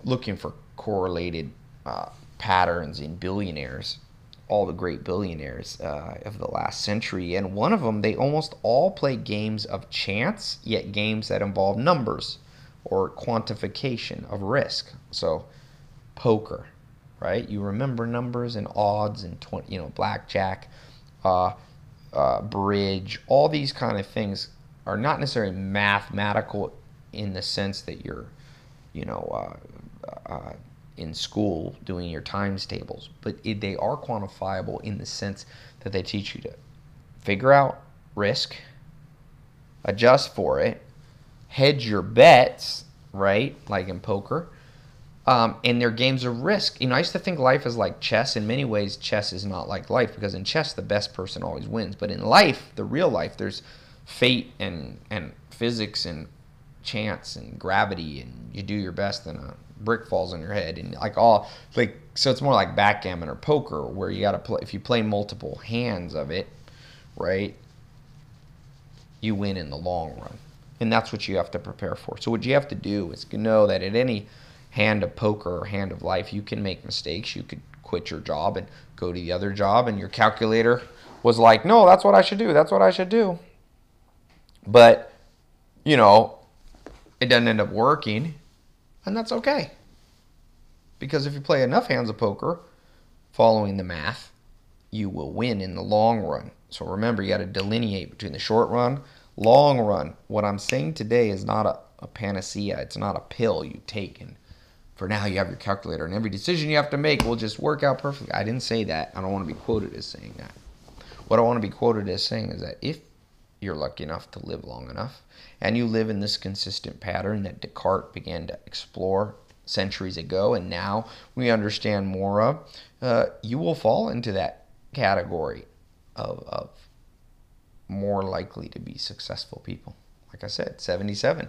looking for correlated uh, patterns in billionaires, all the great billionaires uh, of the last century. And one of them, they almost all play games of chance, yet games that involve numbers or quantification of risk. So, poker, right? You remember numbers and odds and 20, you know, blackjack, uh, uh, bridge, all these kind of things are not necessarily mathematical in the sense that you're, you know, uh, uh, in school doing your times tables, but it, they are quantifiable in the sense that they teach you to figure out risk, adjust for it, hedge your bets, right? Like in poker. Um, and they're games of risk. You know, I used to think life is like chess. In many ways, chess is not like life because in chess, the best person always wins. But in life, the real life, there's fate and and physics and chance and gravity, and you do your best, and a brick falls on your head, and like all like so, it's more like backgammon or poker where you got to play. If you play multiple hands of it, right, you win in the long run and that's what you have to prepare for. So what you have to do is know that at any hand of poker or hand of life, you can make mistakes. You could quit your job and go to the other job, and your calculator was like, "No, that's what I should do. That's what I should do." But you know, it doesn't end up working, and that's okay. Because if you play enough hands of poker, following the math, you will win in the long run. So remember, you got to delineate between the short run long run, what I'm saying today is not a, a panacea. It's not a pill you take and for now you have your calculator and every decision you have to make will just work out perfectly. I didn't say that. I don't want to be quoted as saying that. What I want to be quoted as saying is that if you're lucky enough to live long enough and you live in this consistent pattern that Descartes began to explore centuries ago and now we understand more of, uh, you will fall into that category of, of more likely to be successful people. Like I said, 77.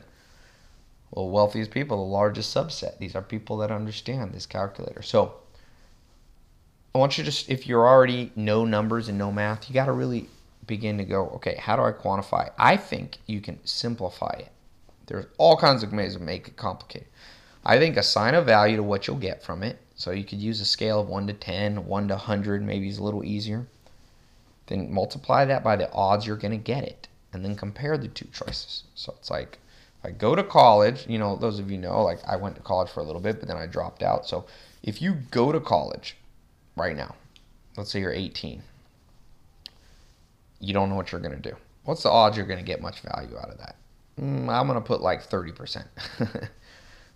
Well, wealthiest people, the largest subset. These are people that understand this calculator. So I want you to, if you're already know numbers and know math, you got to really begin to go, okay, how do I quantify? I think you can simplify it. There's all kinds of ways to make it complicated. I think assign a value to what you'll get from it. So you could use a scale of 1 to 10, 1 to 100, maybe is a little easier. Then multiply that by the odds you're going to get it, and then compare the two choices. So it's like, if I go to college, you know, those of you know, like I went to college for a little bit, but then I dropped out. So if you go to college right now, let's say you're 18, you don't know what you're going to do. What's the odds you're going to get much value out of that? Mm, I'm going to put like 30%.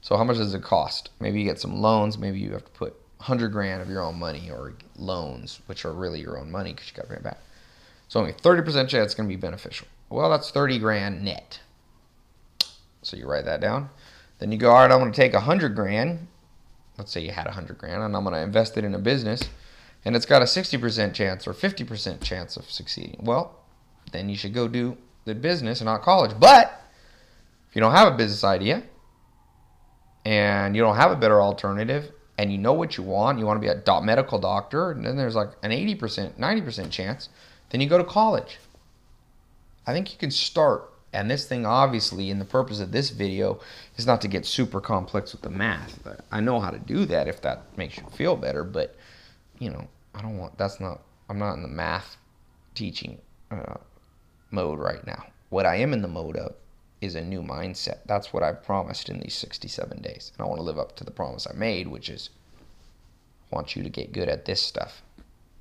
so how much does it cost? Maybe you get some loans. Maybe you have to put hundred grand of your own money or loans, which are really your own money because you got to bring it back. So only thirty percent chance it's going to be beneficial. Well, that's thirty grand net. So you write that down. Then you go, all right, I'm going to take hundred grand. Let's say you had hundred grand, and I'm going to invest it in a business, and it's got a sixty percent chance or fifty percent chance of succeeding. Well, then you should go do the business and not college. But if you don't have a business idea and you don't have a better alternative and you know what you want, you want to be a medical doctor, and then there's like an 80%, 90% chance, then you go to college. I think you can start, and this thing obviously, and the purpose of this video is not to get super complex with the math. I know how to do that if that makes you feel better, but you know, I don't want, that's not, I'm not in the math teaching uh, mode right now. What I am in the mode of is a new mindset. That's what I promised in these 67 days. And I want to live up to the promise I made, which is want you to get good at this stuff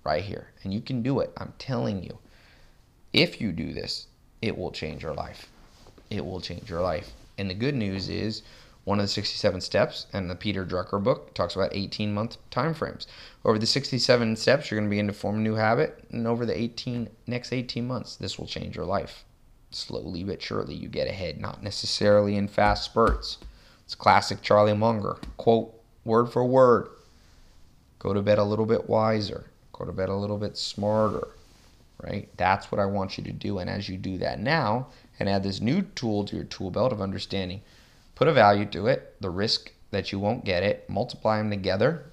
right here. And you can do it. I'm telling you. If you do this, it will change your life. It will change your life. And the good news is one of the 67 steps and the Peter Drucker book talks about 18 month time frames. Over the 67 steps, you're going to begin to form a new habit. And over the 18 next 18 months, this will change your life slowly but surely you get ahead, not necessarily in fast spurts. It's classic Charlie Munger. Quote word for word. Go to bed a little bit wiser. Go to bed a little bit smarter. Right? That's what I want you to do. And as you do that now and add this new tool to your tool belt of understanding, put a value to it, the risk that you won't get it, multiply them together,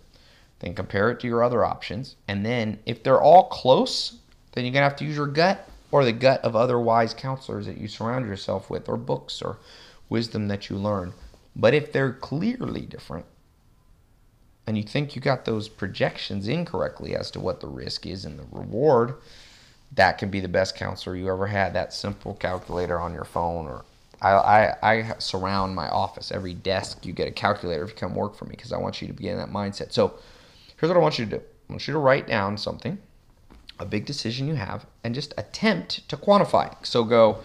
then compare it to your other options. And then if they're all close, then you're going to have to use your gut or the gut of other wise counselors that you surround yourself with, or books or wisdom that you learn. But if they're clearly different, and you think you got those projections incorrectly as to what the risk is and the reward, that can be the best counselor you ever had. That simple calculator on your phone, or I, I, I surround my office. Every desk, you get a calculator if you come work for me because I want you to be in that mindset. So here's what I want you to do I want you to write down something, a big decision you have, and just attempt to quantify. So go,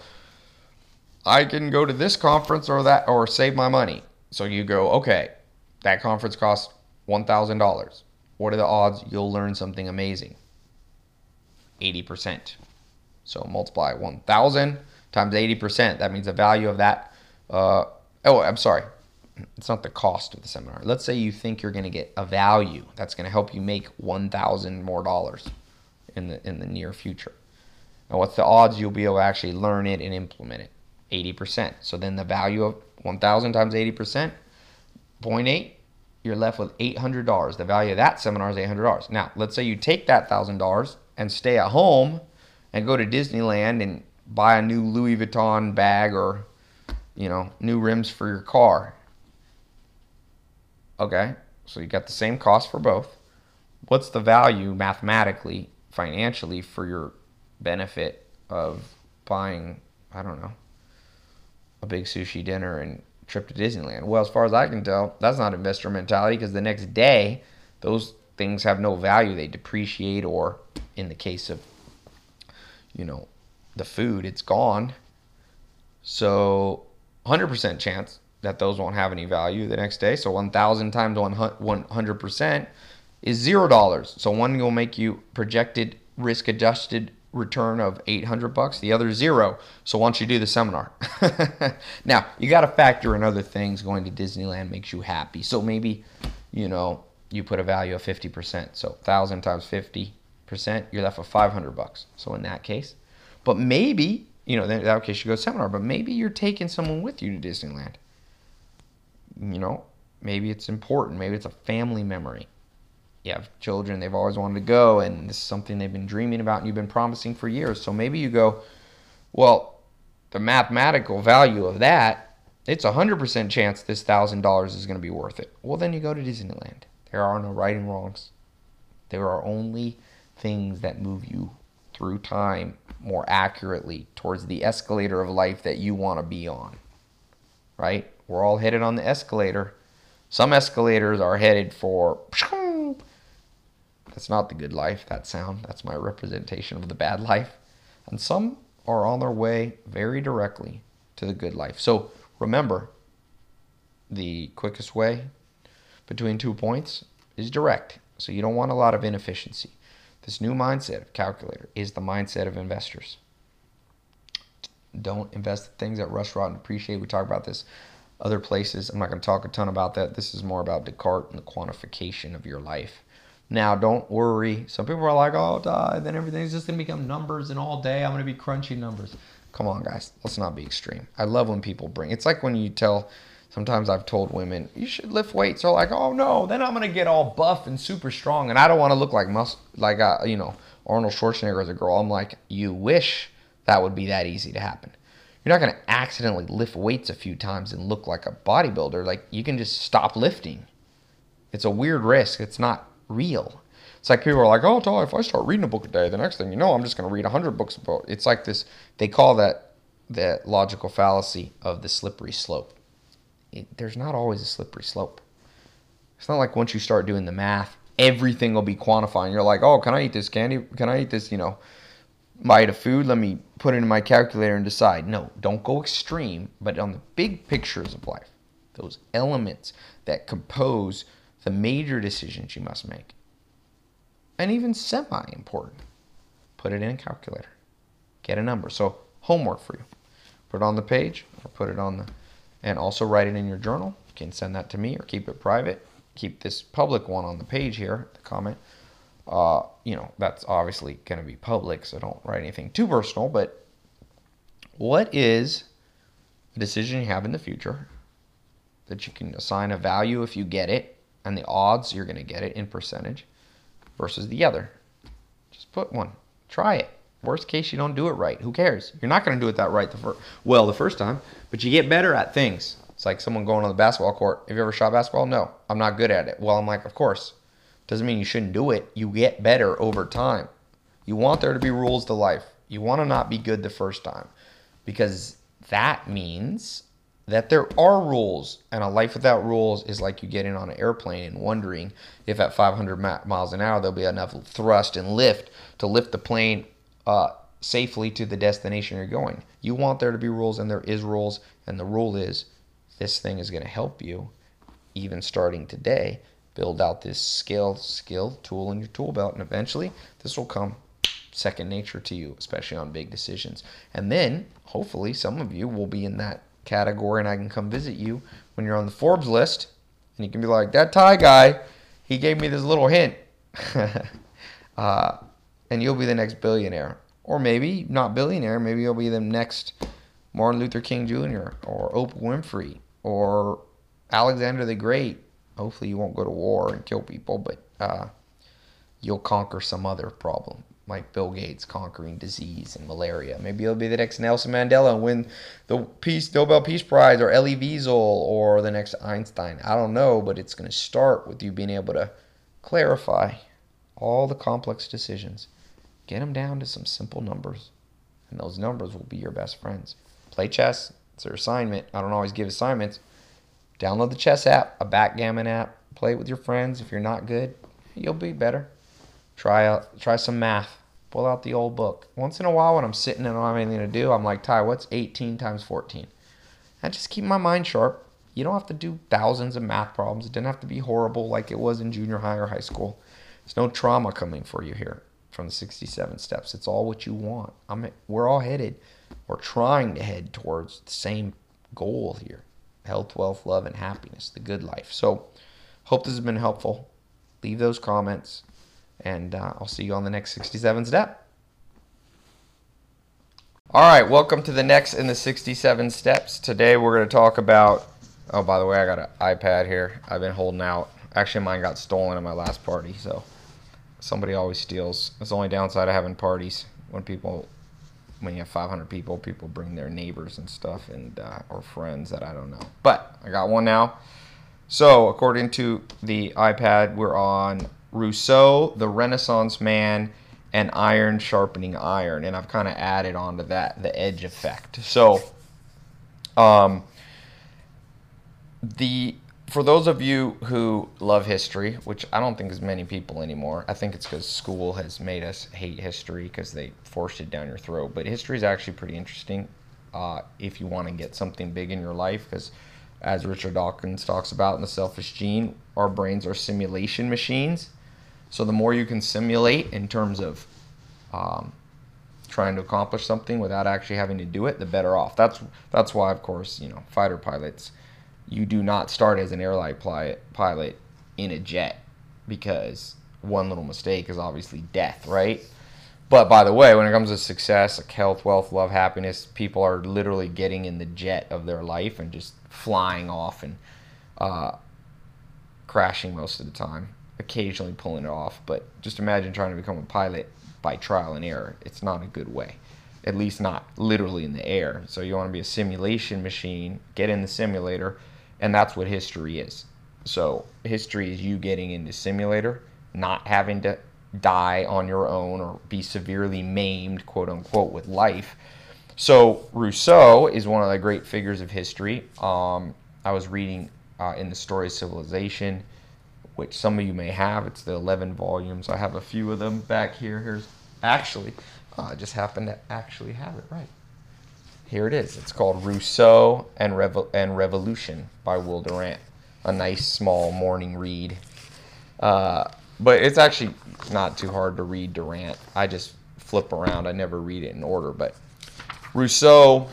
I can go to this conference or that, or save my money. So you go, okay, that conference costs $1,000. What are the odds you'll learn something amazing? 80%. So multiply 1,000 times 80%. That means the value of that. Uh, oh, I'm sorry. It's not the cost of the seminar. Let's say you think you're going to get a value that's going to help you make 1,000 more dollars in the in the near future. And what's the odds you'll be able to actually learn it and implement it? 80%. So then the value of 1,000 times 80%, 0.8, you're left with $800. The value of that seminar is $800. Now, let's say you take that $1,000 and stay at home and go to Disneyland and buy a new Louis Vuitton bag or, you know, new rims for your car. Okay, so you got the same cost for both. What's the value mathematically, financially, for your benefit of buying, I don't know, a big sushi dinner and trip to Disneyland? Well, as far as I can tell, that's not investor mentality because the next day, those things have no value. They depreciate, or in the case of, you know, the food, it's gone. So, 100% chance that those won't have any value the next day. So, 1,000 times 100% is zero dollars. So, one will make you projected risk adjusted return of 800 bucks the other zero so once you do the seminar now you got to factor in other things going to disneyland makes you happy so maybe you know you put a value of 50% so 1000 times 50% you're left with 500 bucks so in that case but maybe you know in that case you go to seminar but maybe you're taking someone with you to disneyland. You know maybe it's important. Maybe it's a family memory. You have children they've always wanted to go and this is something they've been dreaming about and you've been promising for years. So maybe you go well the mathematical value of that it's a 100% chance this $1000 is going to be worth it. Well then you go to disneyland. There are no right and wrongs. There are only things that move you through time more accurately towards the escalator of life that you want to be on right we're all headed on the escalator some escalators are headed for that's not the good life, that sound. That's my representation of the bad life. And some are on their way very directly to the good life. So remember, the quickest way between two points is direct. So you don't want a lot of inefficiency. This new mindset of calculator is the mindset of investors. Don't invest in things that rush, rot, and appreciate. We talk about this other places. I'm not going to talk a ton about that. This is more about Descartes and the quantification of your life. Now, don't worry. Some people are like, oh, die, then everything's just going to become numbers, and all day I'm going to be crunching numbers. Come on, guys. Let's not be extreme. I love when people bring it's like when you tell, sometimes I've told women, you should lift weights. They're like, oh, no, then I'm to get all buff and super strong, and I don't want to look like, mus- like uh, you know, Arnold Schwarzenegger as a girl. I'm like, you wish that would be that easy to happen. You're not to accidentally lift weights a few times and look like a bodybuilder. Like, you can just stop lifting. It's a weird risk. It's not real. It's like people are like, oh, if I start reading a book a day, the next thing you know, I'm just going to read 100 books a about It's like this, they call that the logical fallacy of the slippery slope. It, there's not always a slippery slope. It's not like once you start doing the math, everything will be quantifying. You're like, oh, can I eat this candy? Can I eat this, you know, bite of food? Let me put it in my calculator and decide. No, don't go extreme, but on the big pictures of life, those elements that compose the major decisions you must make, and even semi important. Put it in a calculator. Get a number. So, homework for you. Put it on the page or put it on the, and also write it in your journal. You can send that to me or keep it private. Keep this public one on the page here, the comment. Uh, you know, that's obviously going to be public, so don't write anything too personal. But what is a decision you have in the future that you can assign a value if you get it, and the odds you're going to get it in percentage versus the other. Just put one. Try it. Worst case, you don't do it right. Who cares? You're not going to do it that right the fir- well the first time, but you get better at things. It's like someone going on the basketball court. Have you ever shot basketball? No, I'm not good at it. Well, I'm like, of course. Doesn't mean you shouldn't do it. You get better over time. You want there to be rules to life. You want to not be good the first time because that means that there are rules and a life without rules is like you getting on an airplane and wondering if at 500 miles an hour there'll be enough thrust and lift to lift the plane uh, safely to the destination you're going. You want there to be rules and there is rules and the rule is this thing is going to help you even starting today build out this skill skill tool in your tool belt and eventually this will come second nature to you especially on big decisions. And then hopefully some of you will be in that category and I can come visit you when you're on the Forbes list and you can be like that Ty guy he gave me this little hint. Uh, and you'll be the next billionaire or maybe not billionaire maybe you'll be the next Martin Luther King Jr. or Oprah Winfrey or Alexander the Great hopefully you won't go to war and kill people but uh, you'll conquer some other problem like Bill Gates conquering disease and malaria. Maybe you'll be the next Nelson Mandela and win the Peace Nobel Peace Prize or Elie Wiesel or the next Einstein. I don't know, but it's going to start with you being able to clarify all the complex decisions, get them down to some simple numbers, and those numbers will be your best friends. Play chess. It's your assignment. I don't always give assignments. Download the chess app, a backgammon app. Play it with your friends. If you're not good, you'll be better. Try out, try some math. Pull out the old book. Once in a while, when I'm sitting and I don't have anything to do, I'm like, Ty, what's 18 times 14? I just keep my mind sharp. You don't have to do thousands of math problems. It didn't have to be horrible like it was in junior high or high school. There's no trauma coming for you here from the 67 steps. It's all what you want. I'm, we're all headed, we're trying to head towards the same goal here health, wealth, love, and happiness, the good life. So, hope this has been helpful. Leave those comments and uh, I'll see you on the next 67 step. All right, welcome to the next in the 67 steps. Today we're going to talk about. Oh, by the way, I got an iPad here. I've been holding out. Actually, mine got stolen at my last party, so somebody always steals. That's the only downside of having parties when people, when you have 500 people, people bring their neighbors and stuff and uh, or friends that I don't know. But I got one now. So according to the iPad, we're on Rousseau, the Renaissance man, and iron sharpening iron. And I've kind of added onto that the edge effect. So, um, the for those of you who love history, which I don't think is many people anymore, I think it's because school has made us hate history because they forced it down your throat. But history is actually pretty interesting uh, if you want to get something big in your life because as Richard Dawkins talks about in The Selfish Gene, our brains are simulation machines. So the more you can simulate in terms of um, trying to accomplish something without actually having to do it, the better off. That's that's why, of course, you know, fighter pilots, you do not start as an airline pilot in a jet because one little mistake is obviously death, right? But by the way, when it comes to success, like health, wealth, love, happiness, people are literally getting in the jet of their life and just flying off and uh, crashing most of the time occasionally pulling it off. But just imagine trying to become a pilot by trial and error. It's not a good way, at least not literally in the air. So you want to be a simulation machine, get in the simulator, and that's what history is. So history is you getting into simulator, not having to die on your own or be severely maimed, quote unquote, with life. So Rousseau is one of the great figures of history. Um, I was reading uh, in the story of civilization which some of you may have. It's the 11 volumes. I have a few of them back here. Here's actually, oh, I just happen to actually have it right. Here it is. It's called Rousseau and, and Revolution by Will Durant. A nice small morning read. Uh, but it's actually not too hard to read Durant. I just flip around. I never read it in order. But Rousseau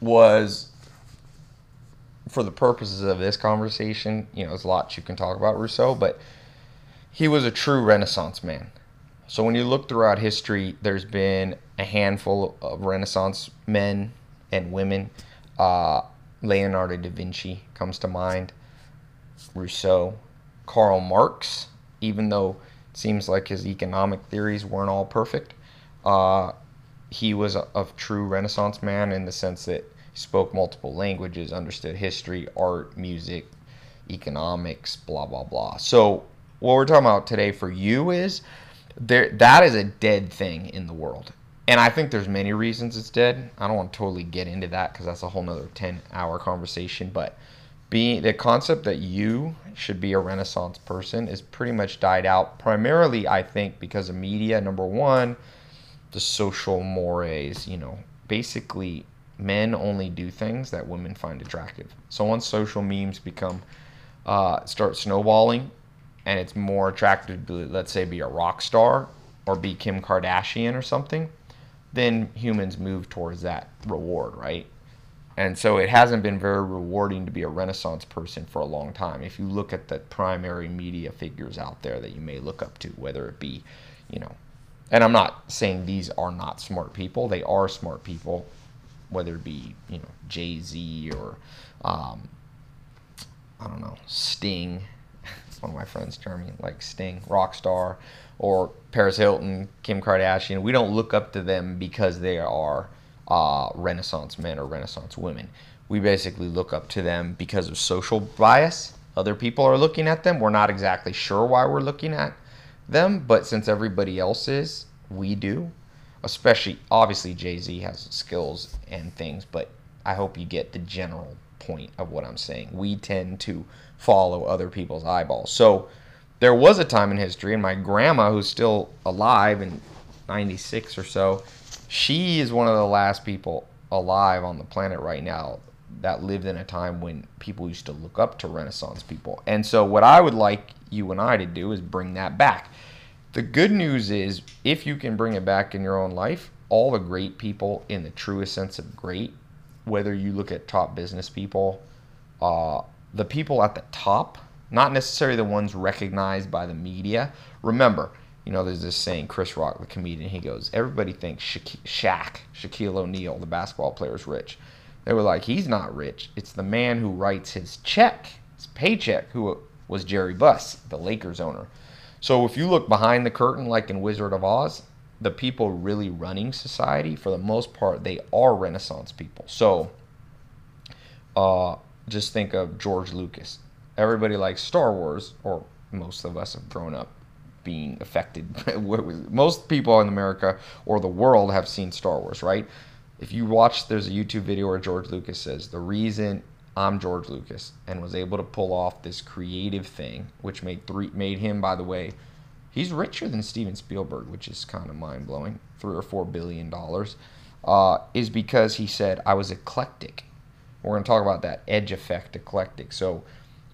was for the purposes of this conversation, you know, there's a lot you can talk about Rousseau, but he was a true Renaissance man. So when you look throughout history, there's been a handful of Renaissance men and women. Uh, Leonardo da Vinci comes to mind. Rousseau, Karl Marx, even though it seems like his economic theories weren't all perfect, uh, he was a, a true Renaissance man in the sense that he spoke multiple languages, understood history, art, music, economics, blah blah blah. So what we're talking about today for you is there that is a dead thing in the world. And I think there's many reasons it's dead. I don't want to totally get into that because that's a whole nother 10 hour conversation. But being the concept that you should be a renaissance person is pretty much died out primarily i think because of media number one the social mores you know basically men only do things that women find attractive so once social memes become uh, start snowballing and it's more attractive to let's say be a rock star or be kim kardashian or something then humans move towards that reward right and so it hasn't been very rewarding to be a Renaissance person for a long time. If you look at the primary media figures out there that you may look up to, whether it be, you know, and I'm not saying these are not smart people, they are smart people, whether it be, you know, Jay Z or, um, I don't know, Sting. One of my friends, Jeremy, like Sting, Rockstar, or Paris Hilton, Kim Kardashian. We don't look up to them because they are uh, Renaissance men or Renaissance women. We basically look up to them because of social bias. Other people are looking at them. We're not exactly sure why we're looking at them, but since everybody else is, we do. Especially, obviously, Jay Z has skills and things, but I hope you get the general point of what I'm saying. We tend to follow other people's eyeballs. So, there was a time in history, and my grandma, who's still alive in 96 or so, she is one of the last people alive on the planet right now that lived in a time when people used to look up to Renaissance people. And so, what I would like you and I to do is bring that back. The good news is, if you can bring it back in your own life, all the great people, in the truest sense of great, whether you look at top business people, uh, the people at the top, not necessarily the ones recognized by the media. Remember, you know, there's this saying, Chris Rock, the comedian, he goes, everybody thinks Sha- Shaq, Shaquille O'Neal, the basketball player, is rich. They were like, he's not rich. It's the man who writes his check, his paycheck, who was Jerry Buss, the Lakers owner. So if you look behind the curtain, like in Wizard of Oz, the people really running society, for the most part, they are Renaissance people. So uh, just think of George Lucas. Everybody likes Star Wars, or most of us have grown up being affected. most people in America or the world have seen Star Wars, right? If you watch, there's a YouTube video where George Lucas says, The reason I'm George Lucas and was able to pull off this creative thing, which made three made him, by the way, he's richer than Steven Spielberg, which is kind of mind blowing, three or four billion dollars, uh, is because he said I was eclectic. We're going to talk about that edge effect, eclectic. So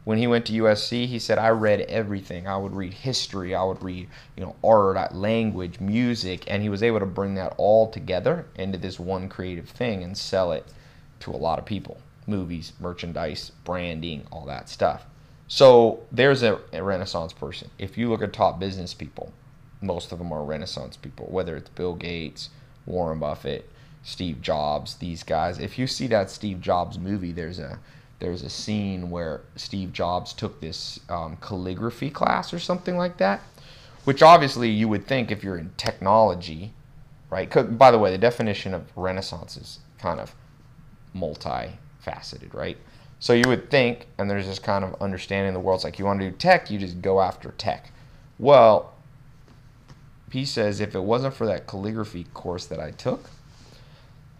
when he went to USC, he said I read everything. I would read history, I would read, you know, art, language, music, and he was able to bring that all together into this one creative thing and sell it to a lot of people. Movies, merchandise, branding, all that stuff. So there's a, a Renaissance person. If you look at top business people, most of them are Renaissance people, whether it's Bill Gates, Warren Buffett, Steve Jobs, these guys. If you see that Steve Jobs movie, there's a there's a scene where Steve Jobs took this um, calligraphy class or something like that, which obviously you would think if you're in technology, right? By the way, the definition of Renaissance is kind of multifaceted, right? So you would think, and there's this kind of understanding the world's like you want to do tech, you just go after tech. Well, he says if it wasn't for that calligraphy course that I took,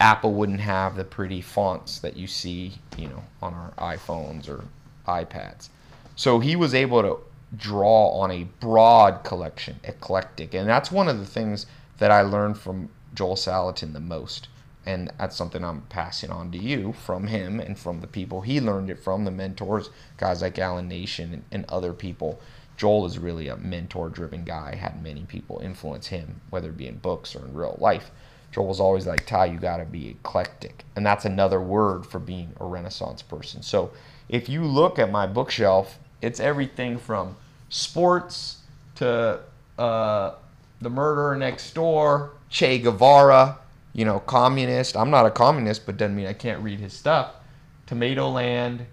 Apple wouldn't have the pretty fonts that you see, you know, on our iPhones or iPads. So he was able to draw on a broad collection, eclectic, and that's one of the things that I learned from Joel Salatin the most. And that's something I'm passing on to you from him and from the people he learned it from, the mentors, guys like Allan Nation and, and other people. Joel is really a mentor driven guy, had many people influence him, whether it be in books or in real life. Joel was always like, Ty, you got to be eclectic. And that's another word for being a Renaissance person. So if you look at my bookshelf, it's everything from sports to uh, the murderer next door, Che Guevara, you know, communist. I'm not a communist, but doesn't mean I can't read his stuff. Tomato Land,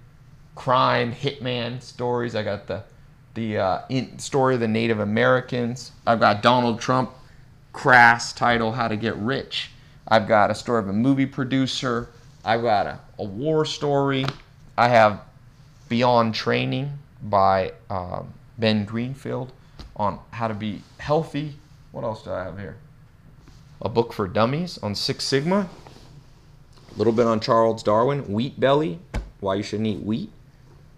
crime hitman stories. I got the the uh, in, story of the Native Americans. I've got Donald Trump crass title How to Get Rich. I've got a story of a movie producer. I've got a, a war story. I have Beyond Training by um, Ben Greenfield on how to be healthy. What else do I have here? A book for dummies on Six Sigma. A little bit on Charles Darwin, Wheat Belly, why you shouldn't eat wheat.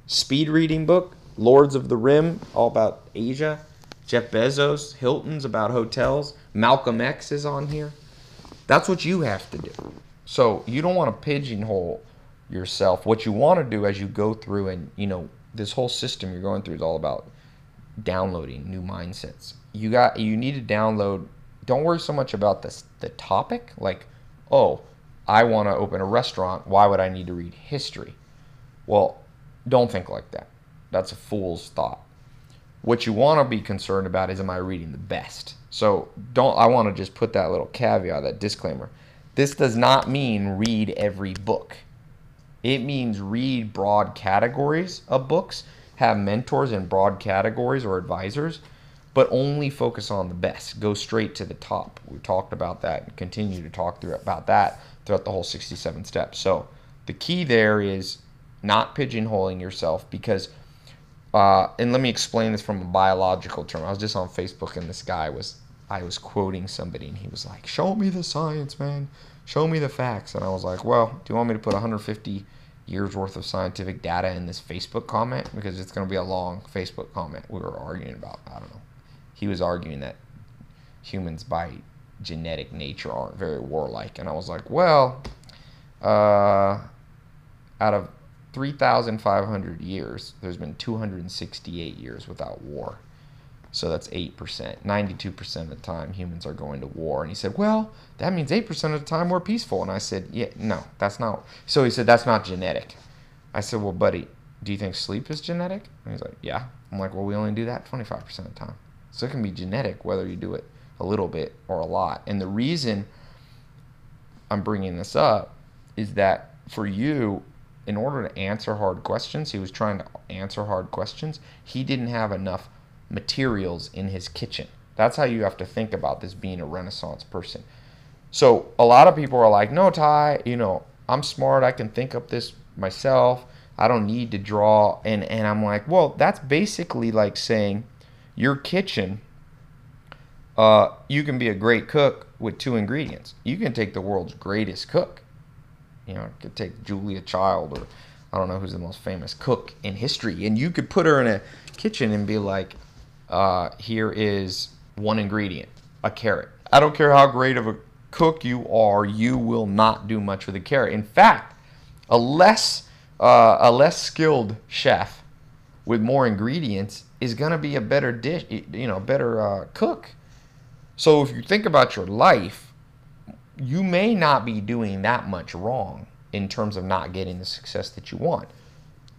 Speed reading book, Lords of the Rim, all about Asia. Jeff Bezos, Hilton's about hotels. Malcolm X is on here. That's what you have to do. So you don't want to pigeonhole yourself. What you want to do as you go through and, you know, this whole system you're going through is all about downloading new mindsets. You got you need to download don't worry so much about this the topic like, "Oh, I want to open a restaurant. Why would I need to read history?" Well, don't think like that. That's a fool's thought. What you want to be concerned about is am I reading the best? So, don't I want to just put that little caveat, that disclaimer. This does not mean read every book. It means read broad categories of books, have mentors in broad categories or advisors, but only focus on the best. Go straight to the top. We talked about that and continue to talk through about that throughout the whole 67 steps. So the key there is not pigeonholing yourself because uh, and let me explain this from a biological term. I was just on Facebook and this guy was I was quoting somebody and he was like, "Show me the science, man. Show me the facts." And I was like, "Well, do you want me to put 150 years worth of scientific data in this Facebook comment because it's going to be a long Facebook comment we were arguing about. I don't know. He was arguing that humans by genetic nature aren't very warlike, and I was like, well, uh, out of 3,500 years, there's been 268 years without war. So that's 8%. 92% of the time, humans are going to war. And he said, Well, that means 8% of the time we're peaceful. And I said, Yeah, no, that's not. So he said, That's not genetic. I said, Well, buddy, do you think sleep is genetic? And he's like, Yeah. I'm like, Well, we only do that 25% of the time. So it can be genetic whether you do it a little bit or a lot. And the reason I'm bringing this up is that for you, in order to answer hard questions, he was trying to answer hard questions. He didn't have enough materials in his kitchen. That's how you have to think about this being a Renaissance person. So a lot of people are like, no, Ty, you know, I'm smart. I can think up this myself. I don't need to draw. And, and I'm like, well, that's basically like saying your kitchen, uh, you can be a great cook with two ingredients. You can take the world's greatest cook. You know, could take Julia Child or I don't know who's the most famous cook in history. And you could put her in a kitchen and be like, uh, here is one ingredient a carrot. I don't care how great of a cook you are, you will not do much with a carrot. In fact, a less uh, a less skilled chef with more ingredients is going to be a better dish, you know, better uh, cook. So if you think about your life, you may not be doing that much wrong in terms of not getting the success that you want.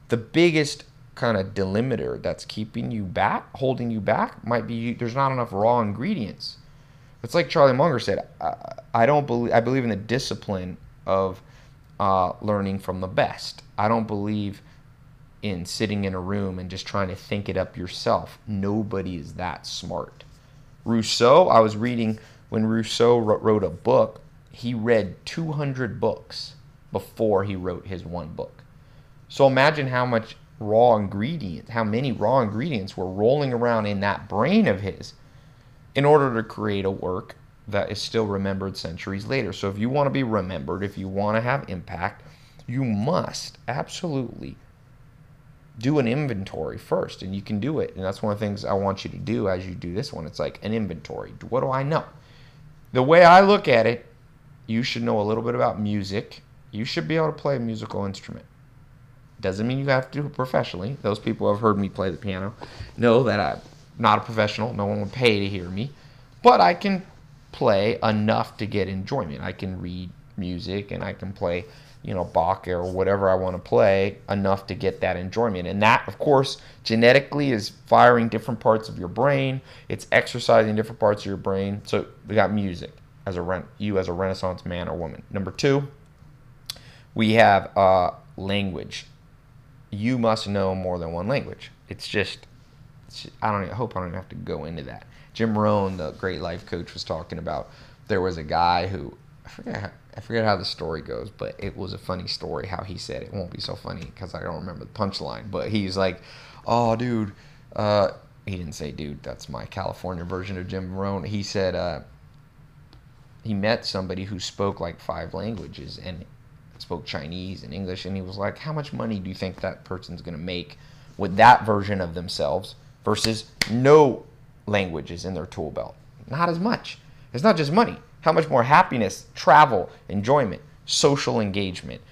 The biggest kind of delimiter that's keeping you back, holding you back, might be there's not enough raw ingredients. It's like Charlie Munger said. I, I don't believe I believe in the discipline of uh, learning from the best. I don't believe in sitting in a room and just trying to think it up yourself. Nobody is that smart. Rousseau, I was reading when Rousseau wrote a book. He read 200 books before he wrote his one book. So imagine how much raw ingredients, how many raw ingredients were rolling around in that brain of his in order to create a work that is still remembered centuries later. So if you want to be remembered, if you want to have impact, you must absolutely do an inventory first and you can do it. And that's one of the things I want you to do as you do this one. It's like an inventory. What do I know? The way I look at it, you should know a little bit about music. You should be able to play a musical instrument. Doesn't mean you have to do it professionally. Those people who have heard me play the piano know that I'm not a professional. No one would pay to hear me. But I can play enough to get enjoyment. I can read music and I can play, you know, Bach or whatever I want to play enough to get that enjoyment. And that, of course, genetically is firing different parts of your brain. It's exercising different parts of your brain. So we got music as a you as a Renaissance man or woman. Number two, we have uh, language you must know more than one language. It's just, it's, I don't. I hope I don't even have to go into that. Jim Rohn, the great life coach, was talking about. There was a guy who I forget. How, I forget how the story goes, but it was a funny story how he said it. it won't be so funny because I don't remember the punchline. But he's like, "Oh, dude." Uh, he didn't say, "Dude." That's my California version of Jim Rohn. He said uh, he met somebody who spoke like five languages and spoke Chinese and English, and he was like, "How much money do you think that person's gonna make with that version of themselves versus no languages in their tool belt? Not as much. It's not just money." How much more happiness, travel, enjoyment, social engagement,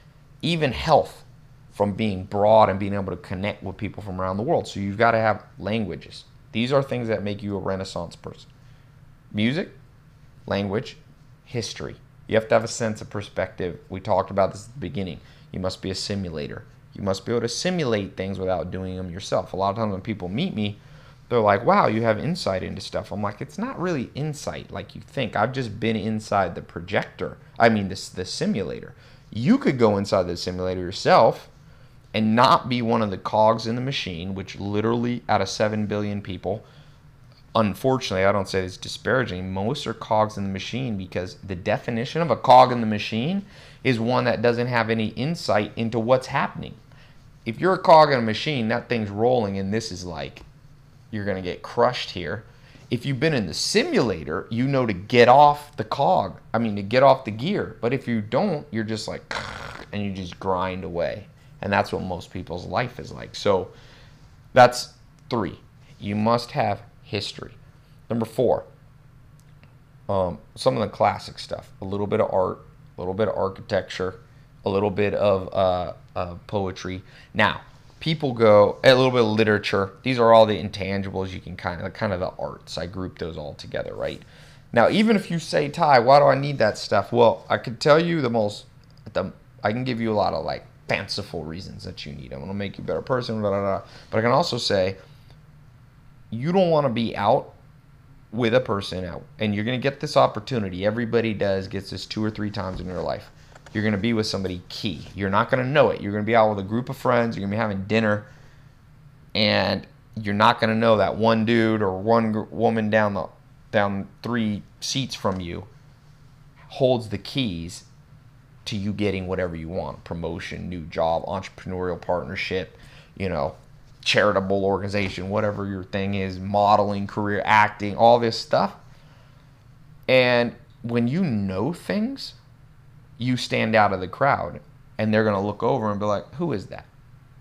even health from being broad and being able to connect with people from around the world. So you've got to have languages. These are things that make you a renaissance person. Music, language, history. You have to have a sense of perspective. We talked about this at the beginning. You must be a simulator. You must be able to simulate things without doing them yourself. A lot of times when people meet me, they're like, wow, you have insight into stuff. I'm like, it's not really insight like you think. I've just been inside the projector. I mean, this the simulator. You could go inside the simulator yourself and not be one of the cogs in the machine, which literally out of 7 billion people, unfortunately, I don't say it's disparaging, most are cogs in the machine because the definition of a cog in the machine is one that doesn't have any insight into what's happening. If you're a cog in a machine, that thing's rolling and this is like you're going to get crushed here. If you've been in the simulator, you know to get off the cog. I mean, to get off the gear. But if you don't, you're just like, and you just grind away. And that's what most people's life is like. So that's three. You must have history. Number four, um, some of the classic stuff a little bit of art, a little bit of architecture, a little bit of uh, poetry. Now, people go a little bit of literature. These are all the intangibles you can kind of kind of the arts. I group those all together, right? Now, even if you say Ty, why do I need that stuff? Well, I could tell you the most. The I can give you a lot of like fanciful reasons that you need. I'm gonna make you a better person, blah, blah, blah. but I can also say you don't want to be out with a person out, and you're gonna get this opportunity. Everybody does gets this two or three times in their life you're going to be with somebody key. You're not going to know it. You're going to be out with a group of friends. You're going to be having dinner, and you're not going to know that one dude or one woman down the down three seats from you holds the keys to you getting whatever you want promotion new job entrepreneurial partnership you know charitable organization whatever your thing is modeling career acting all this stuff and when you know things you stand out of the crowd and they're going to look over and be like, who is that?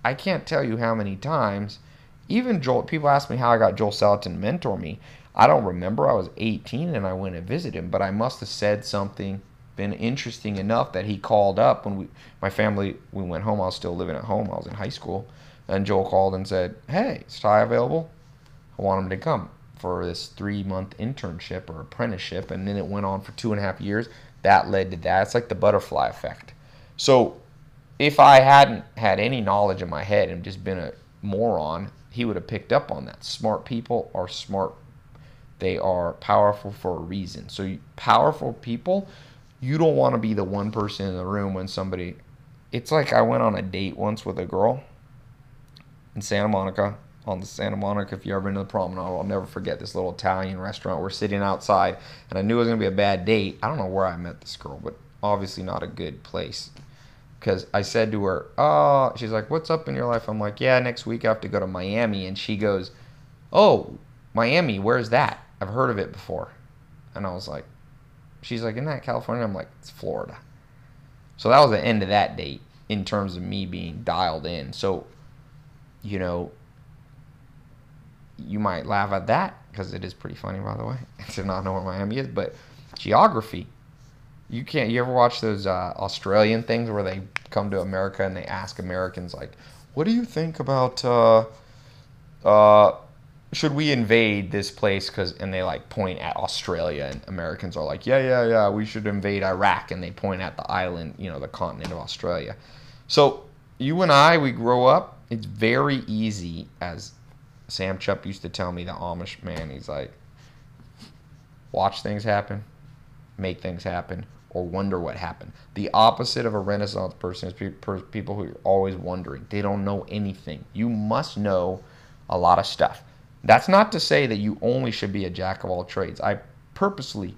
I can't tell you how many times, even Joel, people ask me how I got Joel Salatin to mentor me. I don't remember. I was 18 and I went and visited him, but I must have said something, been interesting enough that he called up when we, my family, we went home. I was still living at home. I was in high school. And Joel called and said, Hey, is Ty available? I want him to come for this three month internship or apprenticeship. And then it went on for two and a half years that led to that. It's like the butterfly effect. So if I hadn't had any knowledge in my head and just been a moron, he would have picked up on that. Smart people are smart. They are powerful for a reason. So powerful people, you don't want to be the one person in the room when somebody it's like I went on a date once with a girl in Santa Monica on the Santa Monica. If you ever been to the promenade, I'll never forget this little Italian restaurant. We're sitting outside, and I knew it was gonna be a bad date. I don't know where I met this girl, but obviously not a good place. Because I said to her, "Oh," she's like, "What's up in your life?" I'm like, "Yeah, next week I have to go to Miami," and she goes, "Oh, Miami? Where's that? I've heard of it before." And I was like, "She's like, isn't that California?" I'm like, "It's Florida." So that was the end of that date in terms of me being dialed in. So, you know, you might laugh at that because it is pretty funny, by the way, to not know where Miami is. But geography, you can't. You ever watch those uh, Australian things where they come to America and they ask Americans like, "What do you think about? Uh, uh, should we invade this place?" Because and they like point at Australia, and Americans are like, "Yeah, yeah, yeah, we should invade Iraq," and they point at the island, you know, the continent of Australia. So you and I, we grow up. It's very easy as Sam Chupp used to tell me the Amish man, he's like, watch things happen, make things happen, or wonder what happened. The opposite of a Renaissance person is pe- per- people who are always wondering. They don't know anything. You must know a lot of stuff. That's not to say that you only should be a jack of all trades. I purposely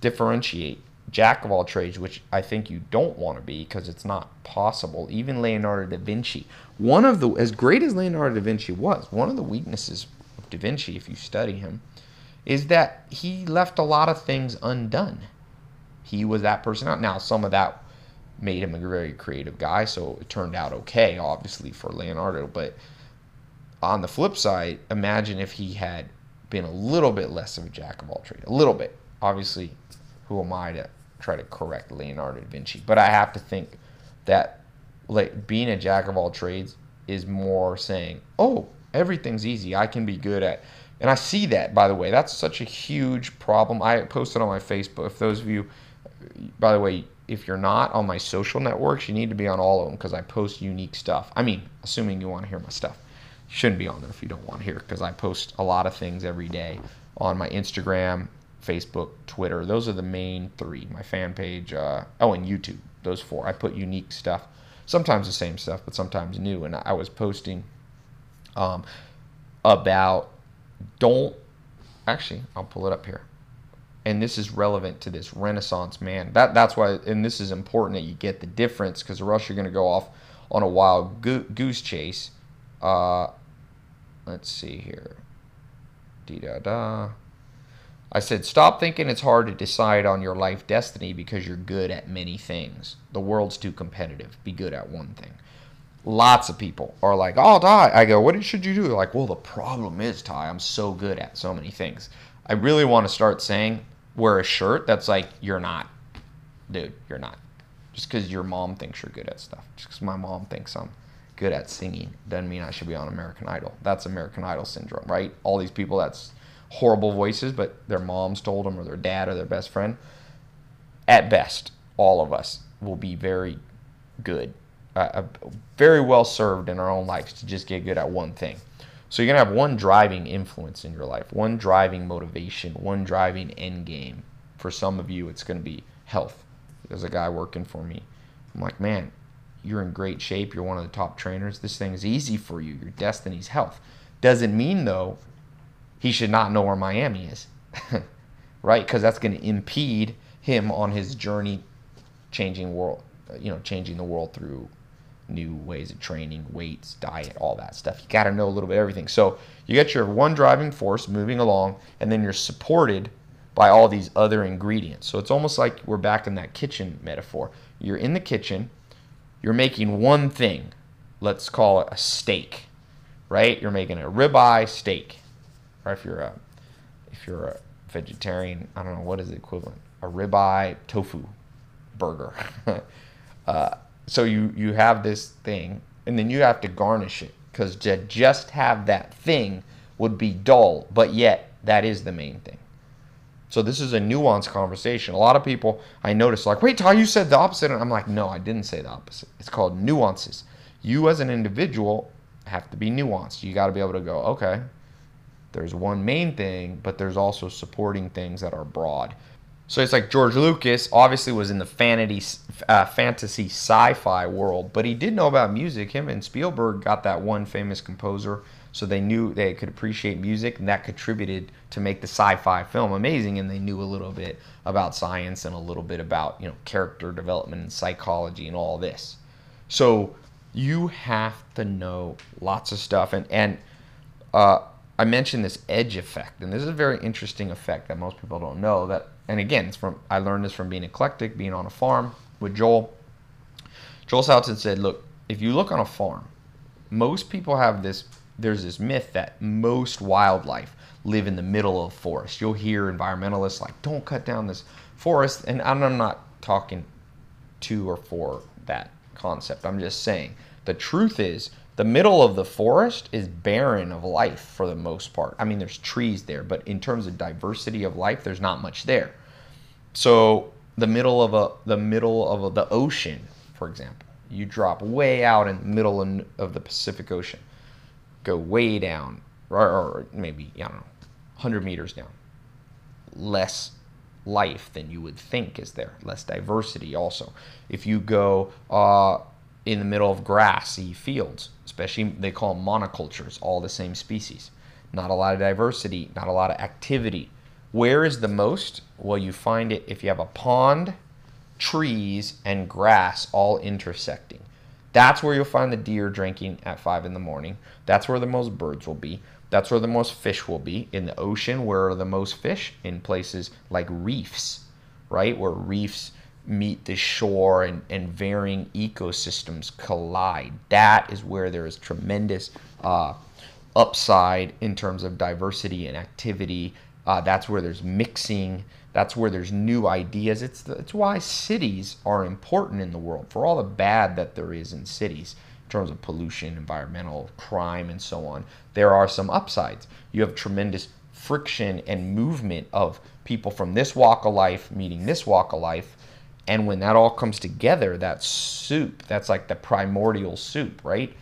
differentiate jack of all trades, which I think you don't want to be because it's not possible. Even Leonardo da Vinci, one of the as great as Leonardo da Vinci was, one of the weaknesses of da Vinci, if you study him, is that he left a lot of things undone. He was that person out. Now, some of that made him a very creative guy, so it turned out okay, obviously, for Leonardo. But on the flip side, imagine if he had been a little bit less of a jack of all trades. A little bit. Obviously, who am I to try to correct Leonardo da Vinci? But I have to think that like being a jack of all trades is more saying, "Oh, everything's easy. I can be good at." And I see that, by the way. That's such a huge problem. I posted on my Facebook. If those of you, by the way, if you're not on my social networks, you need to be on all of them because I post unique stuff. I mean, assuming you want to hear my stuff. You shouldn't be on there if you don't want to hear because I post a lot of things every day on my Instagram, Facebook, Twitter. Those are the main three. My fan page, uh, oh, and YouTube. Those four. I put unique stuff. Sometimes the same stuff, but sometimes new. And I was posting um, about don't actually I'll pull it up here. And this is relevant to this Renaissance man. That that's why, and this is important that you get the difference because or else you're going to go off on a wild go- goose chase. Uh, let's see here. Dee da da. I said, stop thinking it's hard to decide on your life destiny because you're good at many things. The world's too competitive. Be good at one thing. Lots of people are like, oh, Ty. I go, what should you do? They're like, well, the problem is, Ty, I'm so good at so many things. I really want to start saying, wear a shirt that's like, you're not. Dude, you're not. Just because your mom thinks you're good at stuff. Just because my mom thinks I'm good at singing doesn't mean I should be on American Idol. That's American Idol syndrome, right? All these people that's horrible voices, but their moms told them or their dad or their best friend. At best, all of us will be very good, uh, uh, very well served in our own lives to just get good at one thing. So you're gonna have one driving influence in your life, one driving motivation, one driving end game. For some of you, it's gonna be health. There's a guy working for me. I'm like, man, you're in great shape. You're one of the top trainers. This thing is easy for you. Your destiny's health. Doesn't mean though he should not know where Miami is, right? Because that's going to impede him on his journey, changing world, you know, changing the world through new ways of training, weights, diet, all that stuff. You got to know a little bit of everything. So you get your one driving force moving along, and then you're supported by all these other ingredients. So it's almost like we're back in that kitchen metaphor. You're in the kitchen, you're making one thing. Let's call it a steak, right? You're making a ribeye steak or if you're a if you're a vegetarian, I don't know what is the equivalent, a ribeye tofu burger. uh, so you you have this thing, and then you have to garnish it because to just have that thing would be dull, but yet that is the main thing. So this is a nuanced conversation. A lot of people I notice like, wait, Ty, you said the opposite, and I'm like, no, I didn't say the opposite. It's called nuances. You as an individual have to be nuanced. You got to be able to go, okay, there's one main thing, but there's also supporting things that are broad. So it's like George Lucas obviously was in the fantasy, uh, fantasy sci-fi world, but he did know about music. Him and Spielberg got that one famous composer, so they knew they could appreciate music, and that contributed to make the sci-fi film amazing. And they knew a little bit about science and a little bit about you know character development and psychology and all this. So you have to know lots of stuff, and and uh, I mentioned this edge effect, and this is a very interesting effect that most people don't know. That, and again, it's from I learned this from being eclectic, being on a farm with Joel. Joel Salatin said, "Look, if you look on a farm, most people have this. There's this myth that most wildlife live in the middle of forest. You'll hear environmentalists like, "Don't cut down this forest," and I'm not talking to or for that concept. I'm just saying the truth is the middle of the forest is barren of life for the most part. I mean, there's trees there, but in terms of diversity of life, there's not much there. So the middle of a the middle of a, the ocean, for example, you drop way out in the middle of the Pacific Ocean, go way down, or, or maybe I don't know, 100 meters down. Less life than you would think is there. Less diversity also. If you go uh, in the middle of grassy fields, especially they call them monocultures, all the same species. Not a lot of diversity, not a lot of activity. Where is the most? Well, you find it if you have a pond, trees, and grass all intersecting. That's where you'll find the deer drinking at five in the morning. That's where the most birds will be. That's where the most fish will be. In the ocean, where are the most fish? In places like reefs, right? Where reefs meet the shore and, and varying ecosystems collide. That is where there is tremendous uh, upside in terms of diversity and activity. Uh, that's where there's mixing. That's where there's new ideas. It's, the, it's why cities are important in the world for all the bad that there is in cities in terms of pollution, environmental crime, and so on. There are some upsides. You have tremendous friction and movement of people from this walk of life meeting this walk of life and when that all comes together, that soup, that's like the primordial soup, right?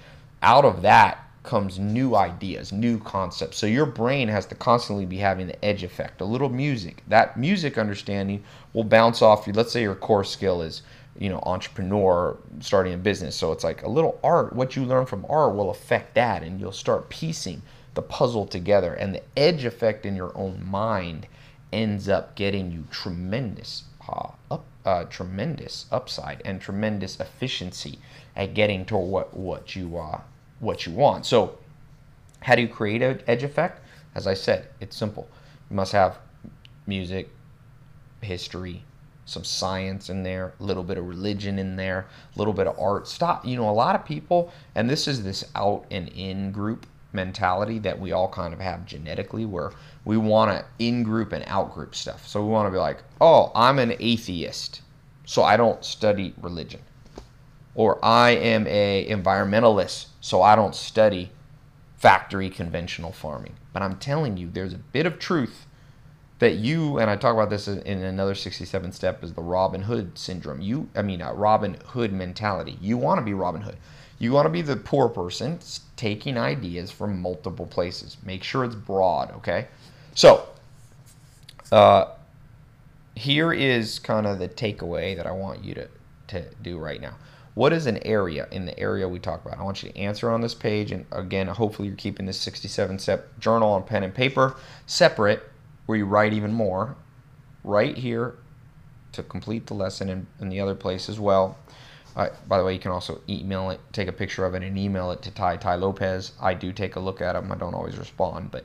Out of that comes new ideas, new concepts. So your brain has to constantly be having the edge effect, a little music. That music understanding will bounce off you. Let's say your core skill is, you know, entrepreneur, starting a business. So it's like a little art. What you learn from art will affect that, and you'll start piecing the puzzle together. And the edge effect in your own mind ends up getting you tremendous uh, up uh, tremendous upside and tremendous efficiency at getting to what what you uh, what you want. So, how do you create an edge effect? As I said, it's simple. You must have music, history, some science in there, a little bit of religion in there, a little bit of art. Stop. You know, a lot of people, and this is this out and in group mentality that we all kind of have genetically where we want to in group and out group stuff. So we want to be like, oh, I'm an atheist, so I don't study religion. Or I am a environmentalist, so I don't study factory conventional farming. But I'm telling you, there's a bit of truth that you and I talk about this in another 67 step is the Robin Hood syndrome. You, I mean, uh, Robin Hood mentality. You want to be Robin Hood. You want to be the poor person taking ideas from multiple places. Make sure it's broad, okay? So, uh, here is kind of the takeaway that I want you to, to do right now. What is an area in the area we talk about? I want you to answer on this page. And again, hopefully you're keeping this 67 step journal on pen and paper separate where you write even more. Right here to complete the lesson and in the other place as well. Uh, by the way, you can also email it, take a picture of it, and email it to Ty Ty Lopez. I do take a look at them. I don't always respond, but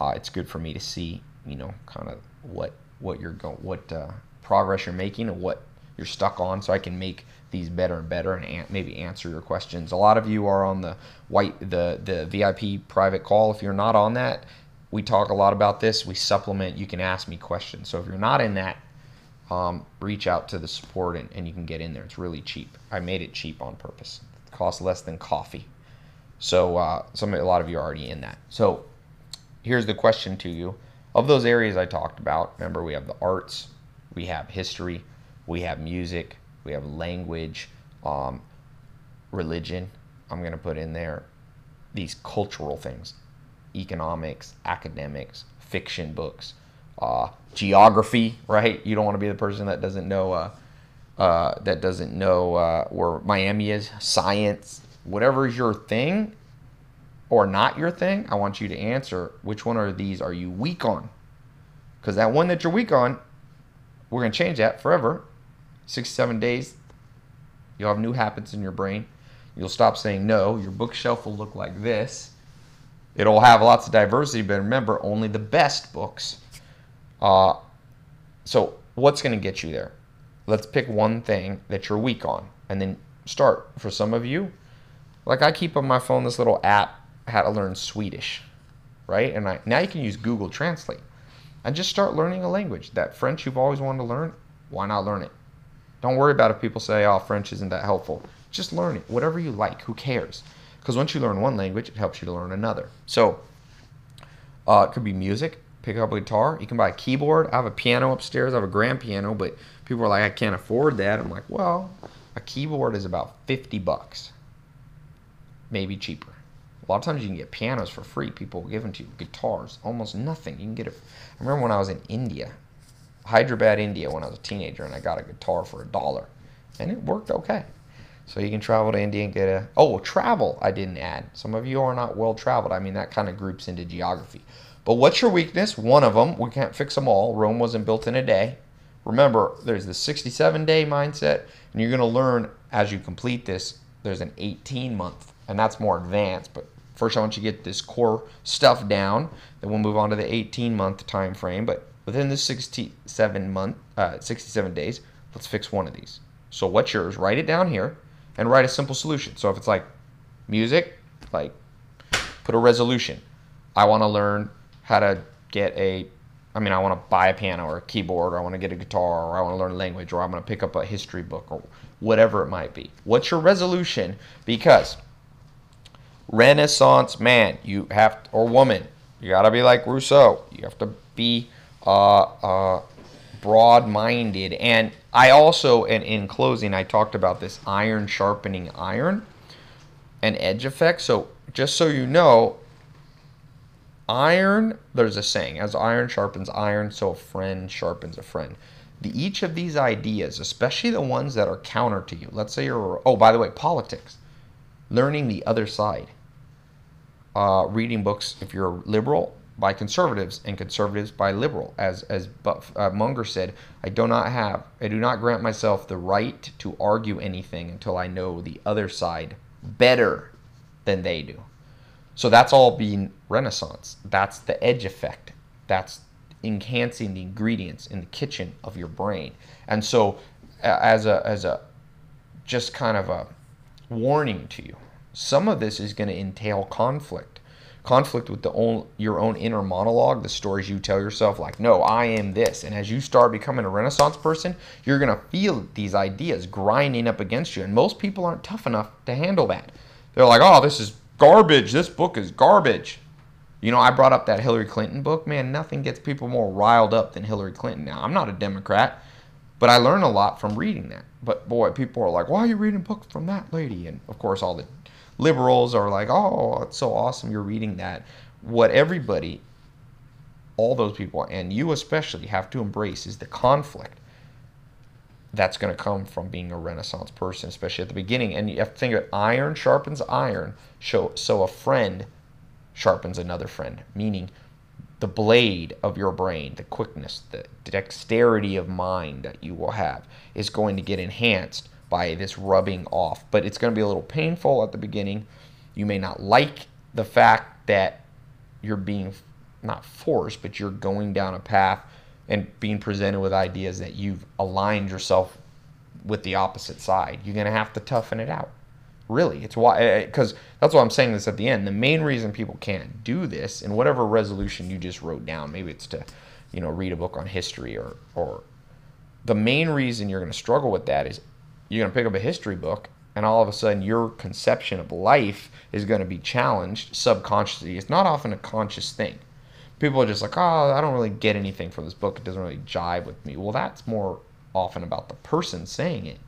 uh, it's good for me to see, you know, kind of what what you're going, what uh, progress you're making, and what you're stuck on, so I can make these better and better, and an- maybe answer your questions. A lot of you are on the white, the the VIP private call. If you're not on that, we talk a lot about this. We supplement. You can ask me questions. So if you're not in that, um, reach out to the support and, and you can get in there. It's really cheap. I made it cheap on purpose. It costs less than coffee. So uh, some a lot of you are already in that. So here's the question to you: of those areas I talked about, remember we have the arts, we have history, we have music, we have language, um, religion. I'm gonna put in there these cultural things, economics, academics, fiction books, uh, geography, right? You don't want to be the person that doesn't know uh, uh, that doesn't know uh, where Miami is. Science, whatever is your thing or not your thing, I want you to answer which one of these are you weak on? Because that one that you're weak on, we're gonna change that forever. Six seven days, you'll have new habits in your brain. You'll stop saying no. Your bookshelf will look like this. It'll have lots of diversity, but remember, only the best books uh, so what's going to get you there? Let's pick one thing that you're weak on and then start. For some of you, like I keep on my phone this little app, how to learn Swedish, right? And I, now you can use Google Translate and just start learning a language. That French you've always wanted to learn, why not learn it? Don't worry about if people say, oh, French isn't that helpful. Just learn it, whatever you like. Who cares? Because once you learn one language, it helps you to learn another. So uh, it could be music, pick up a guitar. You can buy a keyboard. I have a piano upstairs. I have a grand piano, but people are like, I can't afford that. I'm like, well, a keyboard is about 50 bucks, maybe cheaper. A lot of times you can get pianos for free. People will give them to you. Guitars, almost nothing. You can get it. I remember when I was in India, Hyderabad, India when I was a teenager, and I got a guitar for a dollar, and it worked okay. So you can travel to India and get a oh travel. I didn't add. Some of you are not well traveled. I mean that kind of groups into geography. But what's your weakness? One of them. We can't fix them all. Rome wasn't built in a day. Remember, there's the 67 day mindset, and you're going to learn as you complete this. There's an 18 month, and that's more advanced. But first, I want you to get this core stuff down. Then we'll move on to the 18 month time frame. But within the 67 month, uh, 67 days, let's fix one of these. So what's yours? Write it down here, and write a simple solution. So if it's like music, like put a resolution. I want to learn how to get a I mean, I want to buy a piano or a keyboard, or I want to get a guitar, or I want to learn a language, or I'm going to pick up a history book, or whatever it might be. What's your resolution? Because Renaissance man, you have to, or woman, you got to be like Rousseau. You have to be uh, uh, broad-minded. And I also, and in closing, I talked about this iron sharpening iron and edge effect. So just so you know, iron, there's a saying, as iron sharpens iron, so a friend sharpens a friend. The, each of these ideas, especially the ones that are counter to you, let's say you're, oh, by the way, politics, learning the other side, uh, reading books, if you're liberal, by conservatives and conservatives by liberal. As as Buff, uh, Munger said, I do not have, I do not grant myself the right to argue anything until I know the other side better than they do. So that's all being Renaissance. That's the edge effect. That's enhancing the ingredients in the kitchen of your brain. And so, as a as a just kind of a warning to you, some of this is going to entail conflict. Conflict with the own your own inner monologue, the stories you tell yourself, like, no, I am this. And as you start becoming a Renaissance person, you're gonna feel these ideas grinding up against you. And most people aren't tough enough to handle that. They're like, oh, this is garbage. This book is garbage. You know, I brought up that Hillary Clinton book. Man, nothing gets people more riled up than Hillary Clinton. Now, I'm not a Democrat, but I learn a lot from reading that. But boy, people are like, why are you reading books from that lady? And of course, all the liberals are like, oh, it's so awesome you're reading that. What everybody, all those people, and you especially, have to embrace is the conflict that's going to come from being a Renaissance person, especially at the beginning. And you have to think of it, iron sharpens iron, so, so a friend sharpens another friend, meaning the blade of your brain, the quickness, the dexterity of mind that you will have is going to get enhanced by this rubbing off. But it's going to be a little painful at the beginning. You may not like the fact that you're being not forced, but you're going down a path and being presented with ideas that you've aligned yourself with the opposite side. You're going to have to toughen it out. Really, it's why because eh, eh, that's why I'm saying this at the end. The main reason people can't do this, and whatever resolution you just wrote down, maybe it's to, you know, read a book on history or or the main reason you're going to struggle with that is you're going to pick up a history book and all of a sudden your conception of life is going to be challenged subconsciously. It's not often a conscious thing people are just like, oh, I don't really get anything from this book. It doesn't really jive with me. Well, that's more often about the person saying it.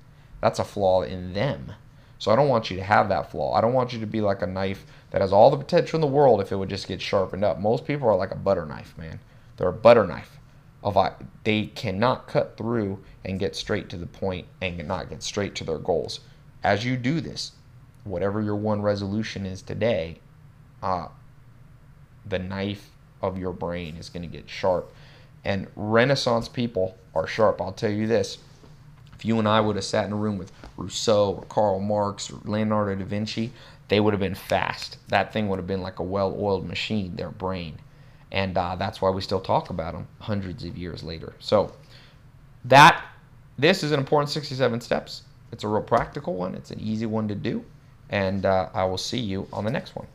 That's a flaw in them. So I don't want you to have that flaw. I don't want you to be like a knife that has all the potential in the world if it would just get sharpened up. Most people are like a butter knife, man. They're a butter knife. Of they cannot cut through and get straight to the point and not get straight to their goals. As you do this, whatever your one resolution is today, uh, the knife of your brain is going to get sharp. And Renaissance people are sharp. I'll tell you this. If you and I would have sat in a room with Rousseau or Karl Marx or Leonardo da Vinci, they would have been fast. That thing would have been like a well oiled machine, their brain. And uh, that's why we still talk about them hundreds of years later. So, that this is an important 67 steps. It's a real practical one, it's an easy one to do. And uh, I will see you on the next one.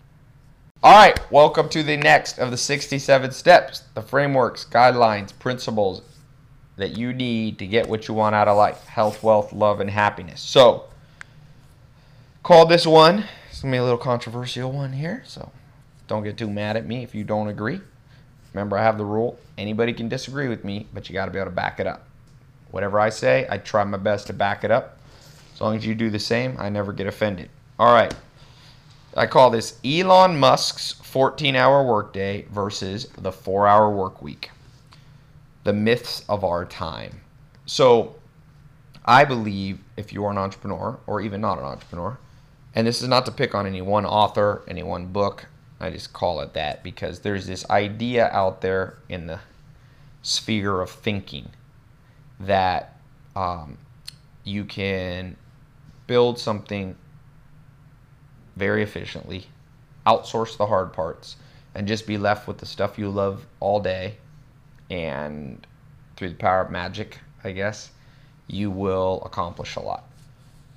All right, welcome to the next of the 67 steps, the frameworks, guidelines, principles that you need to get what you want out of life health, wealth, love, and happiness. So, call this one. It's to be a little controversial one here, so don't get too mad at me if you don't agree. Remember, I have the rule anybody can disagree with me, but you got to be able to back it up. Whatever I say, I try my best to back it up. As long as you do the same, I never get offended. All right. I call this Elon Musk's 14 hour workday versus the 4 hour work week. the myths of our time. So, I believe if you are an entrepreneur or even not an entrepreneur, and this is not to pick on any one author, any one book, I just call it that because there's this idea out there in the sphere of thinking that um, you can build something very efficiently, outsource the hard parts, and just be left with the stuff you love all day. And through the power of magic, I guess, you will accomplish a lot.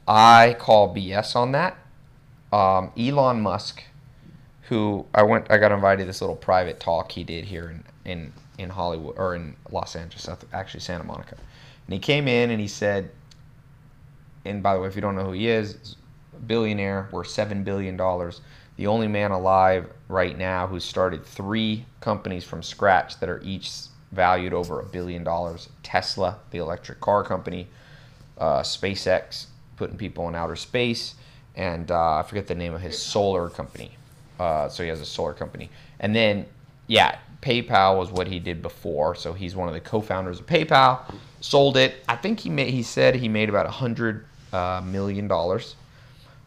I call BS on that. Um, Elon Musk, who I went, I got invited to this little private talk he did here in, in, in Hollywood or in Los Angeles, actually Santa Monica. And he came in and he said, and by the way, if you don't know who he is, billionaire, worth seven billion dollars. The only man alive right now who started three companies from scratch that are each valued over a billion dollars. Tesla, the electric car company, uh, SpaceX, putting people in outer space, and uh, I forget the name of his solar company. Uh, so he has a solar company, and then yeah, PayPal was what he did before. So he's one of the co-founders of PayPal. Sold it. I think he made. He said he made about a hundred uh, million dollars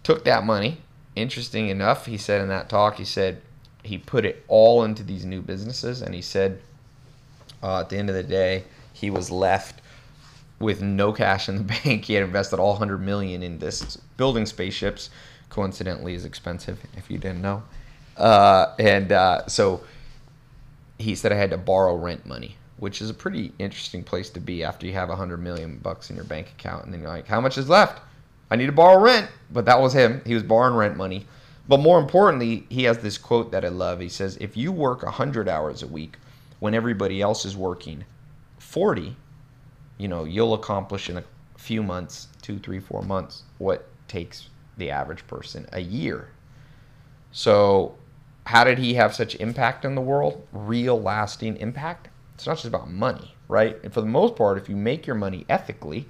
took that money. Interesting enough, he said in that talk, he said he put it all into these new businesses, and he said uh, at the end of the day, he was left with no cash in the bank. He had invested all 100 million in this building spaceships. Coincidentally, is expensive if you didn't know. Uh, and uh, so he said I had to borrow rent money, which is a pretty interesting place to be after you have a 100 million bucks in your bank account, and then you're like, how much is left? I need to borrow rent. But that was him. He was borrowing rent money. But more importantly, he has this quote that I love. He says, If you work 100 hours a week when everybody else is working 40, you know, you'll accomplish in a few months, two, three, four months, what takes the average person a year. So, how did he have such impact in the world? Real lasting impact? It's not just about money, right? And for the most part, if you make your money ethically,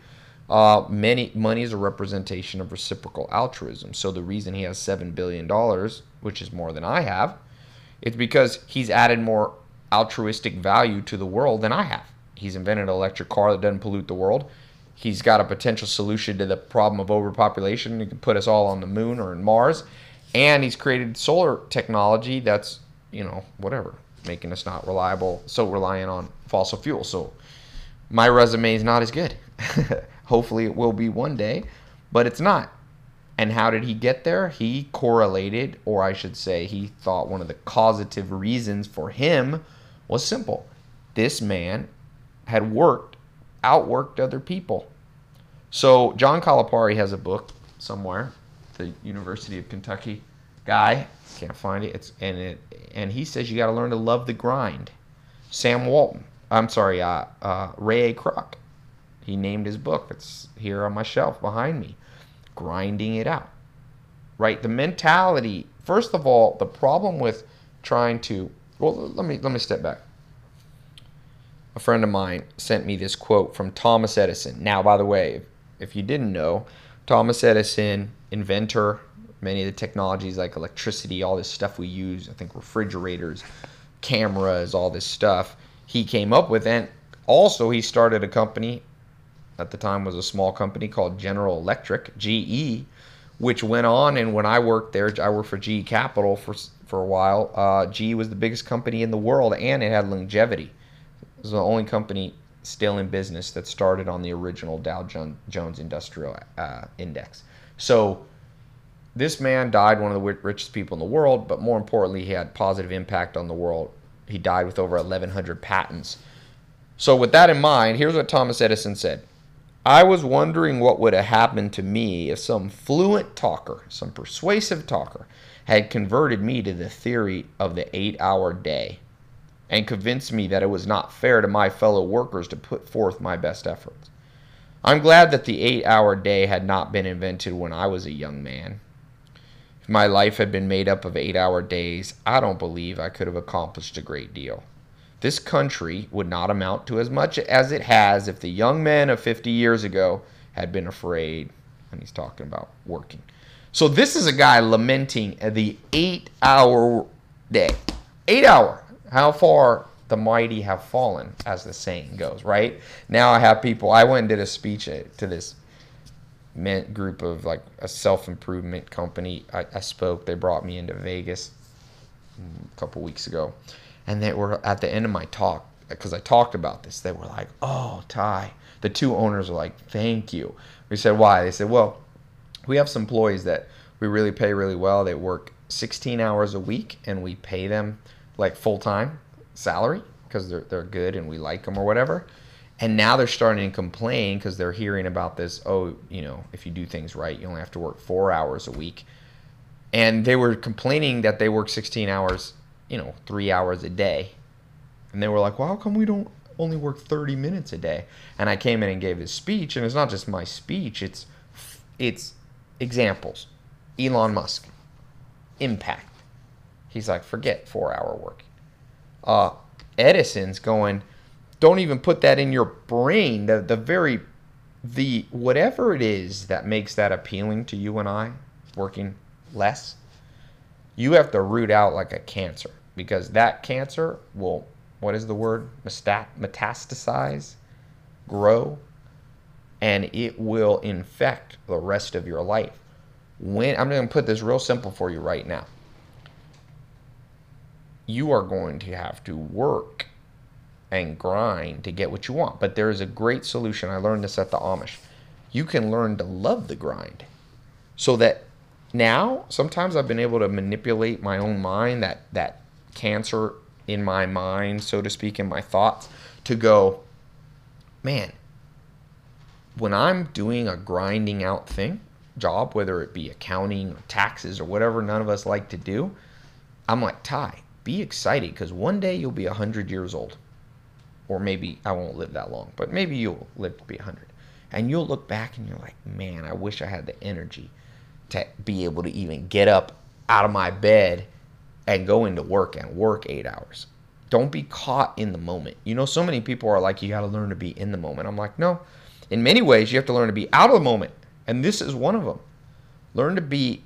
uh, many money is a representation of reciprocal altruism. So the reason he has seven billion dollars, which is more than I have, it's because he's added more altruistic value to the world than I have. He's invented an electric car that doesn't pollute the world. He's got a potential solution to the problem of overpopulation. He can put us all on the moon or in Mars. And he's created solar technology that's, you know, whatever, making us not reliable, so reliant on fossil fuels. So my resume is not as good. Hopefully, it will be one day, but it's not. And how did he get there? He correlated, or I should say, he thought one of the causative reasons for him was simple. This man had worked, outworked other people. So, John Calipari has a book somewhere, the University of Kentucky guy, can't find it. It's and it and he says you got to learn to love the grind. Sam Walton, I'm sorry, uh, uh, Ray A. Kroc he named his book. It's here on my shelf behind me. Grinding it out. Right? The mentality, first of all, the problem with trying to well, let me let me step back. A friend of mine sent me this quote from Thomas Edison. Now, by the way, if you didn't know, Thomas Edison, inventor, many of the technologies like electricity, all this stuff we use, I think refrigerators, cameras, all this stuff, he came up with. And also, he started a company at the time was a small company called General Electric, GE, which went on. And when I worked there, I worked for GE Capital for for a while. Uh, GE was the biggest company in the world, and it had longevity. It was the only company still in business that started on the original Dow Jones Industrial uh, Index. So this man died one of the richest people in the world, but more importantly, he had positive impact on the world. He died with over 1,100 patents. So with that in mind, here's what Thomas Edison said. I was wondering what would have happened to me if some fluent talker, some persuasive talker, had converted me to the theory of the eight hour day and convinced me that it was not fair to my fellow workers to put forth my best efforts. I'm glad that the eight hour day had not been invented when I was a young man. If my life had been made up of eight hour days, I don't believe I could have accomplished a great deal this country would not amount to as much as it has if the young men of 50 years ago had been afraid. And he's talking about working. So this is a guy lamenting the eight hour day. Eight hour. How far the mighty have fallen, as the saying goes, right? Now I have people. I went and did a speech to this men- group of like a self improvement company. I, I spoke. They brought me into Vegas a couple weeks ago, and they were at the end of my talk because I talked about this. They were like, "Oh, Ty." The two owners were like, "Thank you." We said, "Why?" They said, "Well, we have some employees that we really pay really well. They work 16 hours a week, and we pay them like full time salary because they're they're good and we like them or whatever." And now they're starting to complain because they're hearing about this. Oh, you know, if you do things right, you only have to work four hours a week. And they were complaining that they work 16 hours, you know, three hours a day. And they were like, well, how come we don't only work 30 minutes a day? And I came in and gave this speech, and it's not just my speech, it's it's examples. Elon Musk, impact. He's like, forget four hour work. Uh, Edison's going, don't even put that in your brain. The the very the whatever it is that makes that appealing to you and I, working less, you have to root out like a cancer because that cancer will what is the word metastasize, grow, and it will infect the rest of your life. When I'm going to put this real simple for you right now. You are going to have to work and grind to get what you want. But there is a great solution. I learned this at the Amish. You can learn to love the grind so that now sometimes I've been able to manipulate my own mind, that, that cancer in my mind, so to speak, in my thoughts, to go, man, when I'm doing a grinding out thing, job, whether it be accounting or taxes or whatever none of us like to do, I'm like, Ty, be excited because one day you'll be 100 years old or maybe I won't live that long, but maybe you'll live to be 100. And you'll look back and you're like, man, I wish I had the energy to be able to even get up out of my bed and go into work and work eight hours. Don't be caught in the moment. You know, so many people are like, you got to learn to be in the moment. I'm like, no. In many ways, you have to learn to be out of the moment. And this is one of them. Learn to be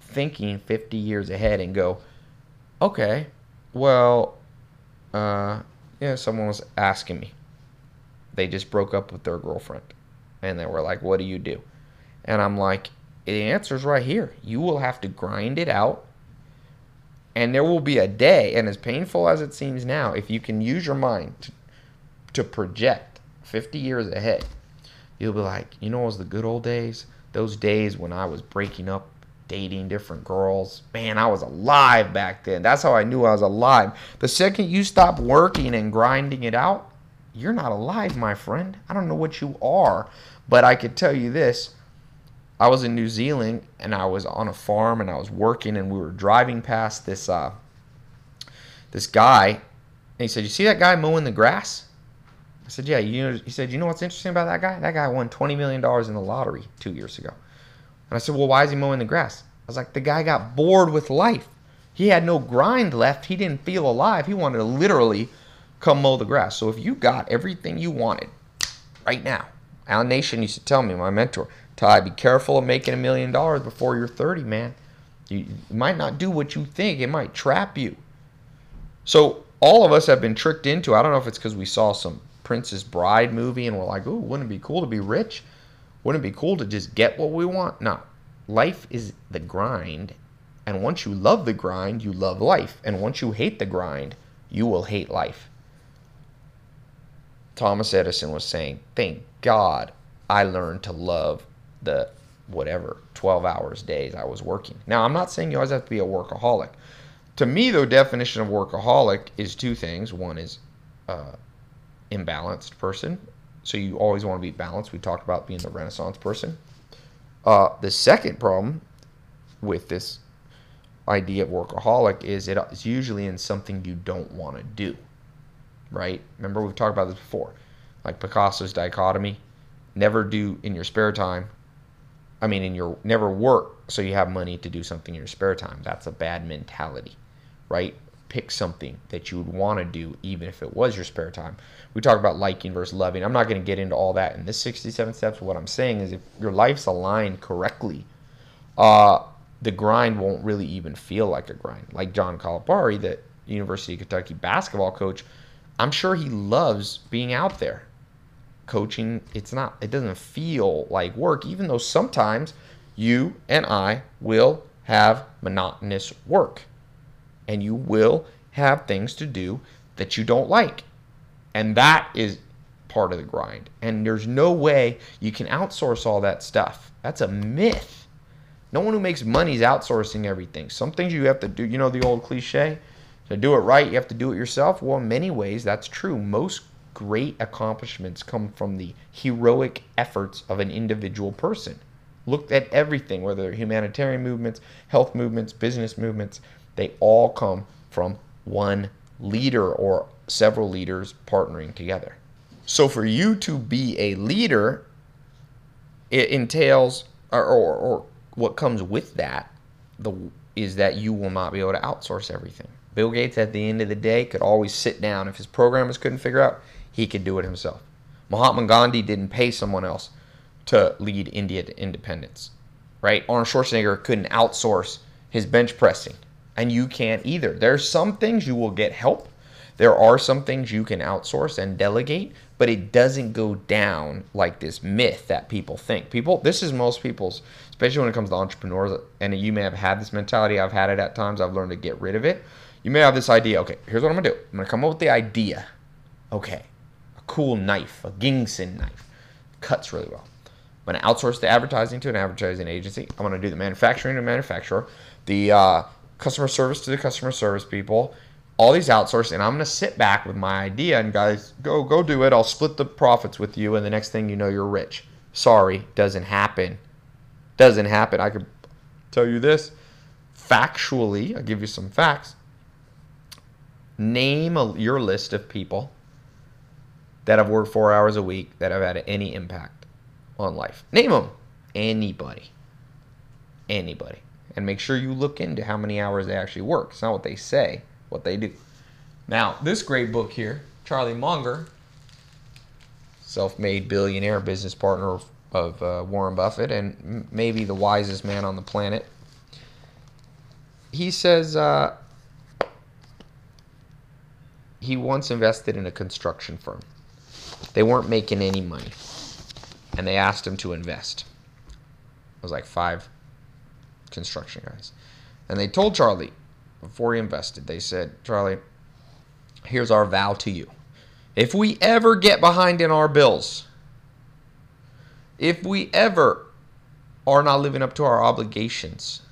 thinking 50 years ahead and go, okay, well, uh, yeah, someone was asking me. They just broke up with their girlfriend. And they were like, What do you do? And I'm like, The answer's right here. You will have to grind it out. And there will be a day, and as painful as it seems now, if you can use your mind to, to project 50 years ahead, you'll be like, You know, it was the good old days? Those days when I was breaking up dating different girls. Man, I was alive back then. That's how I knew I was alive. The second you stop working and grinding it out, you're not alive, my friend. I don't know what you are, but I could tell you this. I was in New Zealand and I was on a farm and I was working and we were driving past this uh, this guy and he said, "You see that guy mowing the grass?" I said, "Yeah." You know, he said, "You know what's interesting about that guy? That guy won twenty million dollars in the lottery two years ago." And I said, Well, why is he mowing the grass? I was like, The guy got bored with life. He had no grind left. He didn't feel alive. He wanted to literally come mow the grass. So if you got everything you wanted right now, Allan Nation used to tell me, my mentor, Ty, be careful of making a million dollars before you're 30, man. You, might not do what you think, it might trap you. So all of us have been tricked into, I don't know if it's because we saw some Princess Bride movie and we're like, ooh, wouldn't it be cool to be rich? Wouldn't it be cool to just get what we want? No. Life is the grind. And once you love the grind, you love life. And once you hate the grind, you will hate life. Thomas Edison was saying, Thank God I learned to love the whatever 12 hours days I was working. Now, I'm not saying you always have to be a workaholic. To me, the definition of workaholic is two things. One is uh, imbalanced person, so you always want to be balanced. We talked about being the Renaissance person. Uh, the second problem with this idea of workaholic is it's usually in something you don't want to do. Right? Remember we've talked about this before. Like Picasso's dichotomy. Never do in your spare time. I mean in your never work so you have money to do something in your spare time. That's a bad mentality. Right? Pick something that you would want to do even if it was your spare time. We talk about liking versus loving. I'm not going to get into all that in this 67 steps. What I'm saying is if your life's aligned correctly, uh, the grind won't really even feel like a grind. Like John Calipari, that University of Kentucky basketball coach, I'm sure he loves being out there coaching. It's not, it doesn't feel like work, even though sometimes you and I will have monotonous work and you will have things to do that you don't like. And that is part of the grind. And there's no way you can outsource all that stuff. That's a myth. No one who makes money is outsourcing everything. Some things you have to do, you know, the old cliche to do it right, you have to do it yourself. Well, in many ways, that's true. Most great accomplishments come from the heroic efforts of an individual person. Look at everything, whether humanitarian movements, health movements, business movements, they all come from one leader or several leaders partnering together. So for you to be a leader, it entails, or, or, or what comes with that, the is that you will not be able to outsource everything. Bill Gates, at the end of the day, could always sit down. If his programmers couldn't figure out, he could do it himself. Mahatma Gandhi didn't pay someone else to lead India to independence, right? Arnold Schwarzenegger couldn't outsource his bench pressing, and you can't either. There's some things you will get help. There are some things you can outsource and delegate, but it doesn't go down like this myth that people think. People, this is most people's, especially when it comes to entrepreneurs, and you may have had this mentality. I've had it at times. I've learned to get rid of it. You may have this idea. Okay, here's what I'm gonna do. I'm gonna come up with the idea. Okay, a cool knife, a Ginsu knife, cuts really well. I'm gonna outsource the advertising to an advertising agency. I'm gonna do the manufacturing to a manufacturer, the uh, customer service to the customer service people, all these outsourced, and I'm gonna sit back with my idea and guys, go go do it. I'll split the profits with you, and the next thing you know, you're rich. Sorry, doesn't happen. Doesn't happen. I could tell you this factually. I'll give you some facts. Name a, your list of people that have worked four hours a week that have had any impact on life. Name them. Anybody. Anybody. And make sure you look into how many hours they actually work. It's not what they say what they do. Now, this great book here, Charlie Munger, self made billionaire business partner of, of uh, Warren Buffett and maybe the wisest man on the planet, he says uh, he once invested in a construction firm. They weren't making any money, and they asked him to invest. It was like five construction guys. And they told Charlie, before he invested, they said, Charlie, here's our vow to you. If we ever get behind in our bills, if we ever are not living up to our obligations,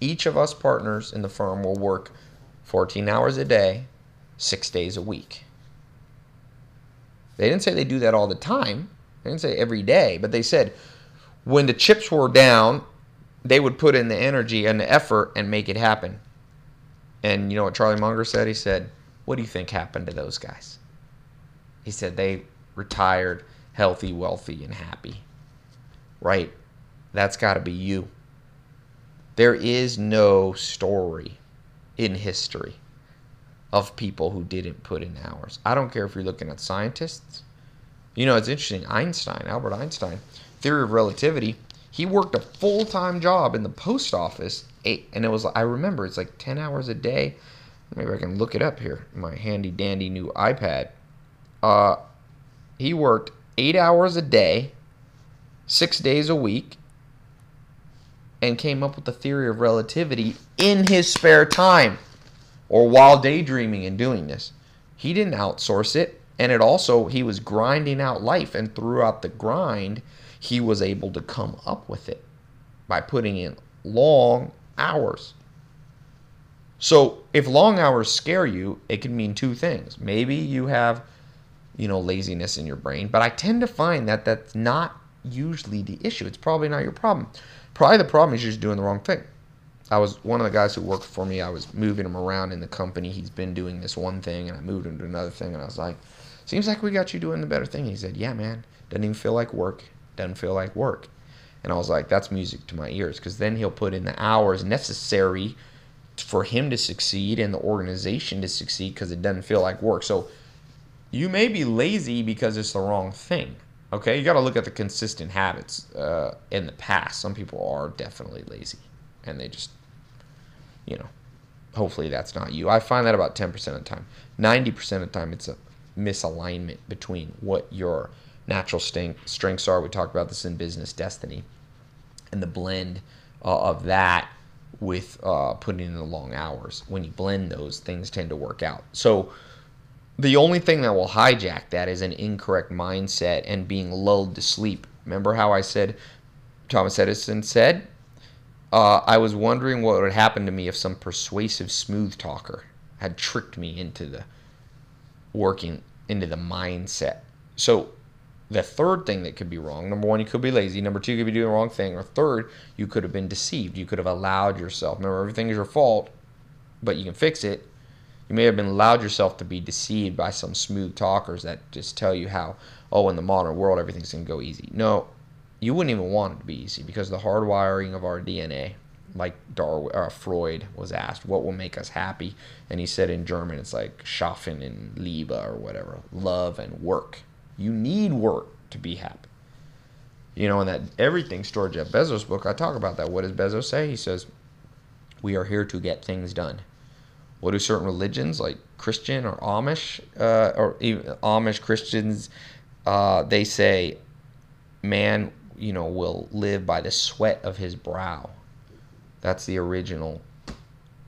each of us partners in the firm will work 14 hours a day, six days a week. They didn't say they do that all the time. They didn't say every day, but they said when the chips were down, they would put in the energy and the effort and make it happen. And you know what Charlie Munger said? He said, What do you think happened to those guys? He said they retired healthy, wealthy, and happy. Right? That's got to be you. There is no story in history of people who didn't put in hours. I don't care if you're looking at scientists. You know, it's interesting. Einstein, Albert Einstein, theory of relativity, he worked a full time job in the post office eight, and it was I remember it's like ten hours a day. Maybe I can look it up here. My handy dandy new iPad. Uh, he worked eight hours a day, six days a week, and came up with the theory of relativity in his spare time, or while daydreaming and doing this. He didn't outsource it, and it also he was grinding out life, and throughout the grind, he was able to come up with it by putting in long hours. So if long hours scare you, it can mean two things. Maybe you have, you know, laziness in your brain, but I tend to find that that's not usually the issue. It's probably not your problem. Probably the problem is you're just doing the wrong thing. I was one of the guys who worked for me. I was moving him around in the company. He's been doing this one thing, and I moved him to another thing. And I was like, "Seems like we got you doing the better thing." He said, "Yeah, man. Doesn't even feel like work. Doesn't feel like work." And I was like, that's music to my ears because then he'll put in the hours necessary for him to succeed and the organization to succeed because it doesn't feel like work. So you may be lazy because it's the wrong thing. Okay, you got to look at the consistent habits uh, in the past. Some people are definitely lazy and they just, you know, hopefully that's not you. I find that about 10% of the time. 90% of the time, it's a misalignment between what your natural strengths are. We talked about this in Business Destiny, and the blend uh, of that with uh, putting in the long hours. When you blend those, things tend to work out. So the only thing that will hijack that is an incorrect mindset and being lulled to sleep. Remember how I said, Thomas Edison said, uh, I was wondering what would happen to me if some persuasive smooth talker had tricked me into the working into the mindset. So the third thing that could be wrong number one you could be lazy. Number two you could be doing the wrong thing. Or third you could have been deceived. You could have allowed yourself. Remember everything is your fault but you can fix it. You may have been allowed yourself to be deceived by some smooth talkers that just tell you how oh in the modern world everything's going to go easy. No you wouldn't even want it to be easy because the hardwiring of our dna like Darwin, uh, Freud was asked, what will make us happy? And he said in German, it's like schaffen and Liebe or whatever, love and work. You need work to be happy. You know, in that everything stored Jeff Bezos book, I talk about that. What does Bezos say? He says, We are here to get things done. What do certain religions like Christian or Amish uh, or even Amish Christians uh, they say man you know will live by the sweat of his brow. That's the original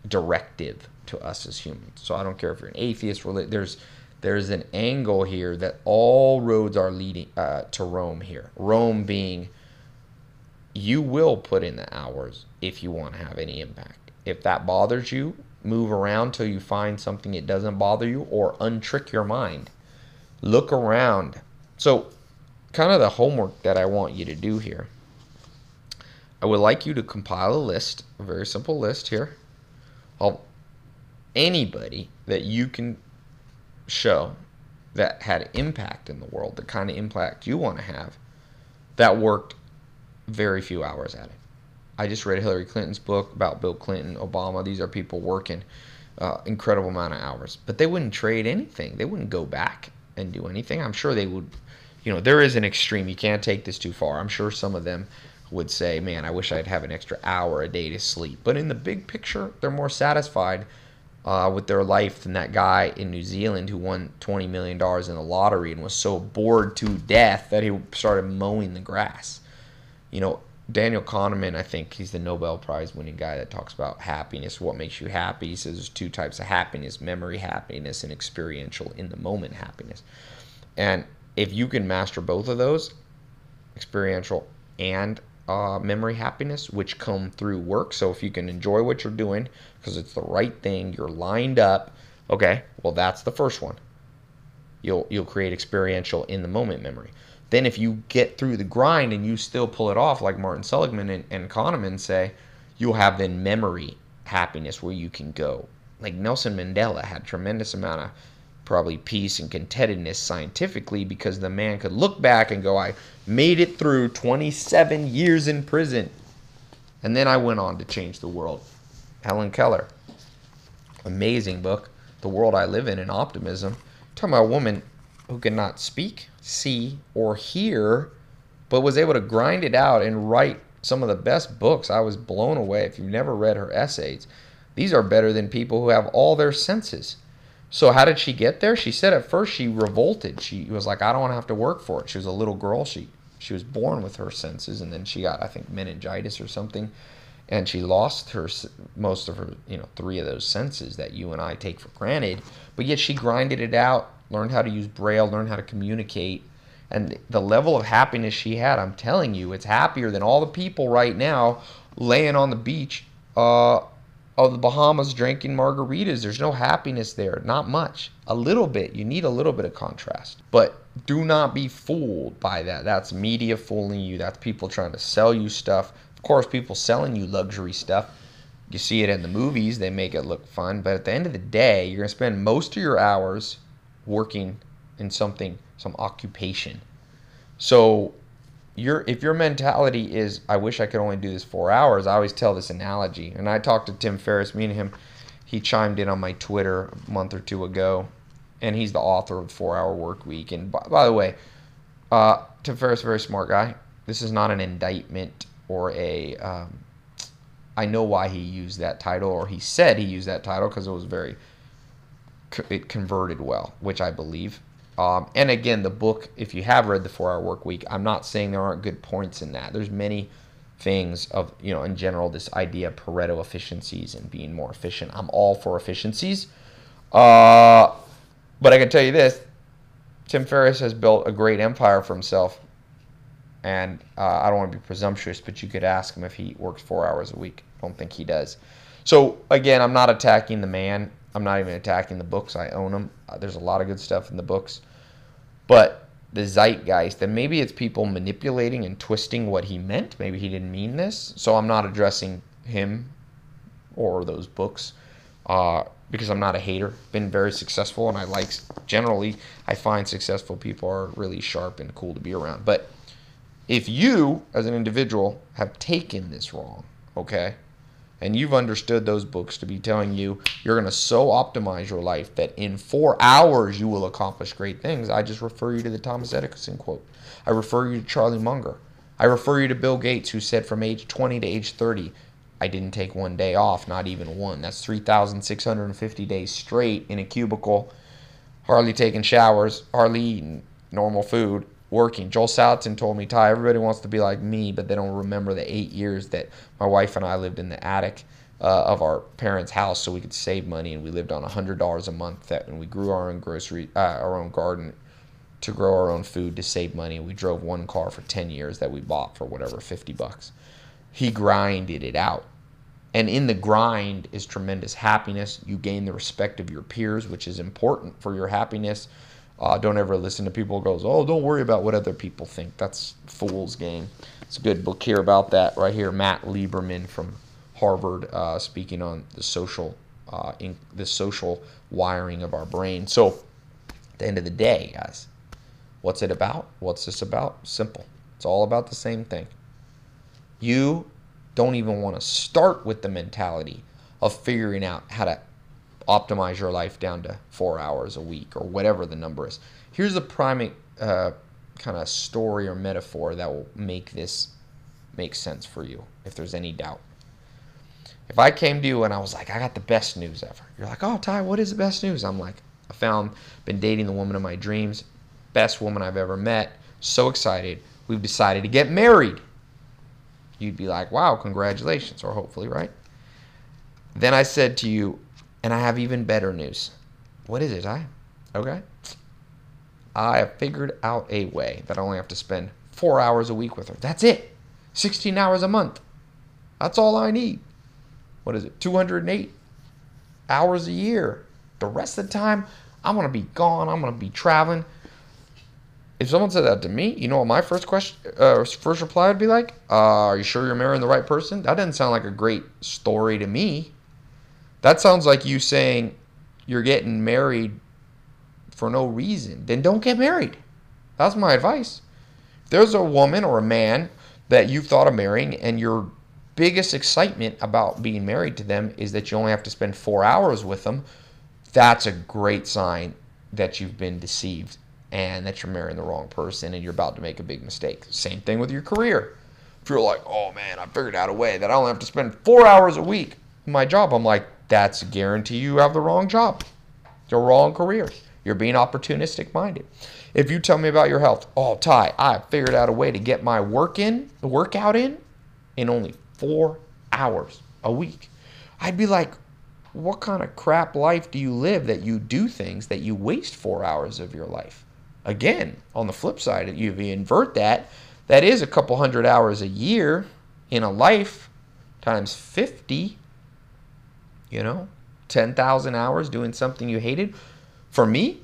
directive to us as humans. So I don't care if you're an atheist, there's there's an angle here that all roads are leading uh, to Rome here. Rome being you will put in the hours if you want to have any impact. If that bothers you, move around till you find something that doesn't bother you or untrick your mind. Look around. So, kind of the homework that I want you to do here. I would like you to compile a list, a very simple list here, of anybody that you can show that had impact in the world, the kind of impact you want to have, that worked very few hours at it. I just read Hillary Clinton's book about Bill Clinton, Obama. These are people working uh, incredible amount of hours, but they wouldn't trade anything. They wouldn't go back and do anything. I'm sure they would. You know, there is an extreme. You can't take this too far. I'm sure some of them would say, "Man, I wish I'd have an extra hour a day to sleep." But in the big picture, they're more satisfied uh, with their life than that guy in New Zealand who won $20 million in the lottery and was so bored to death that he started mowing the grass. You know, Daniel Kahneman, I think he's the Nobel Prize winning guy that talks about happiness, what makes you happy. He says there's two types of happiness memory happiness and experiential in the moment happiness. And if you can master both of those, experiential and uh, memory happiness, which come through work. So if you can enjoy what you're doing because it's the right thing, you're lined up. Okay, well that's the first one. You'll you'll create experiential in the moment memory. Then if you get through the grind and you still pull it off, like Martin Seligman and, and Kahneman say, you'll have then memory happiness where you can go. Like Nelson Mandela had tremendous amount of probably peace and contentedness scientifically because the man could look back and go, I made it through 27 years in prison. And then I went on to change the world. Helen Keller, amazing book, The World I Live in and Optimism. Talking about a woman who could not speak, see, or hear, but was able to grind it out and write some of the best books. I was blown away. If you've never read her essays, these are better than people who have all their senses. So how did she get there? She said at first she revolted. She was like, I don't want to have to work for it. She was a little girl. She she was born with her senses, and then she got I think meningitis or something, and she lost her most of her you know three of those senses that you and I take for granted. But yet she grinded it out, learned how to use braille, learned how to communicate, and the level of happiness she had. I'm telling you, it's happier than all the people right now laying on the beach. Uh, of the Bahamas drinking margaritas. There's no happiness there, not much. A little bit. You need a little bit of contrast. But do not be fooled by that. That's media fooling you. That's people trying to sell you stuff. Of course, people selling you luxury stuff. You see it in the movies, they make it look fun. But at the end of the day, you're going to spend most of your hours working in something, some occupation. So your if your mentality is I wish I could only do this four hours, I always tell this analogy. And I talked to Tim Ferriss, me and him, he chimed in on my Twitter a month or two ago, and he's the author of Four Hour Work Week. And by, by the way, uh, Tim Ferriss, very smart guy. This is not an indictment or a um, I know why he used that title, or he said he used that title because it was very, it converted well, which I believe. Um, and again, the book, if you have read the Four Hour Work Week, I'm not saying there aren't good points in that. There's many things of you know in general this idea of Pareto efficiencies and being more efficient. I'm all for efficiencies, uh, but I can tell you this: Tim Ferriss has built a great empire for himself, and uh, I don't want to be presumptuous, but you could ask him if he works four hours a week. I don't think he does. So again, I'm not attacking the man. I'm not even attacking the books. I own them. Uh, there's a lot of good stuff in the books, but the zeitgeist, and maybe it's people manipulating and twisting what he meant. Maybe he didn't mean this. So I'm not addressing him or those books uh, because I'm not a hater. Been very successful, and I like generally I find successful people are really sharp and cool to be around. But if you, as an individual, have taken this wrong, okay, and you've understood those books to be telling you you're going to so optimize your life that in four hours you will accomplish great things, I just refer you to the Thomas Edison quote. I refer you to Charlie Munger. I refer you to Bill Gates, who said from age 20 to age 30, I didn't take one day off, not even one. That's 3,650 days straight in a cubicle, hardly taking showers, hardly eating normal food, working. Joel Salatin told me, Ty, everybody wants to be like me, but they don't remember the eight years that my wife and I lived in the attic uh, of our parents' house so we could save money, and we lived on $100 a month. That and we grew our own grocery, uh, our own garden to grow our own food to save money. We drove one car for 10 years that we bought for whatever 50 bucks. He grinded it out. And in the grind is tremendous happiness. You gain the respect of your peers, which is important for your happiness. Uh, don't ever listen to people who goes, oh, don't worry about what other people think. That's fool's game. It's a good book here about that right here. Matt Lieberman from Harvard uh, speaking on the social, uh, in, the social wiring of our brain. So, at the end of the day, guys, what's it about? What's this about? Simple. It's all about the same thing. You don't even want to start with the mentality of figuring out how to optimize your life down to four hours a week or whatever the number is. Here's a prime uh, kind of story or metaphor that will make this make sense for you if there's any doubt. If I came to you and I was like, I got the best news ever, you're like, oh, Ty, what is the best news? I'm like, I found, been dating the woman of my dreams, best woman I've ever met, so excited. We've decided to get married. You'd be like, wow, congratulations, or hopefully, right? Then I said to you, and I have even better news. What is it, I? Okay. I have figured out a way that I only have to spend four hours a week with her. That's it. 16 hours a month. That's all I need. What is it? 208 hours a year. The rest of the time, I'm going to be gone. I'm going to be traveling. If someone said that to me, you know what my first question, uh, first reply would be like? Uh, are you sure you're marrying the right person? That doesn't sound like a great story to me. That sounds like you saying you're getting married for no reason. Then don't get married. That's my advice. If there's a woman or a man that you've thought of marrying and your biggest excitement about being married to them is that you only have to spend four hours with them, that's a great sign that you've been deceived and that you're marrying the wrong person and you're about to make a big mistake. Same thing with your career. If you're like, oh man, I figured out a way that I only have to spend four hours a week in my job, I'm like, that's a guarantee you have the wrong job, the wrong career. You're being opportunistic minded. If you tell me about your health, oh Ty, I figured out a way to get my work in, the workout in, in only four hours a week. I'd be like, what kind of crap life do you live that you do things that you waste four hours of your life? Again, on the flip side, if you invert that, that is a couple hundred hours a year in a life times 50 you know, 10,000 hours doing something you hated. For me,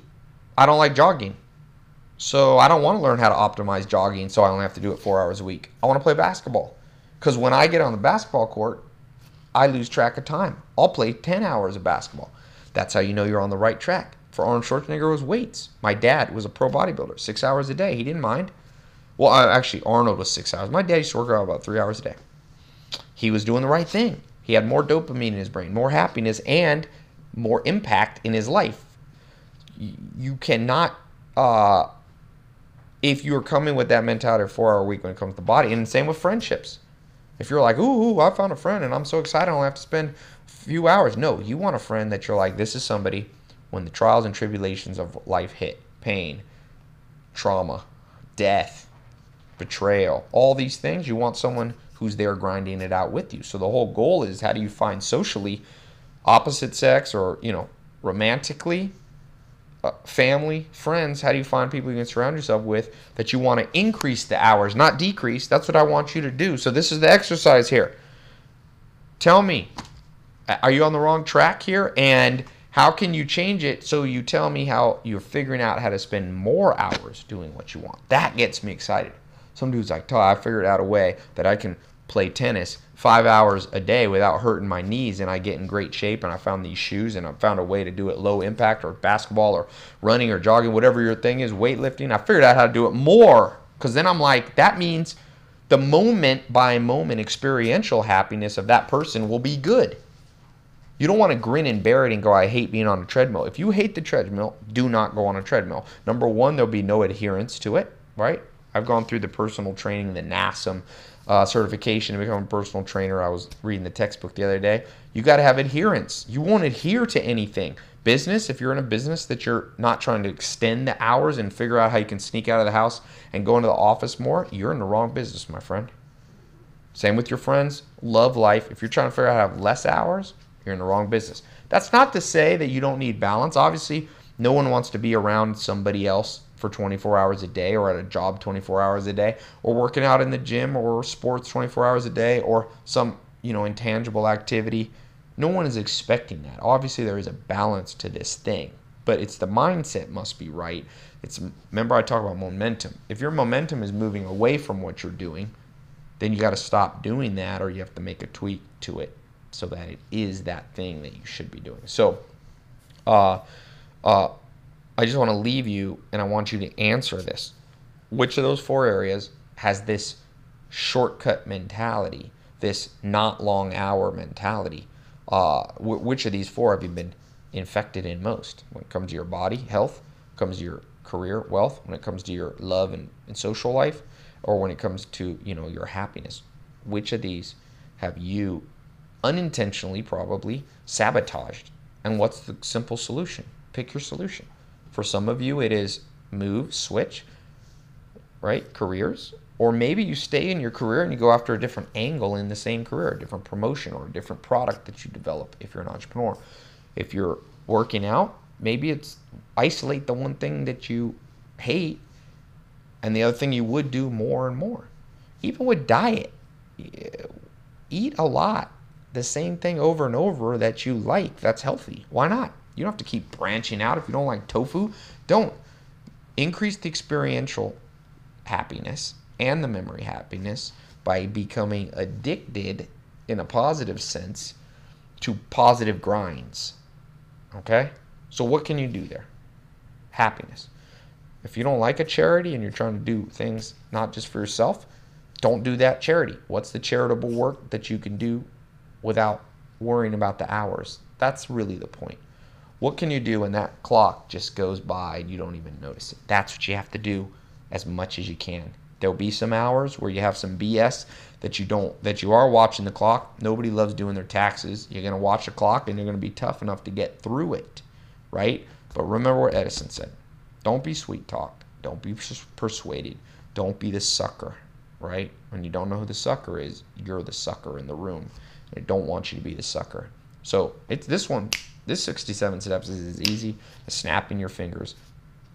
I don't like jogging. So I don't want to learn how to optimize jogging so I only have to do it four hours a week. I want to play basketball. Because when I get on the basketball court, I lose track of time. I'll play 10 hours of basketball. That's how you know you're on the right track. For Arnold Schwarzenegger, was weights. My dad was a pro bodybuilder, six hours a day. He didn't mind. Well, actually, Arnold was six hours. My dad used to work out about three hours a day. He was doing the right thing. He had more dopamine in his brain, more happiness, and more impact in his life. You cannot, uh, if you're coming with that mentality of four hour week when it comes to the body, and same with friendships. If you're like, ooh, ooh, I found a friend and I'm so excited I only have to spend a few hours. No, you want a friend that you're like, this is somebody when the trials and tribulations of life hit, pain, trauma, death, betrayal, all these things, you want someone who's there grinding it out with you. So the whole goal is how do you find socially opposite sex or, you know, romantically, uh, family, friends, how do you find people you can surround yourself with that you want to increase the hours, not decrease? That's what I want you to do. So this is the exercise here. Tell me, are you on the wrong track here? And how can you change it so you tell me how you're figuring out how to spend more hours doing what you want? That gets me excited. Some dude's like, I figured out a way that I can play tennis five hours a day without hurting my knees and I get in great shape and I found these shoes and I found a way to do it low impact or basketball or running or jogging, whatever your thing is, weightlifting. I figured out how to do it more because then I'm like, that means the moment by moment experiential happiness of that person will be good. You don't want to grin and bear it and go, I hate being on a treadmill. If you hate the treadmill, do not go on a treadmill. Number one, there'll be no adherence to it, right? I've gone through the personal training, the NASM uh, certification to become a personal trainer. I was reading the textbook the other day. You got to have adherence. You won't adhere to anything. Business, if you're in a business that you're not trying to extend the hours and figure out how you can sneak out of the house and go into the office more, you're in the wrong business, my friend. Same with your friends. Love life. If you're trying to figure out how to have less hours, you're in the wrong business. That's not to say that you don't need balance. Obviously, no one wants to be around somebody else for 24 hours a day or at a job 24 hours a day or working out in the gym or sports 24 hours a day or some, you know, intangible activity. No one is expecting that. Obviously, there is a balance to this thing, but it's the mindset must be right. It's remember I talk about momentum. If your momentum is moving away from what you're doing, then you got to stop doing that or you have to make a tweak to it so that it is that thing that you should be doing. So, uh, uh, I just want to leave you and I want you to answer this. Which of those four areas has this shortcut mentality, this not long hour mentality? Uh, w- which of these four have you been infected in most when it comes to your body, health, comes to your career, wealth, when it comes to your love and, and social life, or when it comes to you know your happiness? Which of these have you unintentionally probably sabotaged. And what's the simple solution? Pick your solution. For some of you, it is move, switch, right? Careers. Or maybe you stay in your career and you go after a different angle in the same career, a different promotion or a different product that you develop if you're an entrepreneur. If you're working out, maybe it's isolate the one thing that you hate and the other thing you would do more and more. Even with diet, eat a lot the same thing over and over that you like that's healthy. Why not? You don't have to keep branching out if you don't like tofu. Don't. Increase the experiential happiness and the memory happiness by becoming addicted in a positive sense to positive grinds. Okay? So, what can you do there? Happiness. If you don't like a charity and you're trying to do things not just for yourself, don't do that charity. What's the charitable work that you can do without worrying about the hours. That's really the point. What can you do when that clock just goes by and you don't even notice it? That's what you have to do as much as you can. There'll be some hours where you have some BS that you don't that you are watching the clock. Nobody loves doing their taxes. You're going to watch the clock and you're going to be tough enough to get through it, right? But remember what Edison said. Don't be sweet talked. Don't be persuaded. Don't be the sucker, right? When you don't know who the sucker is, you're the sucker in the room. I don't want you to be the sucker. So it's this one. This 67 steps is as easy as snapping your fingers,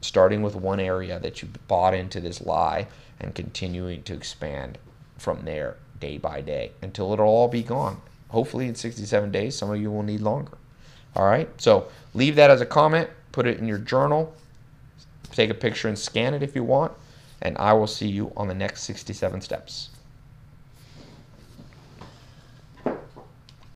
starting with one area that you bought into this lie and continuing to expand from there day by day until it'll all be gone. Hopefully in 67 days, some of you will need longer. All right. So leave that as a comment. Put it in your journal. Take a picture and scan it if you want. And I will see you on the next 67 steps.